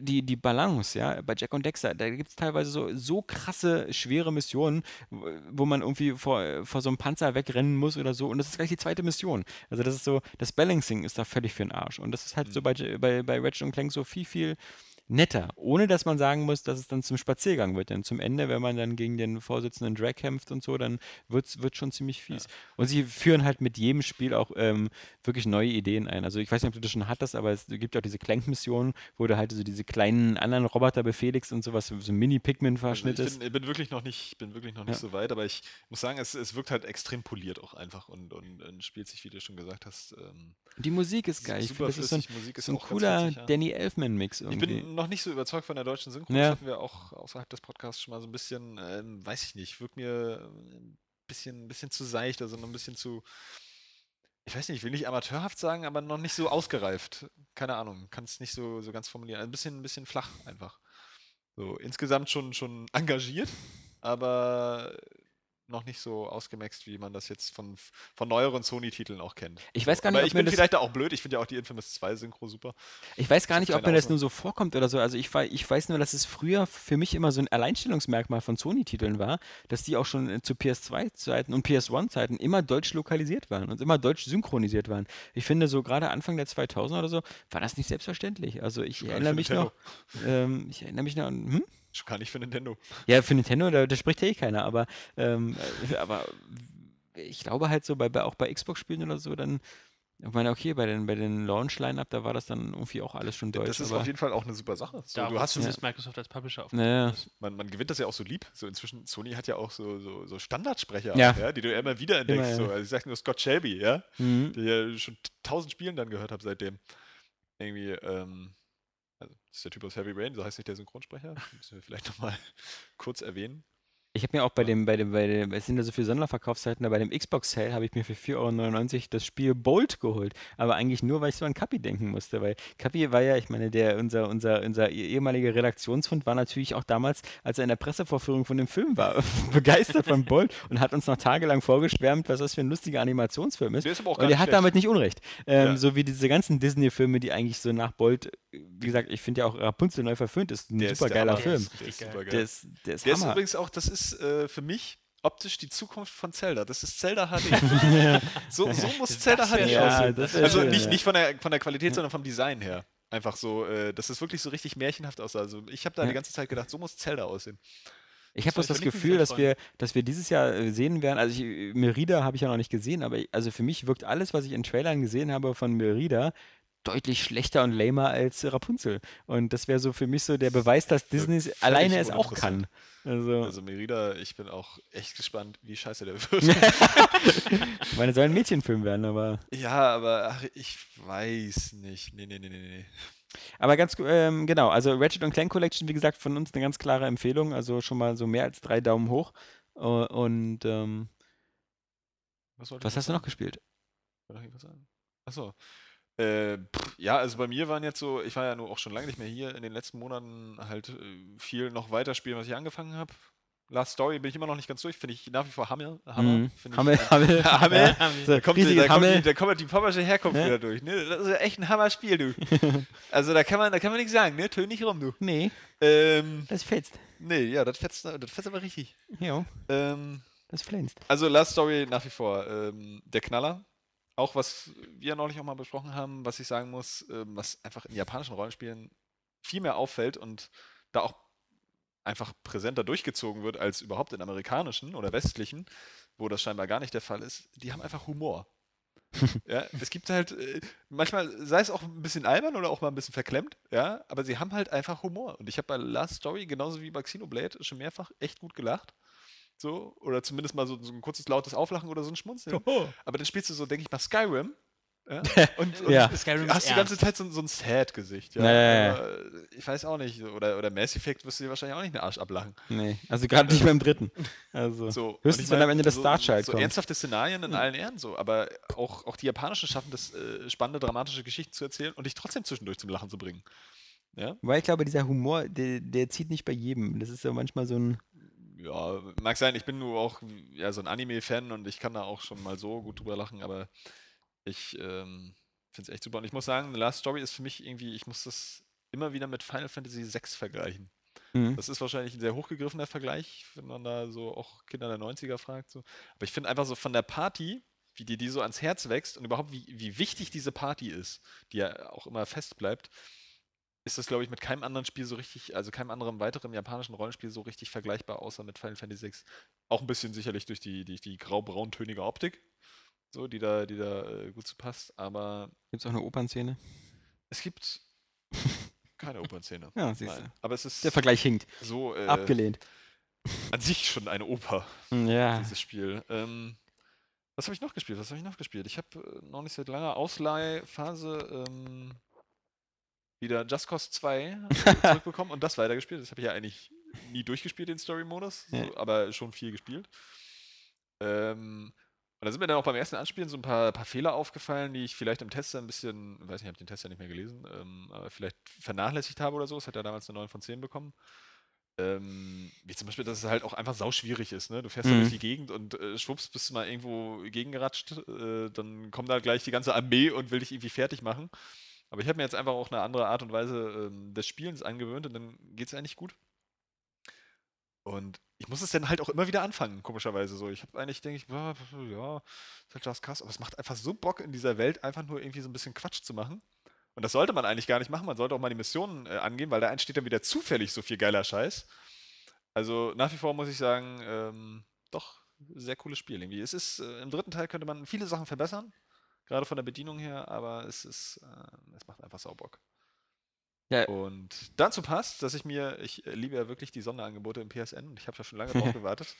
E: die, die Balance, ja, bei Jack und Dexter, da gibt es teilweise so, so krasse, schwere Missionen, wo- man irgendwie vor, vor so einem Panzer wegrennen muss oder so. Und das ist gleich die zweite Mission. Also das ist so, das Balancing ist da völlig für den Arsch. Und das ist halt so bei, bei, bei Ratchet und Clank so viel, viel netter, ohne dass man sagen muss, dass es dann zum Spaziergang wird. Denn zum Ende, wenn man dann gegen den Vorsitzenden Drag kämpft und so, dann wird's, wird schon ziemlich fies. Und sie führen halt mit jedem Spiel auch ähm, wirklich neue Ideen ein. Also ich weiß nicht, ob du das schon hattest, aber es gibt auch diese Clank-Missionen, wo du halt so diese kleinen anderen Roboter befehligst und sowas, so ein
F: Also
E: Mini-Pikmin-Verschnitt
F: ich
E: ist.
F: bin, bin wirklich noch nicht, bin wirklich noch nicht
E: Ja.
F: so weit, aber ich muss sagen, es, es wirkt halt extrem poliert auch einfach und, und, und spielt sich, wie du schon gesagt hast, ähm,
E: Die Musik ist geil. Ich finde, das ist so ein.
F: Musik ist
E: so ein cooler
F: witzig, ja.
E: Danny Elfman-Mix irgendwie.
F: Noch nicht so überzeugt von der deutschen Synchro.
E: Ja.
F: Das hatten wir auch außerhalb des Podcasts schon mal so ein bisschen, ähm, weiß ich nicht, wirkt mir ein bisschen, ein bisschen zu seicht, also noch ein bisschen zu, ich weiß nicht, ich will nicht amateurhaft sagen, aber noch nicht so ausgereift. Keine Ahnung, kann es nicht so, so ganz formulieren. Ein bisschen, ein bisschen flach einfach. So, insgesamt schon, schon engagiert, aber noch nicht so ausgemaxt, wie man das jetzt von, von neueren Sony-Titeln auch kennt.
E: Ich weiß gar nicht,
F: aber
E: ob
F: ich bin
E: das-
F: vielleicht auch blöd. Ich finde ja auch die Infamous 2 Synchro super.
E: Ich weiß gar nicht, ob mir das nur so vorkommt oder so. Also ich, ich weiß nur, dass es früher für mich immer so ein Alleinstellungsmerkmal von Sony-Titeln war, dass die auch schon zu PS2-Zeiten und PS1-Zeiten immer deutsch lokalisiert waren und immer deutsch synchronisiert waren. Ich finde, so gerade Anfang der 2000er oder so, war das nicht selbstverständlich. Also ich erinnere mich noch, ähm, ich erinnere mich noch an, hm?
F: Schon gar nicht für Nintendo.
E: Ja, für Nintendo, da, da spricht ja eh keiner, aber, ähm, äh, aber ich glaube halt so, bei, bei, auch bei Xbox-Spielen oder so, dann, ich meine, okay, bei den, bei den Launch-Line-Up, da war das dann irgendwie auch alles schon deutsch.
F: Das ist
E: aber,
F: auf jeden Fall auch eine super Sache. So, du hast
G: ist Microsoft als Publisher auf.
E: naja,
F: man, man gewinnt das ja auch so lieb. So inzwischen, Sony hat ja auch so, so, so Standardsprecher,
E: Ja.
F: ja, die du ja immer wieder entdeckst.
E: Immer, ja.
F: So. Also ich sag nur Scott Shelby, ja,
E: mhm.
F: ich ja schon tausend Spielen dann gehört habe seitdem. Irgendwie, ähm, ist der Typ aus Heavy Rain, so heißt nicht der Synchronsprecher. Müssen wir vielleicht nochmal <laughs> kurz erwähnen.
E: Ich habe mir auch bei dem, bei dem, bei dem, es sind ja so viele Sonderverkaufszeiten, da bei dem Xbox Sale habe ich mir für 4,99 Euro das Spiel Bolt geholt. Aber eigentlich nur, weil ich so an Kapi denken musste, weil Kapi war ja, ich meine, der, unser, unser, unser ehemaliger Redaktionshund war natürlich auch damals, als er in der Pressevorführung von dem Film war, <laughs> begeistert von <laughs> Bolt und hat uns noch tagelang vorgeschwärmt, was das für ein lustiger Animationsfilm ist.
F: Der ist aber auch
E: Und er hat
F: schlecht.
E: damit nicht Unrecht. Ähm,
F: Ja.
E: So wie diese ganzen Disney-Filme, die eigentlich so nach Bolt, wie gesagt, ich finde ja auch Rapunzel neu verföhnt ist ein super geiler. Film.
F: Der ist
G: geil.
F: super geil.
E: Der ist, der ist
F: Der ist
E: Hammer.
F: übrigens auch, das ist äh, für mich optisch die Zukunft von Zelda. Das ist Zelda HD. <laughs> so, so muss Zelda
G: Das
F: HD aussehen.
E: Ja, wär
F: also nicht,
E: ja.
F: nicht von der, von der Qualität, sondern vom Design her. Einfach so, äh, dass es wirklich so richtig märchenhaft aussah. Also ich habe da die ganze Zeit gedacht, so muss Zelda aussehen.
E: Ich habe bloß das Gefühl, dass wir, dass wir dieses Jahr äh, sehen werden. Also ich, Merida habe ich ja noch nicht gesehen, aber ich, also für mich wirkt alles, was ich in Trailern gesehen habe von Merida, deutlich schlechter und lamer als Rapunzel. Und das wäre so für mich so der Beweis, dass Disney
F: völlig
E: alleine es auch kann. Also,
F: Also Merida, ich bin auch echt gespannt, wie scheiße der <laughs> wird.
E: ich meine, es soll ein Mädchenfilm werden, aber.
F: ja, aber ach, ich weiß nicht. Nee, nee, nee, nee, nee.
E: Aber ganz ähm, genau, also Ratchet Clank Collection, wie gesagt, von uns eine ganz klare Empfehlung. Also schon mal so mehr als drei Daumen hoch. Äh, Und ähm,
F: Was,
E: was hast du
F: sagen?
E: noch gespielt?
F: Wollte noch irgendwas sagen? Achso. Äh, pff, ja, also bei mir waren jetzt so, ich war ja nur auch schon lange nicht mehr hier, in den letzten Monaten halt äh, viel noch weiterspielen, was ich angefangen habe. Last Story bin ich immer noch nicht ganz durch, finde ich nach wie vor Hammer. Hammer
E: Mhm.
F: find ich
E: Hammel. <laughs> So, <laughs>
F: Da kommt, die,
E: riesiges
F: da, kommt die, da kommt die pommersche Herkunft
E: Ne?
F: wieder durch. Ne? Das ist ja echt ein Hammer-Spiel, du. also da kann man, da kann man nichts sagen, ne? Tön nicht rum, du.
E: Nee,
F: Ähm,
E: das fetzt.
F: nee, ja, das fetzt, das fetzt aber richtig.
E: Ja,
F: Ähm,
E: das flänzt.
F: also Last Story nach wie vor ähm, der Knaller. Auch was wir neulich auch mal besprochen haben, was ich sagen muss, ähm, was einfach in japanischen Rollenspielen viel mehr auffällt und da auch einfach präsenter durchgezogen wird als überhaupt in amerikanischen oder westlichen, wo das scheinbar gar nicht der Fall ist. Die haben einfach Humor. <laughs> ja, es gibt halt, äh, manchmal sei es auch ein bisschen albern oder auch mal ein bisschen verklemmt, ja, aber sie haben halt einfach Humor. Und ich habe bei Last Story, genauso wie bei Xenoblade, schon mehrfach echt gut gelacht. So, oder zumindest mal so, so ein kurzes lautes Auflachen oder so ein Schmunzeln. Aber dann spielst du so, denke ich mal, Skyrim. Ja? <laughs> Und, und
E: Ja.
G: Skyrim
F: hast
G: ist
F: die ganze
G: ernst.
F: Zeit so, so ein Sad-Gesicht. Ja?
E: Ja.
F: Aber, ich weiß auch nicht. Oder, oder Mass Effect wirst du dir wahrscheinlich auch nicht den Arsch ablachen.
E: Nee, also gerade nicht beim dritten. Also,
F: So,
E: höchstens,
F: ich
E: wenn
F: mein,
E: am Ende das
F: so,
E: Starchild
F: so
E: kommt.
F: ernsthafte Szenarien in allen Ehren so, aber auch, auch die Japanischen schaffen das, äh, spannende, dramatische Geschichten zu erzählen und dich trotzdem zwischendurch zum Lachen zu bringen. Ja,
E: Weil ich glaube, dieser Humor, der, der zieht nicht bei jedem. Das ist ja manchmal so ein.
F: Ja mag sein, ich bin nur auch ja, so ein Anime-Fan und ich kann da auch schon mal so gut drüber lachen, aber ich ähm, finde es echt super. Und ich muss sagen, The Last Story ist für mich irgendwie, ich muss das immer wieder mit Final Fantasy VI vergleichen.
E: Mhm.
F: Das ist wahrscheinlich ein sehr hochgegriffener Vergleich, wenn man da so auch Kinder der 90er fragt. So. Aber ich finde einfach so von der Party, wie dir die so ans Herz wächst und überhaupt wie, wie wichtig diese Party ist, die ja auch immer fest bleibt, ist das, glaube ich, mit keinem anderen Spiel so richtig, also keinem anderen weiteren japanischen Rollenspiel so richtig vergleichbar, außer mit Final Fantasy VI. Auch ein bisschen sicherlich durch die, die, die grau-braun-tönige Optik, so, die da, die da äh, gut zu passt. Aber
E: Gibt es auch eine Opernszene?
F: es gibt keine Opernszene. <laughs>
E: Ja, siehst du.
F: Aber es ist
E: Der Vergleich hinkt.
F: so äh,
E: Abgelehnt.
F: an sich schon eine Oper. <laughs>
E: Ja.
F: dieses Spiel. Ähm, was habe ich noch gespielt? Was habe ich noch gespielt? Ich habe äh, noch nicht seit langer Ausleihphase ähm, wieder Just Cause 2 <laughs> äh, zurückbekommen und das weitergespielt. Das habe ich ja eigentlich nie durchgespielt, den Story-Modus, so,
E: Ja.
F: aber schon viel gespielt. Ähm, und da sind mir dann auch beim ersten Anspielen so ein paar, paar Fehler aufgefallen, die ich vielleicht im Tester ein bisschen, weiß nicht, ich habe den Tester nicht mehr gelesen, ähm, aber vielleicht vernachlässigt habe oder so. Es hat ja damals eine 9 von 10 bekommen. Ähm, wie zum Beispiel, dass es halt auch einfach sauschwierig ist. Ne? Du fährst
E: Mhm.
F: durch die Gegend und äh, schwupps bist du mal irgendwo gegengeratscht. Äh, dann kommt da gleich die ganze Armee und will dich irgendwie fertig machen. Aber ich habe mir jetzt einfach auch eine andere Art und Weise ähm, des Spielens angewöhnt und dann geht es eigentlich gut. Und ich muss es dann halt auch immer wieder anfangen, komischerweise so. Ich habe eigentlich, denke ich, ja, ist halt Just aber es macht einfach so Bock in dieser Welt, einfach nur irgendwie so ein bisschen Quatsch zu machen. Und das sollte man eigentlich gar nicht machen. Man sollte auch mal die Missionen äh, angehen, weil da entsteht dann wieder zufällig so viel geiler Scheiß. Also nach wie vor muss ich sagen, ähm, doch, sehr cooles Spiel irgendwie. Es ist, äh, im dritten Teil könnte man viele Sachen verbessern, gerade von der Bedienung her, aber es ist, äh, es macht einfach Saubock.
E: Ja.
F: Und dazu passt, dass ich mir, ich liebe ja wirklich die Sonderangebote im PSN und ich habe ja schon lange drauf <laughs> gewartet.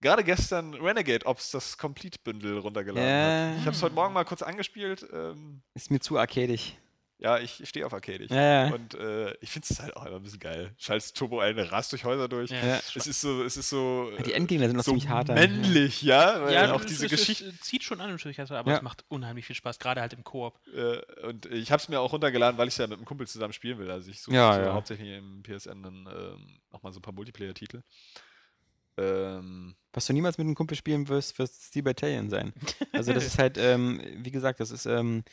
F: Gerade gestern Renegade Ops das Complete-Bündel runtergeladen
E: Ja.
F: hat. Ich habe es heute Morgen mal kurz angespielt. Ähm,
E: Ist mir zu arcadig.
F: Ja, ich stehe auf Arcade.
E: Ja, ja.
F: Und äh, ich finde es halt auch immer ein bisschen geil. Schaltest Turbo ein, rast durch Häuser durch.
G: Ja.
F: Es ist so, es ist so.
E: Ja, die
F: äh,
E: Endgegner sind noch
F: so
E: ziemlich hart. dann.
F: männlich, ja.
G: Ja,
F: auch
G: es-
F: diese
G: es,
F: Geschichte.
G: Es zieht schon an im Schwierigkeitsgrad, aber
E: Ja.
G: es macht unheimlich viel Spaß, gerade halt im Koop.
F: Äh, und ich habe es mir auch runtergeladen, weil ich es ja mit einem Kumpel zusammen spielen will. Also ich suche
E: Ja,
F: so
E: ja.
F: hauptsächlich im PSN dann ähm, nochmal so ein paar Multiplayer-Titel. Ähm,
E: Was du niemals mit einem Kumpel spielen wirst, wird Steel Battalion sein. Also das <laughs> ist halt, ähm, wie gesagt, das ist, ähm,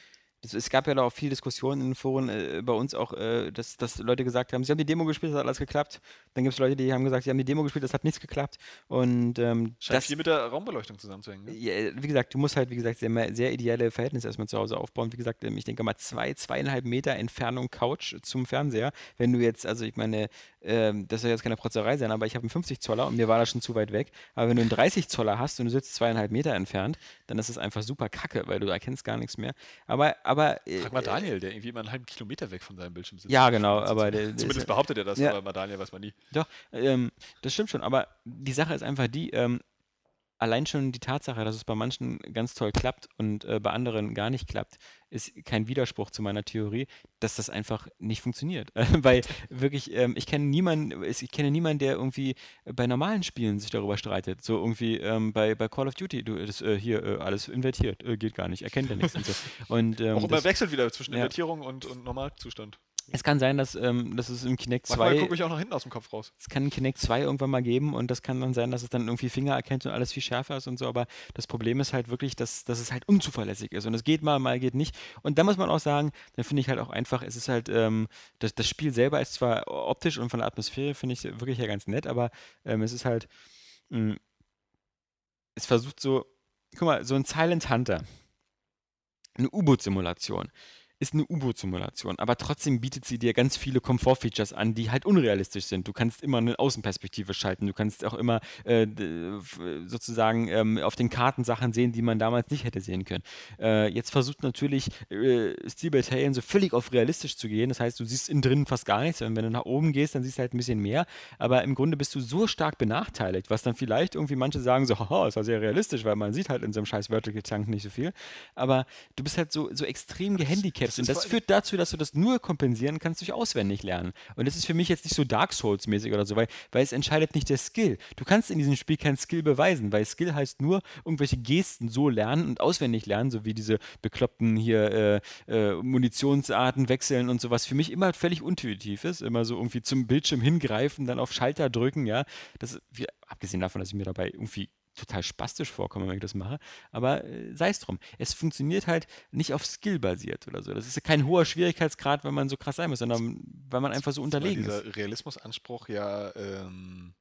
E: es gab ja da auch viel Diskussionen in den Foren äh, bei uns auch, äh, dass, dass Leute gesagt haben, sie haben die Demo gespielt, das hat alles geklappt. Dann gibt es Leute, die haben gesagt, sie haben die Demo gespielt, das hat nichts geklappt. Und ähm,
F: scheint
E: das,
F: viel mit der Raumbeleuchtung zusammenzuhängen. Ne?
E: ja, wie gesagt, du musst halt, wie gesagt, sehr, sehr ideale Verhältnisse erstmal zu Hause aufbauen. Wie gesagt, ähm, ich denke mal zwei, zweieinhalb Meter Entfernung Couch zum Fernseher. Wenn du jetzt, also ich meine, ähm, das soll jetzt keine Protzerei sein, aber ich habe einen 50 Zoller und mir war das schon zu weit weg. Aber wenn du einen 30 Zoller hast und du sitzt zweieinhalb Meter entfernt, dann ist es einfach super kacke, weil du erkennst gar nichts mehr. Aber, aber. äh,
F: Frag mal Daniel, der irgendwie immer einen halben Kilometer weg von seinem Bildschirm sitzt.
E: Ja, genau, aber der- <laughs>
F: Zumindest behauptet er das,
E: Ja.
F: aber bei Daniel weiß man nie.
E: Doch, ähm, das stimmt schon, aber die Sache ist einfach die, ähm, allein schon die Tatsache, dass es bei manchen ganz toll klappt und äh, bei anderen gar nicht klappt, ist kein Widerspruch zu meiner Theorie, dass das einfach nicht funktioniert. <laughs> Weil wirklich, ähm, ich kenne niemanden, ich kenne niemanden, der irgendwie bei normalen Spielen sich darüber streitet. So irgendwie ähm, bei, bei Call of Duty, du, das äh, hier äh, alles invertiert, äh, geht gar nicht, erkennt er nichts und so. <laughs> Und ähm,
F: Auch immer
E: das,
F: wechselt wieder zwischen
E: ja.
F: Invertierung und, und Normalzustand.
E: Es kann sein, dass, ähm, dass es im Kinect 2
F: Manchmal gucke ich auch nach hinten aus dem Kopf raus.
E: es kann ein Kinect 2 irgendwann mal geben und das kann dann sein, dass es dann irgendwie Finger erkennt und alles viel schärfer ist und so, aber das Problem ist halt wirklich, dass, dass es halt unzuverlässig ist und es geht mal, mal geht nicht. Und da muss man auch sagen, dann finde ich halt auch einfach, es ist halt, ähm, das, das Spiel selber ist zwar optisch und von der Atmosphäre finde ich wirklich ja ganz nett, aber ähm, es ist halt, mh, es versucht so, guck mal, so ein Silent Hunter, eine U-Boot-Simulation ist eine U-Boot-Simulation, aber trotzdem bietet sie dir ganz viele Komfort-Features an, die halt unrealistisch sind. Du kannst immer eine Außenperspektive schalten, du kannst auch immer äh, sozusagen ähm, auf den Karten Sachen sehen, die man damals nicht hätte sehen können. Äh, jetzt versucht natürlich äh, Steel Battalion so völlig auf realistisch zu gehen, das heißt, du siehst innen drin fast gar nichts. Und wenn du nach oben gehst, dann siehst du halt ein bisschen mehr, aber im Grunde bist du so stark benachteiligt, was dann vielleicht irgendwie manche sagen so, <laughs> haha, ist ja sehr realistisch, weil man sieht halt in so einem scheiß Vertical Tank nicht so viel, aber du bist halt so, so extrem gehandicapt
F: das
E: und das führt dazu, dass du das nur kompensieren kannst durch auswendig lernen. Und das ist für mich jetzt nicht so Dark Souls-mäßig oder so, weil, weil es entscheidet nicht der Skill. Du kannst in diesem Spiel kein Skill beweisen, weil Skill heißt nur irgendwelche Gesten so lernen und auswendig lernen, so wie diese bekloppten hier äh, äh, Munitionsarten wechseln und sowas. Für mich immer völlig intuitiv ist, immer so irgendwie zum Bildschirm hingreifen, dann auf Schalter drücken, ja. Das ist, wie, abgesehen davon, dass ich mir dabei irgendwie total spastisch vorkomme, wenn ich das mache. Aber äh, sei es drum. Es funktioniert halt nicht auf Skill basiert oder so. Das ist ja kein hoher Schwierigkeitsgrad, wenn man so krass sein muss, sondern weil man einfach so unterlegen
F: Weil
E: ist.
F: dieser Realismusanspruch ja ähm,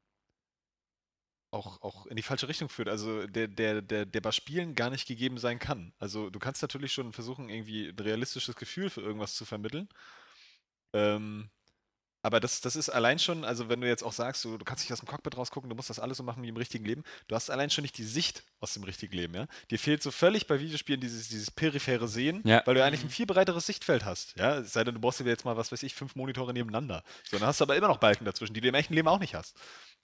F: auch, auch in die falsche Richtung führt. Also der, der, der, der bei Spielen gar nicht gegeben sein kann. Also du kannst natürlich schon versuchen, irgendwie ein realistisches Gefühl für irgendwas zu vermitteln. Ähm, aber das, das ist allein schon, also wenn du jetzt auch sagst, du, du kannst nicht aus dem Cockpit rausgucken, du musst das alles so machen wie im richtigen Leben, du hast allein schon nicht die Sicht aus dem richtigen Leben, ja. Dir fehlt so völlig bei Videospielen dieses, dieses periphere Sehen,
E: Ja.
F: weil du eigentlich ein viel breiteres Sichtfeld hast, ja. Es sei denn, du brauchst dir jetzt mal, was weiß ich, fünf Monitore nebeneinander. So, dann hast du aber immer noch Balken dazwischen, die du im echten Leben auch nicht hast.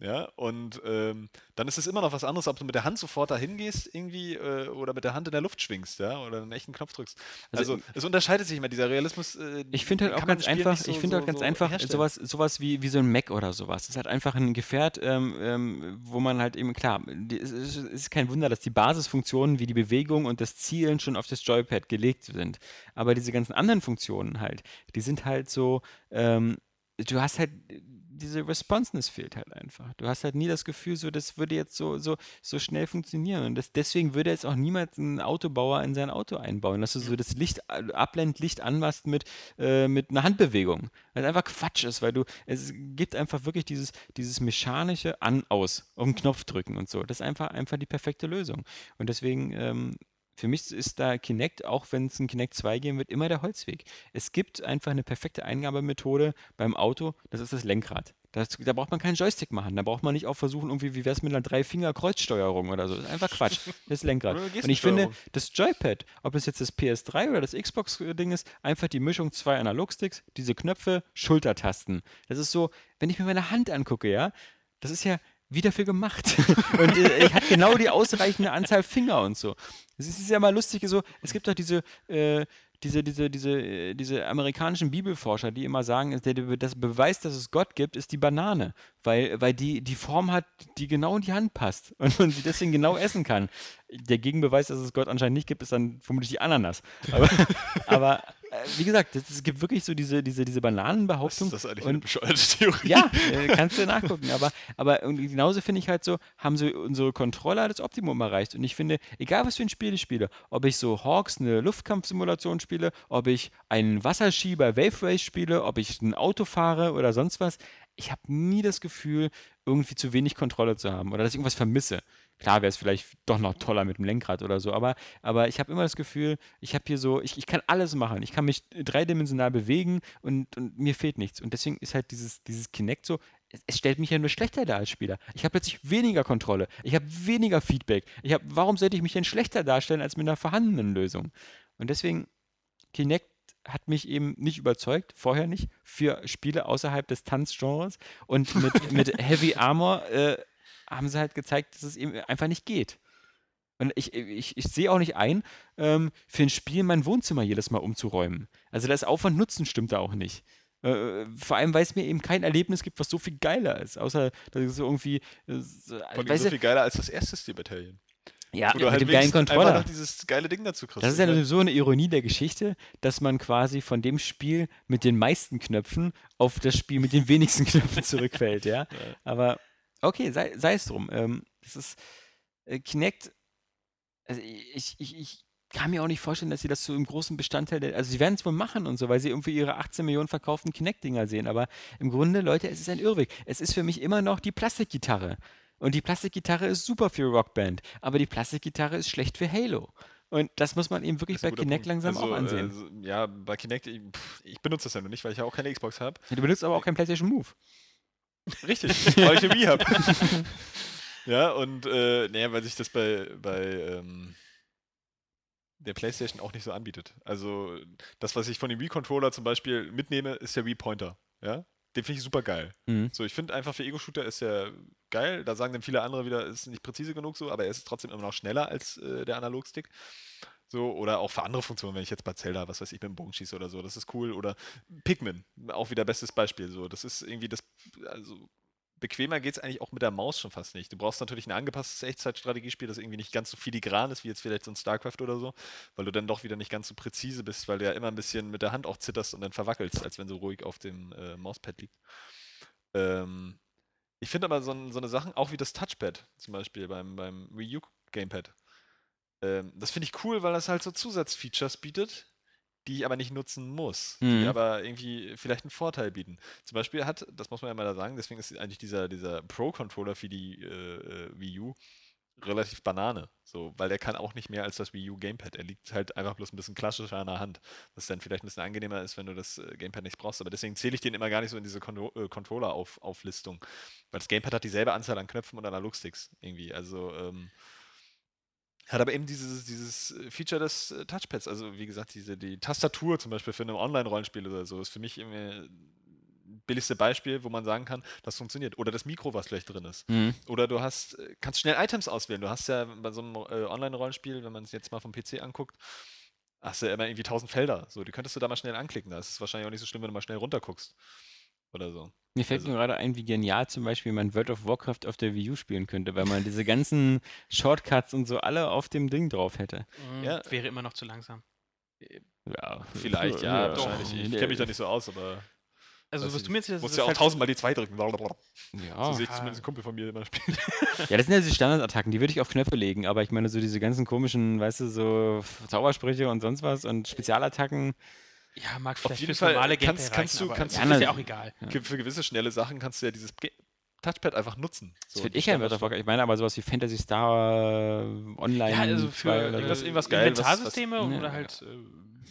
F: Ja, und ähm, dann ist es immer noch was anderes, ob du mit der Hand sofort dahin gehst, irgendwie, äh, oder mit der Hand in der Luft schwingst, ja, oder einen echten Knopf drückst.
E: Also,
F: Also, es unterscheidet sich immer, dieser Realismus. Äh,
E: Ich finde halt auch ganz einfach,
F: so-
E: ich finde
F: so-
E: halt ganz
F: so
E: einfach
F: herstellen.
E: sowas, sowas wie, wie so ein Mac oder sowas. Das ist halt einfach ein Gefährt, ähm, ähm, wo man halt eben, klar, die, es, ist, es ist kein Wunder, dass die Basisfunktionen wie die Bewegung und das Zielen schon auf das Joypad gelegt sind. Aber diese ganzen anderen Funktionen halt, die sind halt so, ähm, du hast halt, diese Responsiveness fehlt halt einfach. Du hast halt nie das Gefühl, so, das würde jetzt so, so, so schnell funktionieren. Und das, deswegen würde jetzt auch niemals ein Autobauer in sein Auto einbauen, dass du so das Licht, äh, Abblendlicht anmachst mit, äh, mit einer Handbewegung. Weil es einfach Quatsch ist, weil du, es gibt einfach wirklich dieses, dieses mechanische An, Aus, auf den Knopf drücken und so. Das ist einfach, einfach die perfekte Lösung. Und deswegen, ähm, für mich ist da Kinect, auch wenn es ein Kinect 2 geben wird, immer der Holzweg. Es gibt einfach eine perfekte Eingabemethode beim Auto, das ist das Lenkrad. Das, da braucht man keinen Joystick machen. Da braucht man nicht auch versuchen, irgendwie, wie wäre es mit einer Drei-Finger-Kreuzsteuerung oder so. Das ist einfach Quatsch. <laughs> Das Lenkrad. Und ich finde, das Joypad, ob es jetzt das PS3 oder das Xbox-Ding ist, einfach die Mischung zwei Analogsticks, diese Knöpfe, Schultertasten. Das ist so, wenn ich mir meine Hand angucke, ja, das ist ja wie dafür gemacht. <laughs> und äh, ich hat genau die ausreichende Anzahl Finger und so. Es ist ja mal lustig, so, es gibt doch diese, äh, diese, diese, diese, äh, diese amerikanischen Bibelforscher, die immer sagen, der, das Beweis, dass es Gott gibt, ist die Banane. Weil, weil die die Form hat, die genau in die Hand passt <laughs> und man sie deswegen genau essen kann. Der Gegenbeweis, dass es Gott anscheinend nicht gibt, ist dann vermutlich die Ananas. Aber, <laughs> aber wie gesagt, es gibt wirklich so diese, diese, diese Bananenbehauptung.
F: ist das eigentlich für eine
E: und
F: bescheuerte Theorie?
E: ja, äh, kannst du nachgucken. Aber, aber genauso finde ich halt so, haben so unsere Controller das Optimum erreicht. Und ich finde, egal was für ein Spiel ich spiele, ob ich so Hawks eine Luftkampfsimulation spiele, ob ich einen Wasserski bei Wave Race spiele, ob ich ein Auto fahre oder sonst was, ich habe nie das Gefühl, irgendwie zu wenig Kontrolle zu haben oder dass ich irgendwas vermisse. Klar wäre es vielleicht doch noch toller mit dem Lenkrad oder so, aber, aber ich habe immer das Gefühl, ich habe hier so, ich, ich kann alles machen. Ich kann mich dreidimensional bewegen und, und mir fehlt nichts. Und deswegen ist halt dieses, dieses Kinect so, es, stellt mich ja nur schlechter dar als Spieler. Ich habe plötzlich weniger Kontrolle. Ich habe weniger Feedback. Ich hab, warum sollte ich mich denn schlechter darstellen als mit einer vorhandenen Lösung? Und deswegen, Kinect hat mich eben nicht überzeugt, vorher nicht, für Spiele außerhalb des Tanzgenres. Und mit, <laughs> mit Heavy Armor äh, haben sie halt gezeigt, dass es eben einfach nicht geht. Und ich, ich, ich sehe auch nicht ein, ähm, für ein Spiel mein Wohnzimmer jedes Mal umzuräumen. Also das Aufwand-Nutzen stimmt da auch nicht. Äh, vor allem, weil es mir eben kein Erlebnis gibt, was so viel geiler ist. Außer, dass es irgendwie. Äh, so,
F: so viel geiler als das erste Steel Battalion.
E: ja,
F: du
E: mit
F: halt
E: dem geilen Controller.
F: noch dieses geile Ding dazu kriegst.
E: Das ist ja
F: ne?
E: so eine Ironie der Geschichte, dass man quasi von dem Spiel mit den meisten Knöpfen auf das Spiel mit den wenigsten <laughs> Knöpfen zurückfällt, ja. Aber okay, sei, sei es drum. Ähm, das ist äh, Kinect. Also ich, ich, ich kann mir auch nicht vorstellen, dass sie das so im großen Bestandteil der, also sie werden es wohl machen und so, weil sie irgendwie ihre 18 Millionen verkauften Kinect-Dinger sehen. Aber im Grunde, Leute, es ist ein Irrweg. Es ist für mich immer noch die Plastikgitarre. Und die Plastikgitarre ist super für Rockband, aber die Plastikgitarre ist schlecht für Halo. Und das muss man eben wirklich bei Kinect
F: Punkt.
E: langsam
F: also,
E: auch ansehen.
F: äh, so- ja, bei Kinect, ich, ich benutze das ja noch nicht, weil ich ja auch keine Xbox habe.
E: du benutzt aber auch kein PlayStation Move.
F: Richtig, <laughs> weil ich Wii habe. <laughs> ja, und äh, naja, weil sich das bei, bei ähm, der PlayStation auch nicht so anbietet. Also das, was ich von dem Wii-Controller zum Beispiel mitnehme, ist der Wii-Pointer. Ja? Den finde ich super geil.
E: Mhm.
F: So, ich finde einfach für Ego-Shooter ist er geil. Da sagen dann viele andere wieder, ist nicht präzise genug so, aber er ist trotzdem immer noch schneller als äh, der Analogstick. So, oder auch für andere Funktionen, wenn ich jetzt bei Zelda, was weiß ich, mit dem Bogen schieße oder so, das ist cool. Oder Pikmin, auch wieder bestes Beispiel. So, das ist irgendwie das, also bequemer geht es eigentlich auch mit der Maus schon fast nicht. Du brauchst natürlich ein angepasstes Echtzeitstrategiespiel, das irgendwie nicht ganz so filigran ist, wie jetzt vielleicht so ein StarCraft oder so, weil du dann doch wieder nicht ganz so präzise bist, weil du ja immer ein bisschen mit der Hand auch zitterst und dann verwackelst, als wenn so ruhig auf dem äh, Mauspad liegt. Ähm, ich finde aber so, so eine Sachen, auch wie das Touchpad zum Beispiel beim, beim Wii U Gamepad, ähm, das finde ich cool, weil das halt so Zusatzfeatures bietet, die ich aber nicht nutzen muss, die
E: Mhm.
F: aber irgendwie vielleicht einen Vorteil bieten. Zum Beispiel hat, das muss man ja mal da sagen, deswegen ist eigentlich dieser, dieser Pro-Controller für die äh, äh, Wii U relativ Banane. So, weil der kann auch nicht mehr als das Wii U Gamepad. Er liegt halt einfach bloß ein bisschen klassischer an der Hand. Was dann vielleicht ein bisschen angenehmer ist, wenn du das äh, Gamepad nicht brauchst. Aber deswegen zähle ich den immer gar nicht so in diese Contro äh, Controller-Auflistung. Weil das Gamepad hat dieselbe Anzahl an Knöpfen und Analogsticks irgendwie. Also, ähm, hat aber eben dieses, dieses äh, Feature des äh, Touchpads. Also, wie gesagt, diese, die Tastatur zum Beispiel für ein Online-Rollenspiel oder so ist für mich irgendwie billigste Beispiel, wo man sagen kann, das funktioniert. Oder das Mikro, was gleich drin ist.
E: Mhm.
F: Oder du hast, äh, kannst schnell Items auswählen. Du hast ja bei so einem äh, Online-Rollenspiel, wenn man es jetzt mal vom PC anguckt, hast du ja immer irgendwie tausend Felder. So, die könntest du da mal schnell anklicken. Das ist wahrscheinlich auch nicht so schlimm, wenn du mal schnell runterguckst. Oder so.
E: Mir fällt
F: Also-
E: nur gerade ein, wie genial zum Beispiel man World of Warcraft auf der Wii U spielen könnte, weil man diese ganzen <laughs> Shortcuts und so alle auf dem Ding drauf hätte.
G: Mhm,
F: Ja.
G: Wäre immer noch zu langsam.
E: Ja,
F: Vielleicht, ja,
G: doch.
F: wahrscheinlich. Ich kenne mich da nicht so aus, aber
G: Also, was du mir jetzt das
F: musst ja auch
G: halt-
F: tausendmal die 2 drücken. So
E: Ja.
F: sehe ich
G: Ah.
F: zumindest ein Kumpel von mir immer spielen. <laughs>
E: ja, das sind ja diese Standardattacken, die würde ich auf Knöpfe legen, aber ich meine so diese ganzen komischen, weißt du, so Zaubersprüche und sonst was und Spezialattacken.
G: Ja, mag vielleicht
F: jeden
G: fürs
F: Fall
G: normale
F: kannst-
G: Gameplay
F: kannst
G: reichen,
F: du-
G: aber
F: kannst
E: du-
G: ist ja
E: Ja,
G: auch egal.
E: Ja.
F: Für gewisse schnelle Sachen kannst du ja dieses Ge Touchpad einfach nutzen.
E: Das
F: So,
E: würde
F: die
E: ich
F: Standard-
E: of Warcraft. Ich meine aber sowas wie Fantasy Star äh, Online.
G: Ja, also
E: 2
G: für äh,
F: irgendwas- irgendwas geil, was- was-
G: Inventarsysteme
E: Ja.
G: oder halt äh,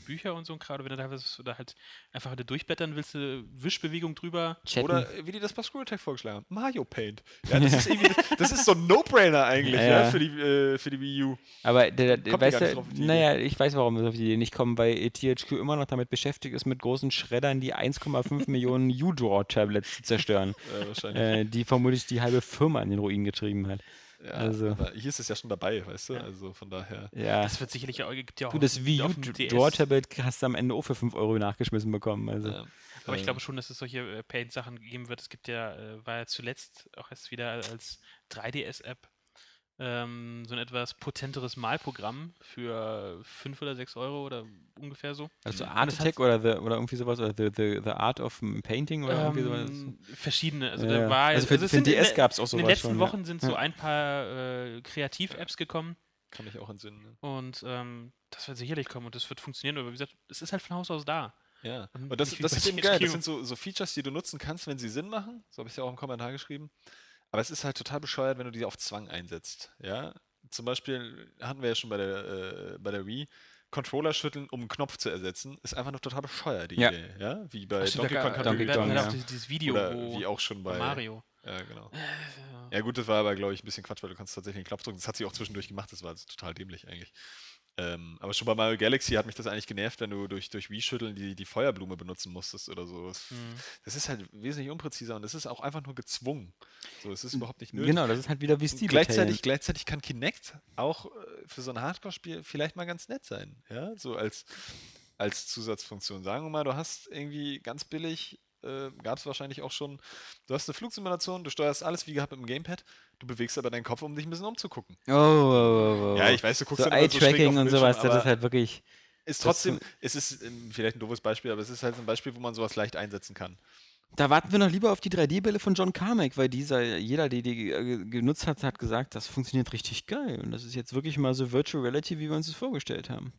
G: Bücher und so, gerade wenn du da was oder halt einfach durchblättern willst, eine Wischbewegung drüber.
E: Chatten.
F: Oder wie die das bei Screw Attack vorgeschlagen haben, Mario Paint. Ja, das, <laughs> ist irgendwie, das, das ist so ein No-Brainer eigentlich,
E: Ja,
F: ja,
E: ja.
F: für, die, äh, für die Wii U.
E: Aber der, der, weißt du, naja, ich weiß, warum wir auf die Idee nicht kommen, weil THQ immer noch damit beschäftigt ist, mit großen Schreddern die 1,5 Millionen U-Draw-Tablets zu zerstören, <laughs>
F: Äh, wahrscheinlich.
E: äh, die vermutlich die halbe Firma an den Ruin getrieben hat.
F: Ja,
E: also-
F: aber hier ist es ja schon dabei, weißt du? Also von daher.
E: Ja.
G: Das wird sicherlich auch, gibt ja auch
E: Du, das Wii
G: DS.
E: U-Draw-Tablet hast du am Ende auch für 5 Euro nachgeschmissen bekommen. Also.
F: äh,
G: Aber ich
F: äh,
G: glaube schon, dass es solche äh, Paint-Sachen geben wird. Es gibt ja, äh, war ja zuletzt auch erst wieder als 3DS-App ähm, so ein etwas potenteres Malprogramm für 5 oder 6 Euro oder ungefähr so.
E: Also
G: Und
E: Art Attack oder, the, oder irgendwie sowas, oder the, the, the Art of Painting oder irgendwie sowas.
G: Ähm, verschiedene. Also,
E: Ja,
G: da
E: ja.
G: war,
E: Also für-
G: es
E: für DS
G: der-
E: gab's auch
G: In den
E: sowas
G: letzten
E: schon, ja.
G: Wochen sind so
E: Ja.
G: ein paar äh, Kreativ-Apps gekommen
F: kann mich auch entsinnen. Ne?
G: und ähm, das wird sicherlich kommen und das wird funktionieren. Aber wie gesagt, es ist halt von Haus aus da.
F: Ja.
G: Und
F: das, das ist eben geil. Das sind so, so Features, die du nutzen kannst, wenn sie Sinn machen. So habe ich es ja auch im Kommentar geschrieben. Aber es ist halt total bescheuert, wenn du die auf Zwang einsetzt. Ja. Zum Beispiel hatten wir ja schon bei der, äh, bei der Wii. Controller schütteln, um einen Knopf zu ersetzen, ist einfach nur total bescheuert, die
E: Ja.
F: Idee. Ja? Wie bei
G: Ach,
F: Donkey
G: da
F: Kong Country
E: Kong,
G: halt
E: ja.
G: dieses, Video,
F: Oder
G: wo
F: wie auch schon bei,
G: Mario.
F: Ja, genau.
G: Äh,
F: Ja gut, das war aber, glaube ich, ein bisschen Quatsch, weil du kannst tatsächlich einen Knopf drücken. Das hat sie auch zwischendurch gemacht, das war also total dämlich eigentlich. Ähm, aber schon bei Mario Galaxy hat mich das eigentlich genervt, wenn du durch, durch Wii-Schütteln die, die Feuerblume benutzen musstest oder so. Das,
G: Mhm.
F: das ist halt wesentlich unpräziser und es ist auch einfach nur gezwungen. So, es ist überhaupt nicht nötig.
E: Genau, das ist halt wieder wie Steve
F: gleichzeitig, gleichzeitig kann Kinect auch äh, für so ein Hardcore-Spiel vielleicht mal ganz nett sein. Ja, so als, als Zusatzfunktion. Sagen wir mal, du hast irgendwie ganz billig, äh, gab es wahrscheinlich auch schon, du hast eine Flugsimulation, du steuerst alles wie gehabt mit dem Gamepad, du bewegst aber deinen Kopf, um dich ein bisschen umzugucken.
E: Oh, oh, oh, oh.
F: Ja, ich weiß, du guckst
E: so
F: so
E: Eye-Tracking
F: den
E: und sowas, das ist halt wirklich.
F: ist trotzdem, es ist ähm, vielleicht ein doofes Beispiel, aber es ist halt ein Beispiel, wo man sowas leicht einsetzen kann.
E: Da warten wir noch lieber auf die 3D-Brille von John Carmack, weil dieser, jeder, der die äh, genutzt hat, hat gesagt, das funktioniert richtig geil. Und das ist jetzt wirklich mal so Virtual Reality, wie wir uns das vorgestellt haben.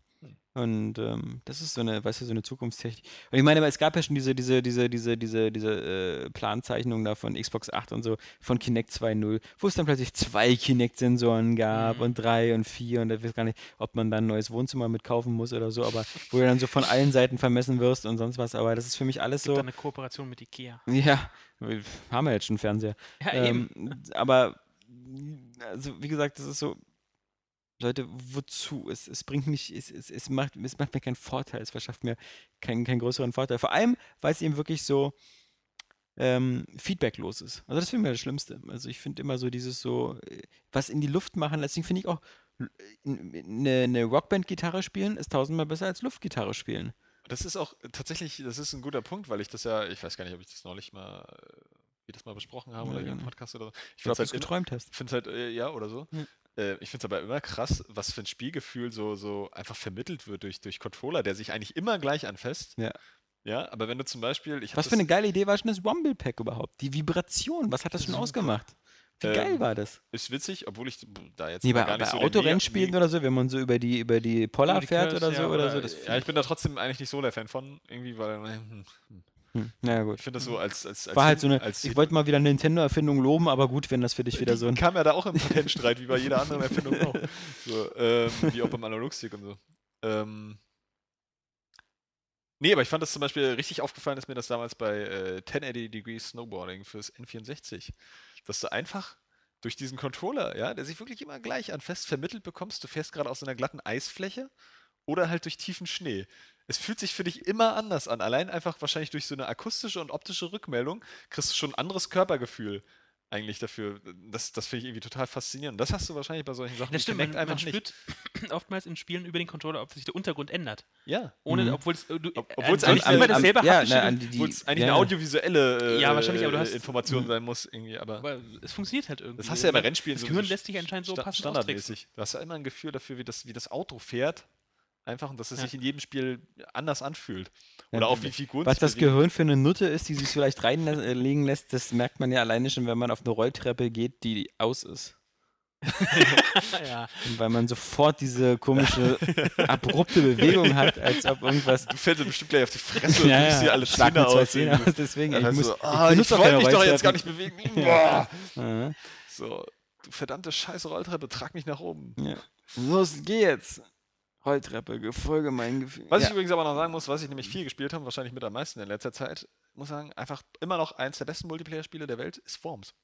E: Und ähm, das ist so eine, weißt du, so eine Zukunftstechnik. Und ich meine, aber es gab ja schon diese, diese, diese, diese, diese, diese äh, Planzeichnung da von Xbox 8 und so, von Kinect 2.0, wo es dann plötzlich zwei Kinect-Sensoren gab
G: Mhm.
E: und drei und vier und ich weiß gar nicht, ob man dann ein neues Wohnzimmer mitkaufen muss oder so, aber wo du dann so von allen Seiten vermessen wirst und sonst was. Aber das ist für mich alles
G: gibt
E: so.
G: eine Kooperation mit Ikea.
E: Ja, wir haben wir jetzt schon Fernseher.
G: Ja,
E: Ähm, aber, also wie gesagt, das ist so, Leute, wozu? Es, es bringt mich, es, es, es, macht, es macht mir keinen Vorteil, es verschafft mir keinen, keinen größeren Vorteil. Vor allem, weil es eben wirklich so ähm, feedbacklos ist. Also das finde ich das Schlimmste. Also ich finde immer so dieses so, äh, was in die Luft machen, deswegen finde ich auch, eine, eine Rockband-Gitarre spielen ist tausendmal besser als Luftgitarre spielen.
F: Das ist auch tatsächlich, das ist ein guter Punkt, weil ich das ja, ich weiß gar nicht, ob ich das neulich mal, äh, wir das mal besprochen haben
E: Ja,
F: oder hier im. Podcast oder so. Ich
E: Ich glaube,
F: finde
E: du
F: es halt,
E: geträumt hast.
F: ich find's halt äh, ja, oder so.
E: Ja.
F: Äh, ich finde es aber immer krass, was für ein Spielgefühl so, so einfach vermittelt wird durch, durch Controller, der sich eigentlich immer gleich anfasst.
E: Ja.
F: Ja, aber wenn du zum Beispiel,
E: Was für eine geile Idee war schon das Rumble Pack überhaupt? Die Vibration, was hat das schon ausgemacht? Wie
F: Ähm,
E: geil war das?
F: Ist witzig, obwohl ich da jetzt
E: Nee, bei,
F: gar
E: bei
F: nicht so
E: Autorennspielen
F: mega-
E: oder so, wenn man so über die, über die Polar
G: Über die
E: fährt
G: Curves,
E: oder so
G: ja,
E: oder
G: oder-
E: so. Das
F: Ja, ich bin da trotzdem eigentlich nicht so der Fan von, irgendwie, weil hm, hm,
E: Hm. Ja, gut.
F: Ich finde das so als, als, als
E: War halt so eine.
F: als
E: Ich wollte mal wieder eine Nintendo-Erfindung loben, aber gut, wenn das für dich wieder
F: die
E: so ein.
F: kam ja da auch im Patentstreit, wie bei jeder anderen Erfindung auch. <laughs> So, ähm, wie auch beim Analogstick und so. Ähm, nee, aber ich fand das zum Beispiel richtig aufgefallen, ist mir das damals bei äh, 1080 Degrees Snowboarding fürs N64, dass du einfach durch diesen Controller, ja, der sich wirklich immer gleich an fest vermittelt bekommst, du fährst gerade auf so einer glatten Eisfläche oder halt durch tiefen Schnee. Es fühlt sich für dich immer anders an. Allein einfach wahrscheinlich durch so eine akustische und optische Rückmeldung kriegst du schon ein anderes Körpergefühl eigentlich dafür. Das, das finde ich irgendwie total faszinierend. Das hast du wahrscheinlich bei solchen Sachen
G: Das stimmt, man,
F: Kinect
G: man
F: einfach nicht.
G: spürt <clears throat> oftmals in Spielen über den Controller, ob sich der Untergrund ändert.
F: Ja.
G: Ohne,
E: Mhm.
G: obwohl es, äh, äh,
F: obwohl es
G: an
F: eigentlich
G: immer dasselbe
E: ja,
G: haptische
E: na, die, die,
F: Obwohl es eigentlich
E: ja,
F: eine audiovisuelle äh,
G: Ja, wahrscheinlich, aber du hast-
F: Information sein muss, irgendwie, aber.
G: Aber es funktioniert halt irgendwie.
F: Das hast du ja bei
G: Man-
F: Rennspielen
G: Das
F: so
G: Gehirn
F: so
G: lässt sich anscheinend so
F: sta-
G: passend austricksen.
F: standardmäßig. Du hast ja immer ein Gefühl dafür, wie das, wie das Auto fährt. Einfach und dass es
G: Ja.
F: sich in jedem Spiel anders anfühlt.
E: Ja,
F: Oder auch wie Figuren
E: Was das. Gehirn für eine Nutte ist, die sich vielleicht reinlegen lässt, das merkt man ja alleine schon, wenn man auf eine Rolltreppe geht, die aus ist. <laughs>
G: ja.
E: Und weil man sofort diese komische, abrupte Bewegung hat, als ob irgendwas.
F: Du fällst ja bestimmt gleich auf die Fresse und ja, dir alle
E: schlag
F: Zähne aus.
E: Zähne aus, deswegen.
F: Dann
E: ich
F: heißt
E: muss,
F: so, ah, ich,
E: auch
F: wollte mich doch jetzt gar nicht bewegen. Boah.
E: Ja.
F: So, du verdammte scheiße Rolltreppe, trag mich nach oben.
E: Ja. Los, geh jetzt. Rolltreppe, folge mein Gefühl.
F: Was ich
E: ja.
F: übrigens aber noch sagen muss, was ich nämlich viel gespielt habe, wahrscheinlich mit am meisten in letzter Zeit, muss sagen, einfach immer noch eins der besten Multiplayer-Spiele der Welt ist Worms.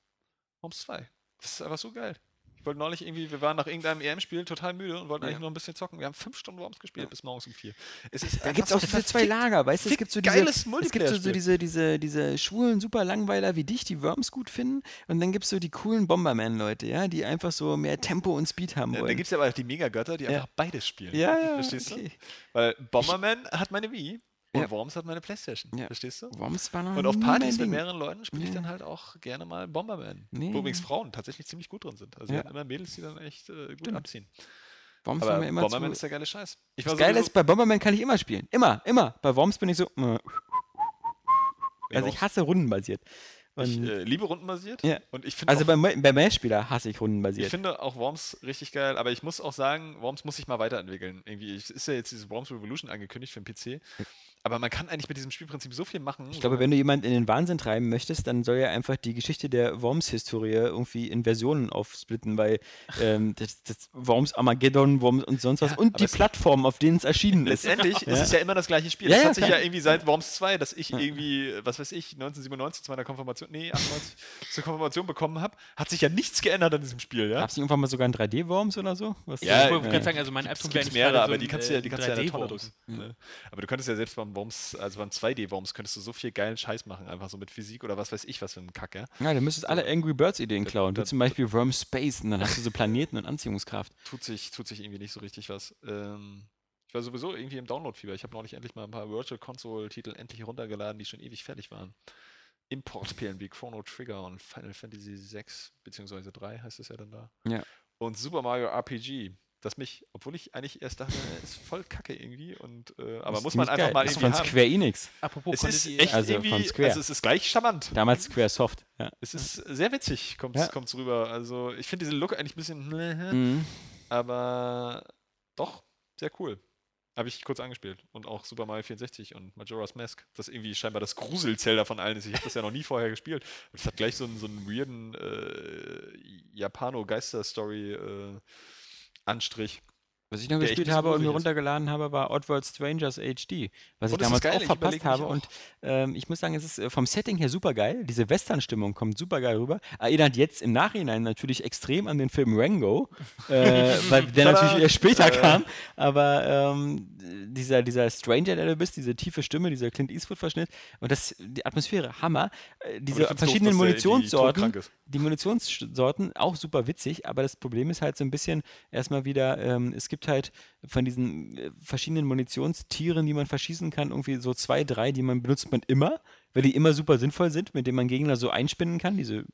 F: Worms 2. Das ist einfach so geil. Ich wollte neulich irgendwie, wir waren nach irgendeinem EM-Spiel total müde und wollten
E: Ja.
F: eigentlich noch ein bisschen zocken. Wir haben fünf Stunden Worms gespielt, bis morgens um vier. Es ist
E: Da gibt es auch diese zwei Lager, weißt du? Es gibt so diese,
F: geiles
E: es gibt so, so diese, diese, diese schwulen super Langweiler wie dich, die Worms gut finden. Und dann gibt es so die coolen Bomberman-Leute, ja, die einfach so mehr Tempo und Speed haben
F: Ja, da
E: wollen.
F: gibt es ja aber auch die Megagötter, die
E: Ja.
F: einfach beides spielen.
E: ja, ja,
F: Verstehst
E: okay.
F: du? Weil Bomberman hat meine Wii und
E: Ja.
F: Worms hat meine Playstation.
E: Ja.
F: Verstehst du?
E: Worms war noch
F: Und auf Partys mit mehreren Leuten spiele ich dann halt auch gerne mal Bomberman.
E: Nee.
F: Wo übrigens Frauen tatsächlich ziemlich gut drin sind. Also wir
E: Ja.
F: hatten immer Mädels, die dann echt äh, gut
E: Stimmt.
F: abziehen.
E: Worms
F: Aber
E: war mir immer
F: Bomberman
E: zu...
F: ist der geile Scheiß. Ich
E: Das Geile ist, bei Bomberman kann ich immer spielen. Immer, immer. Bei Worms bin ich so... äh, Also ich hasse rundenbasiert.
F: Ich äh, liebe rundenbasiert.
E: Ja.
F: Und ich
E: also
F: auch,
E: beim, beim Mehrspieler hasse ich
F: ich
E: rundenbasiert.
F: finde auch Worms richtig geil, aber ich muss auch sagen, Worms muss sich mal weiterentwickeln. Irgendwie es ist ja jetzt dieses Worms Revolution angekündigt für den PC. Aber man kann eigentlich mit diesem Spielprinzip so viel machen.
E: Ich glaube, wenn du jemanden in den Wahnsinn treiben möchtest, dann soll er einfach die Geschichte der Worms-Historie irgendwie in Versionen aufsplitten, weil ähm, <laughs> das, das Worms Armageddon, Worms und sonst was
F: Ja,
E: und die
F: es-
E: Plattform, auf denen es erschienen ist.
F: Letztendlich
E: Ja.
F: ist es ja immer das gleiche Spiel.
E: Ja,
F: das
E: ja,
F: hat sich ja irgendwie seit Worms 2, dass ich
E: Ja.
F: irgendwie, was weiß ich, 1997 zu meiner Konfirmation, nee, 98 <laughs> zur Konfirmation bekommen habe, hat sich ja nichts geändert an diesem Spiel, ja?
E: Gab es irgendwann mal sogar ein 3D-Worms oder so? Was
F: Ja,
G: ich wollte
F: ja.
G: gerade sagen, also mein
F: Es
G: Albtraum
F: gibt mehrere,
G: gerade
F: aber
G: so
F: die kannst du ja,
G: äh,
F: die kannst du ja in der Tonne
G: 3D-Worms.
F: drücken. Ne? Aber du könntest ja selbst beim Worms, also beim 2D-Worms, könntest du so viel geilen Scheiß machen, einfach so mit Physik oder was weiß ich, was für ein Kack, ja?
E: Ja, du müsstest alle Angry Birds-Ideen klauen. Du zum Beispiel Worms Space und dann hast du so Planeten und Anziehungskraft. <laughs>
F: Tut sich, tut sich irgendwie nicht so richtig was. Ähm, ich war sowieso irgendwie im Download-Fieber. Ich habe neulich endlich mal ein paar Virtual Console-Titel endlich runtergeladen, die schon ewig fertig waren. Import-Spielen wie Chrono Trigger und Final Fantasy 6 beziehungsweise 3 heißt es ja dann da.
E: Ja.
F: Und Super Mario RPG, das mich, obwohl ich eigentlich erst dachte, ist voll kacke irgendwie und äh, aber
E: Das
F: muss
E: ist
F: man einfach
E: geil.
F: mal
E: ist
F: irgendwie
E: von
F: haben.
E: Square Enix.
G: Apropos,
F: Es ist echt
E: Also von
F: irgendwie,
E: Square.
F: also es ist gleich charmant.
E: Damals Square Soft. Ja.
F: Es ist sehr witzig, kommt
E: Ja.
F: es rüber. Also ich finde diesen Look eigentlich ein bisschen, <laughs>
E: Mhm.
F: aber doch sehr cool. Habe ich kurz angespielt. Und auch Super Mario 64 und Majora's Mask. Das irgendwie scheinbar das Gruselzelda von allen ist. Ich habe das ja noch nie vorher gespielt. Aber es hat gleich so einen, so einen weirden äh, Japano-Geister-Story-Anstrich.
E: Was ich noch gespielt habe und mir runtergeladen habe, war Oddworld Strangers HD. Was
F: Oh,
E: ich damals
F: geil,
E: auch verpasst habe.
F: auch.
E: Und ähm, ich muss sagen, es ist äh, vom Setting her super geil. Diese Western-Stimmung kommt super geil rüber. Erinnert jetzt im Nachhinein natürlich extrem an den Film Rango, äh, <laughs> weil der natürlich erst später
F: Äh.
E: kam. Aber ähm, dieser, dieser Stranger, der du bist, diese tiefe Stimme, dieser Clint Eastwood-Verschnitt und das, die Atmosphäre, Hammer. Äh, diese
F: doof,
E: verschiedenen
F: irgendwie
E: Munitionssorten
F: ist.
E: die Munitionssorten auch super witzig, aber das Problem ist halt so ein bisschen erstmal wieder, ähm, es gibt halt von diesen äh, verschiedenen Munitionstieren, die man verschießen kann, irgendwie so zwei, drei, die man benutzt man immer, weil die immer super sinnvoll sind, mit denen man Gegner so einspinnen kann, diese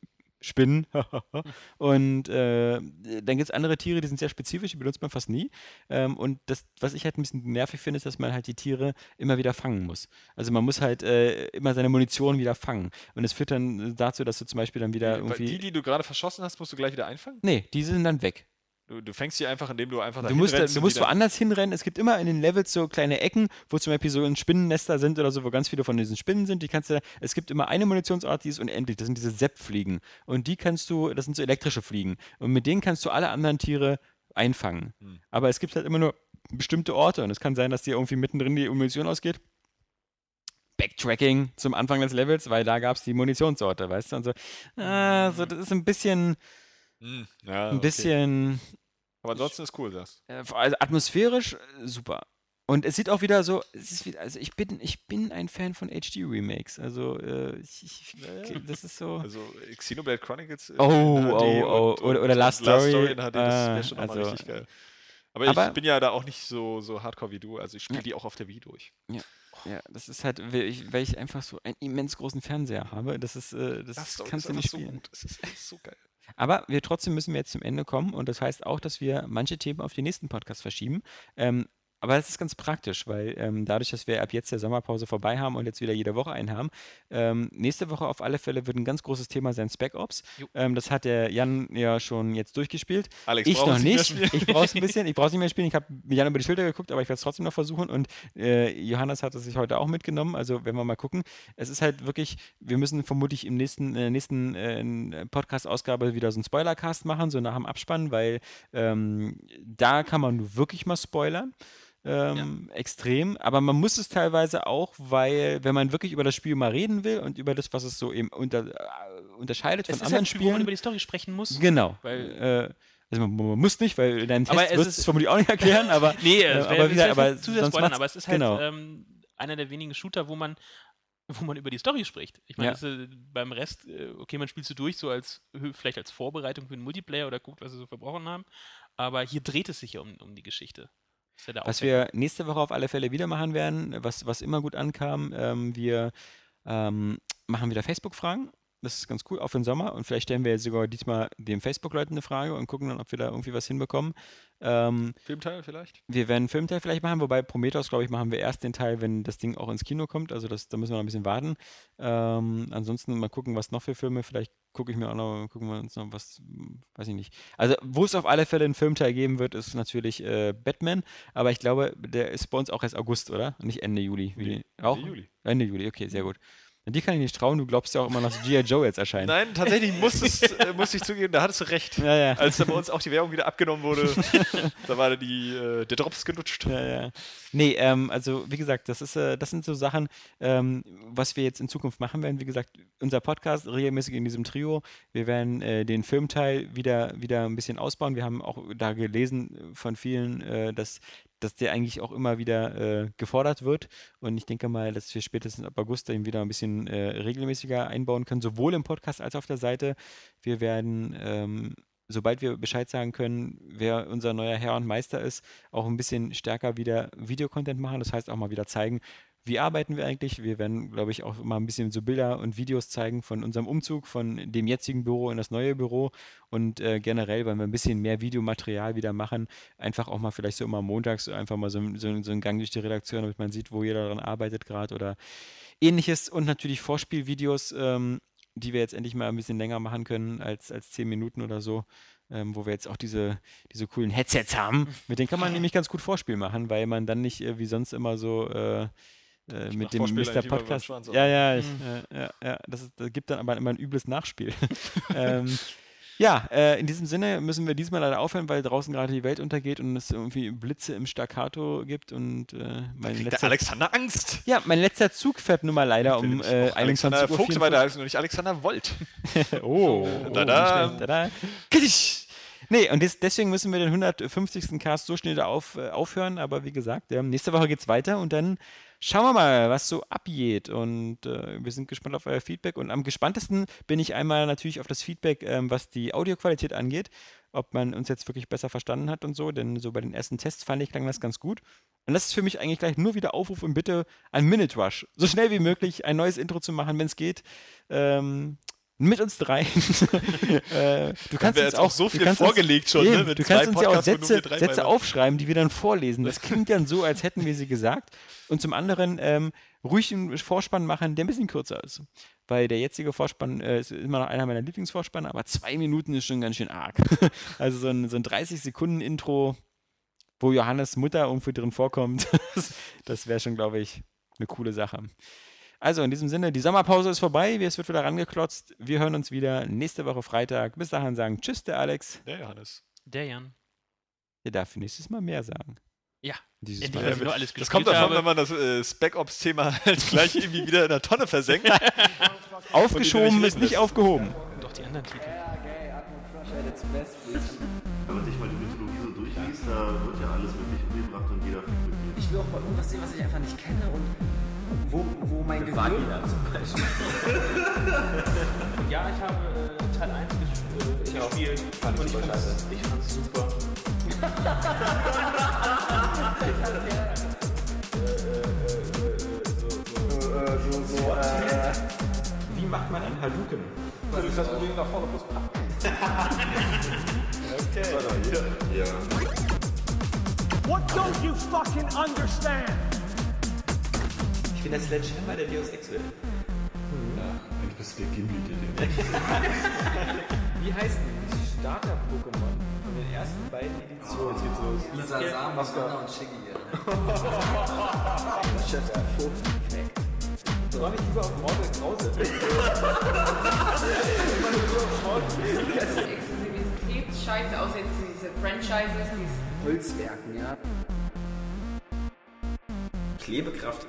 E: Spinnen. <laughs> und äh, dann gibt es andere Tiere, die sind sehr spezifisch, die benutzt man fast nie. Ähm, und das, was ich halt ein bisschen nervig finde, ist, dass man halt die Tiere immer wieder fangen muss. Also man muss halt äh, immer seine Munition wieder fangen. Und es führt dann dazu, dass du zum Beispiel dann wieder irgendwie.
F: Die, die du gerade verschossen hast, musst du gleich wieder einfangen?
E: Nee, die sind dann weg.
F: Du, du fängst die einfach, indem du einfach
E: Du
F: dahin
E: musst,
F: rennst
E: du musst woanders hinrennen. Es gibt immer in den Levels so kleine Ecken, wo zum Beispiel so ein Spinnennester sind oder so, wo ganz viele von diesen Spinnen sind. Die kannst du, es gibt immer eine Munitionsart, die ist unendlich. Das sind diese Sepp-Fliegen. Und die kannst du, das sind so elektrische Fliegen. Und mit denen kannst du alle anderen Tiere einfangen.
F: Hm.
E: Aber es gibt halt immer nur bestimmte Orte. Und es kann sein, dass dir irgendwie mittendrin die Munition ausgeht. Backtracking zum Anfang des Levels, weil da gab es die Munitionssorte, weißt du? Und so, ah, so, das ist ein bisschen,
F: Hm, ja,
E: ein
F: okay.
E: bisschen
F: Aber ansonsten ist cool, das.
E: also atmosphärisch äh, super. Und es sieht auch wieder so, es ist wieder, also ich bin, ich bin ein Fan von HD-Remakes. Also äh, ich, ich, das ist so.
F: Also äh, Xenoblade Chronicles in
E: Oh,
F: HD
E: oh, oh, oder- oder Last Story,
F: in HD, das
E: äh,
F: wäre schon nochmal
E: also-
F: richtig geil. Aber,
E: Aber-
F: ich bin ja da auch nicht so, so hardcore wie du, also ich spiele
E: Ja.
F: die auch auf der Wii durch.
E: Ja, das ist halt, weil ich, weil ich einfach so einen immens großen Fernseher habe. Das ist, äh, das,
F: Story
E: kannst
F: ist
E: du nicht
F: so
E: spielen.
F: gut. Das ist echt so geil.
E: Aber wir trotzdem müssen wir jetzt zum Ende kommen und das heißt auch, dass wir manche Themen auf den nächsten Podcast verschieben. Ähm, aber das ist ganz praktisch, weil ähm, dadurch, dass wir ab jetzt der Sommerpause vorbei haben und jetzt wieder jede Woche einen haben, ähm, nächste Woche auf alle Fälle wird ein ganz großes Thema sein Spec Ops. Ähm, das hat der Jan ja schon jetzt durchgespielt.
F: Alex,
E: Ich noch nicht. Ich brauche es ein bisschen. <laughs> Ich brauche es nicht mehr spielen. Ich habe Jan über die Schulter geguckt, aber ich werde es trotzdem noch versuchen. Und äh, Johannes hat es sich heute auch mitgenommen. Also werden wir mal gucken. Es ist halt wirklich, wir müssen vermutlich im nächsten, äh, nächsten äh, Podcast-Ausgabe wieder so einen Spoilercast machen, so nach dem Abspann, weil ähm, da kann man nur wirklich mal spoilern. Ähm, Extrem, aber man muss es teilweise auch, weil, wenn man wirklich über das Spiel mal reden will und über das, was es so eben unter, äh, unterscheidet
G: Es
E: von
G: ist
E: anderen
G: halt, ein Spiel, wo man
E: Spielen.
G: über die Story sprechen muss.
E: Genau,
G: Weil-.
E: Äh, also man, man muss nicht, weil in deinem
G: Aber
E: Test
G: es
E: wirst
G: ist-
E: du es vermutlich auch nicht erklären, aber. <laughs>
G: Nee,
E: äh,
G: es
E: aber wieder-
G: wär
E: aber
G: zu sehr spoilern,
E: macht's-
G: aber es ist halt
E: genau.
G: ähm, einer der wenigen Shooter, wo man wo man über die Story spricht. Ich meine,
E: Ja.
G: äh, beim Rest, äh, okay, man spielt so durch, so als vielleicht als Vorbereitung für den Multiplayer oder guckt, was sie so verbrochen haben. Aber hier dreht es sich ja um, um die Geschichte. Ja
E: Was wir nächste Woche auf alle Fälle wieder machen werden, was, was immer gut ankam, ähm, wir ähm, machen wieder Facebook-Fragen. Das ist ganz cool, auch für den Sommer. Und vielleicht stellen wir jetzt sogar diesmal den Facebook-Leuten eine Frage und gucken dann, ob wir da irgendwie was hinbekommen. Ähm,
F: Filmteil vielleicht?
E: wir werden einen Filmteil vielleicht machen, wobei Prometheus, glaube ich, machen wir erst den Teil, wenn das Ding auch ins Kino kommt. Also das, da müssen wir noch ein bisschen warten. Ähm, ansonsten mal gucken, was noch für Filme. Vielleicht gucke ich mir auch noch, gucken wir uns noch was, weiß ich nicht. Also wo es auf alle Fälle einen Filmteil geben wird, ist natürlich äh, Batman. Aber ich glaube, der ist bei uns auch erst August, oder? Nicht Ende Juli.
F: Nee,
E: auch?
F: Ende Juli.
E: Ende Juli, okay, sehr gut. Die kann ich nicht trauen. Du glaubst ja auch immer dass G.I. Joe jetzt erscheint.
F: Nein, tatsächlich muss, es, äh, muss ich zugeben, da hattest du recht.
E: Ja, ja.
F: Als dann bei uns auch die Werbung wieder abgenommen wurde, <laughs> da war die, äh, der Drops gelutscht.
E: Ja, ja. Nee, ähm, also wie gesagt, das ist, äh, das sind so Sachen, ähm, was wir jetzt in Zukunft machen werden. Wie gesagt, unser Podcast regelmäßig in diesem Trio. Wir werden äh, den Filmteil wieder, wieder ein bisschen ausbauen. Wir haben auch da gelesen von vielen, äh, dass, dass der eigentlich auch immer wieder äh, gefordert wird. Und ich denke mal, dass wir spätestens ab August den wieder ein bisschen äh, regelmäßiger einbauen können, sowohl im Podcast als auch auf der Seite. Wir werden ähm, sobald wir Bescheid sagen können, wer unser neuer Herr und Meister ist, auch ein bisschen stärker wieder Videocontent machen. Das heißt auch mal wieder zeigen, wie arbeiten wir eigentlich. Wir werden, glaube ich, auch mal ein bisschen so Bilder und Videos zeigen von unserem Umzug, von dem jetzigen Büro in das neue Büro und äh, generell, weil wir ein bisschen mehr Videomaterial wieder machen, einfach auch mal vielleicht so immer montags einfach mal so, so, so einen Gang durch die Redaktion, damit man sieht, wo jeder daran arbeitet gerade oder ähnliches und natürlich Vorspielvideos, ähm, die wir jetzt endlich mal ein bisschen länger machen können als, als 10 Minuten oder so, ähm, wo wir jetzt auch diese, diese coolen Headsets haben. Mit denen kann man <laughs> nämlich ganz gut Vorspiel machen, weil man dann nicht äh, wie sonst immer so äh, äh, mit dem Mr. Podcast.
F: Schwanz,
E: Ja, ja, ich,
G: Mhm.
E: äh, ja, ja das, ist, das gibt dann aber immer ein übles Nachspiel. <laughs> <laughs> ähm, ja, äh, in diesem Sinne müssen wir diesmal leider aufhören, weil draußen gerade die Welt untergeht und es irgendwie Blitze im Staccato gibt und äh, mein
F: Der
E: letzter
F: Alexander Angst.
E: ja, mein letzter Zug fährt nun mal leider um äh,
F: Alexander
E: 21 Uhr.
F: Vogt weiter heißen und nicht Alexander Volt. <laughs>
E: Oh, schnell, tada. Kitsch. Nee, und des, deswegen müssen wir den 150. Cast so schnell da auf, äh, aufhören. Aber wie gesagt, nächste Woche geht's weiter und dann schauen wir mal, was so abgeht. Und äh, wir sind gespannt auf euer Feedback. Und am gespanntesten bin ich einmal natürlich auf das Feedback, ähm, was die Audioqualität angeht. Ob man uns jetzt wirklich besser verstanden hat und so. Denn so bei den ersten Tests fand ich, klang das ganz gut. Und das ist für mich eigentlich gleich nur wieder Aufruf und Bitte an Minute Rush. So schnell wie möglich ein neues Intro zu machen, wenn es geht. Ähm, Mit uns drei. <laughs> äh, du kannst
F: jetzt
E: auch
F: auch so
E: du
F: viel
E: kannst uns-
F: vorgelegt schon, ne,
E: Eben,
F: mit
E: du kannst uns ja auch Sätze, Sätze aufschreiben, die wir dann vorlesen. Das <laughs> klingt dann so, als hätten wir sie gesagt. Und zum anderen ähm, ruhig einen Vorspann machen, der ein bisschen kürzer ist. Weil der jetzige Vorspann äh, ist immer noch einer meiner Lieblingsvorspanne, aber zwei Minuten ist schon ganz schön arg. <laughs> also so ein, so ein 30-Sekunden-Intro, wo Johannes Mutter irgendwie drin vorkommt, das wäre schon, glaube ich, eine coole Sache. Also in diesem Sinne, die Sommerpause ist vorbei, es wird wieder rangeklotzt. Wir hören uns wieder nächste Woche Freitag. Bis dahin sagen Tschüss, der Alex.
F: Der Johannes.
G: Der Jan.
E: Der darf nächstes Mal mehr sagen.
G: Ja,
E: Dieses
G: endlich,
E: Mal.
G: ich noch alles
F: Das kommt davon,
G: habe.
F: wenn man das äh, Spec-Ops-Thema <laughs> halt gleich irgendwie wieder in der Tonne versenkt. <laughs>
E: Aufgeschoben
F: Und
E: ist nicht aufgehoben.
G: Doch die anderen Titel.
H: Wenn man sich mal die Mythologie so durchliest, da wird ja alles wirklich umgebracht und jeder.
A: Ich will auch mal irgendwas sehen, was ich einfach nicht kenne und wo, wo mein Gehirn...
C: Vagina zum Beispiel.
G: Ja, ich habe äh, Teil 1 ges äh, gespielt.
C: Fand ich
G: und ich
C: super
G: fand's,
C: scheiße.
G: ich fand's super.
E: Wie macht man einen Hadouken?
I: What don't you fucking understand?
C: Ich bin der Sledgehammer der Deus Ex will.
H: Eigentlich bist du der Gimli, der den
C: Wie heißt denn die Starter-Pokémon von den ersten beiden Editionen? Jetzt geht's los.
A: Lisa Sam, Mascara und Shiggy. <laughs>
C: Chef. Soll ich lieber auf Mortal Krause?
B: Exklusivität, scheiße, außer jetzt diese Franchises, diese
A: Holzwerken, ja.
C: Klebekraft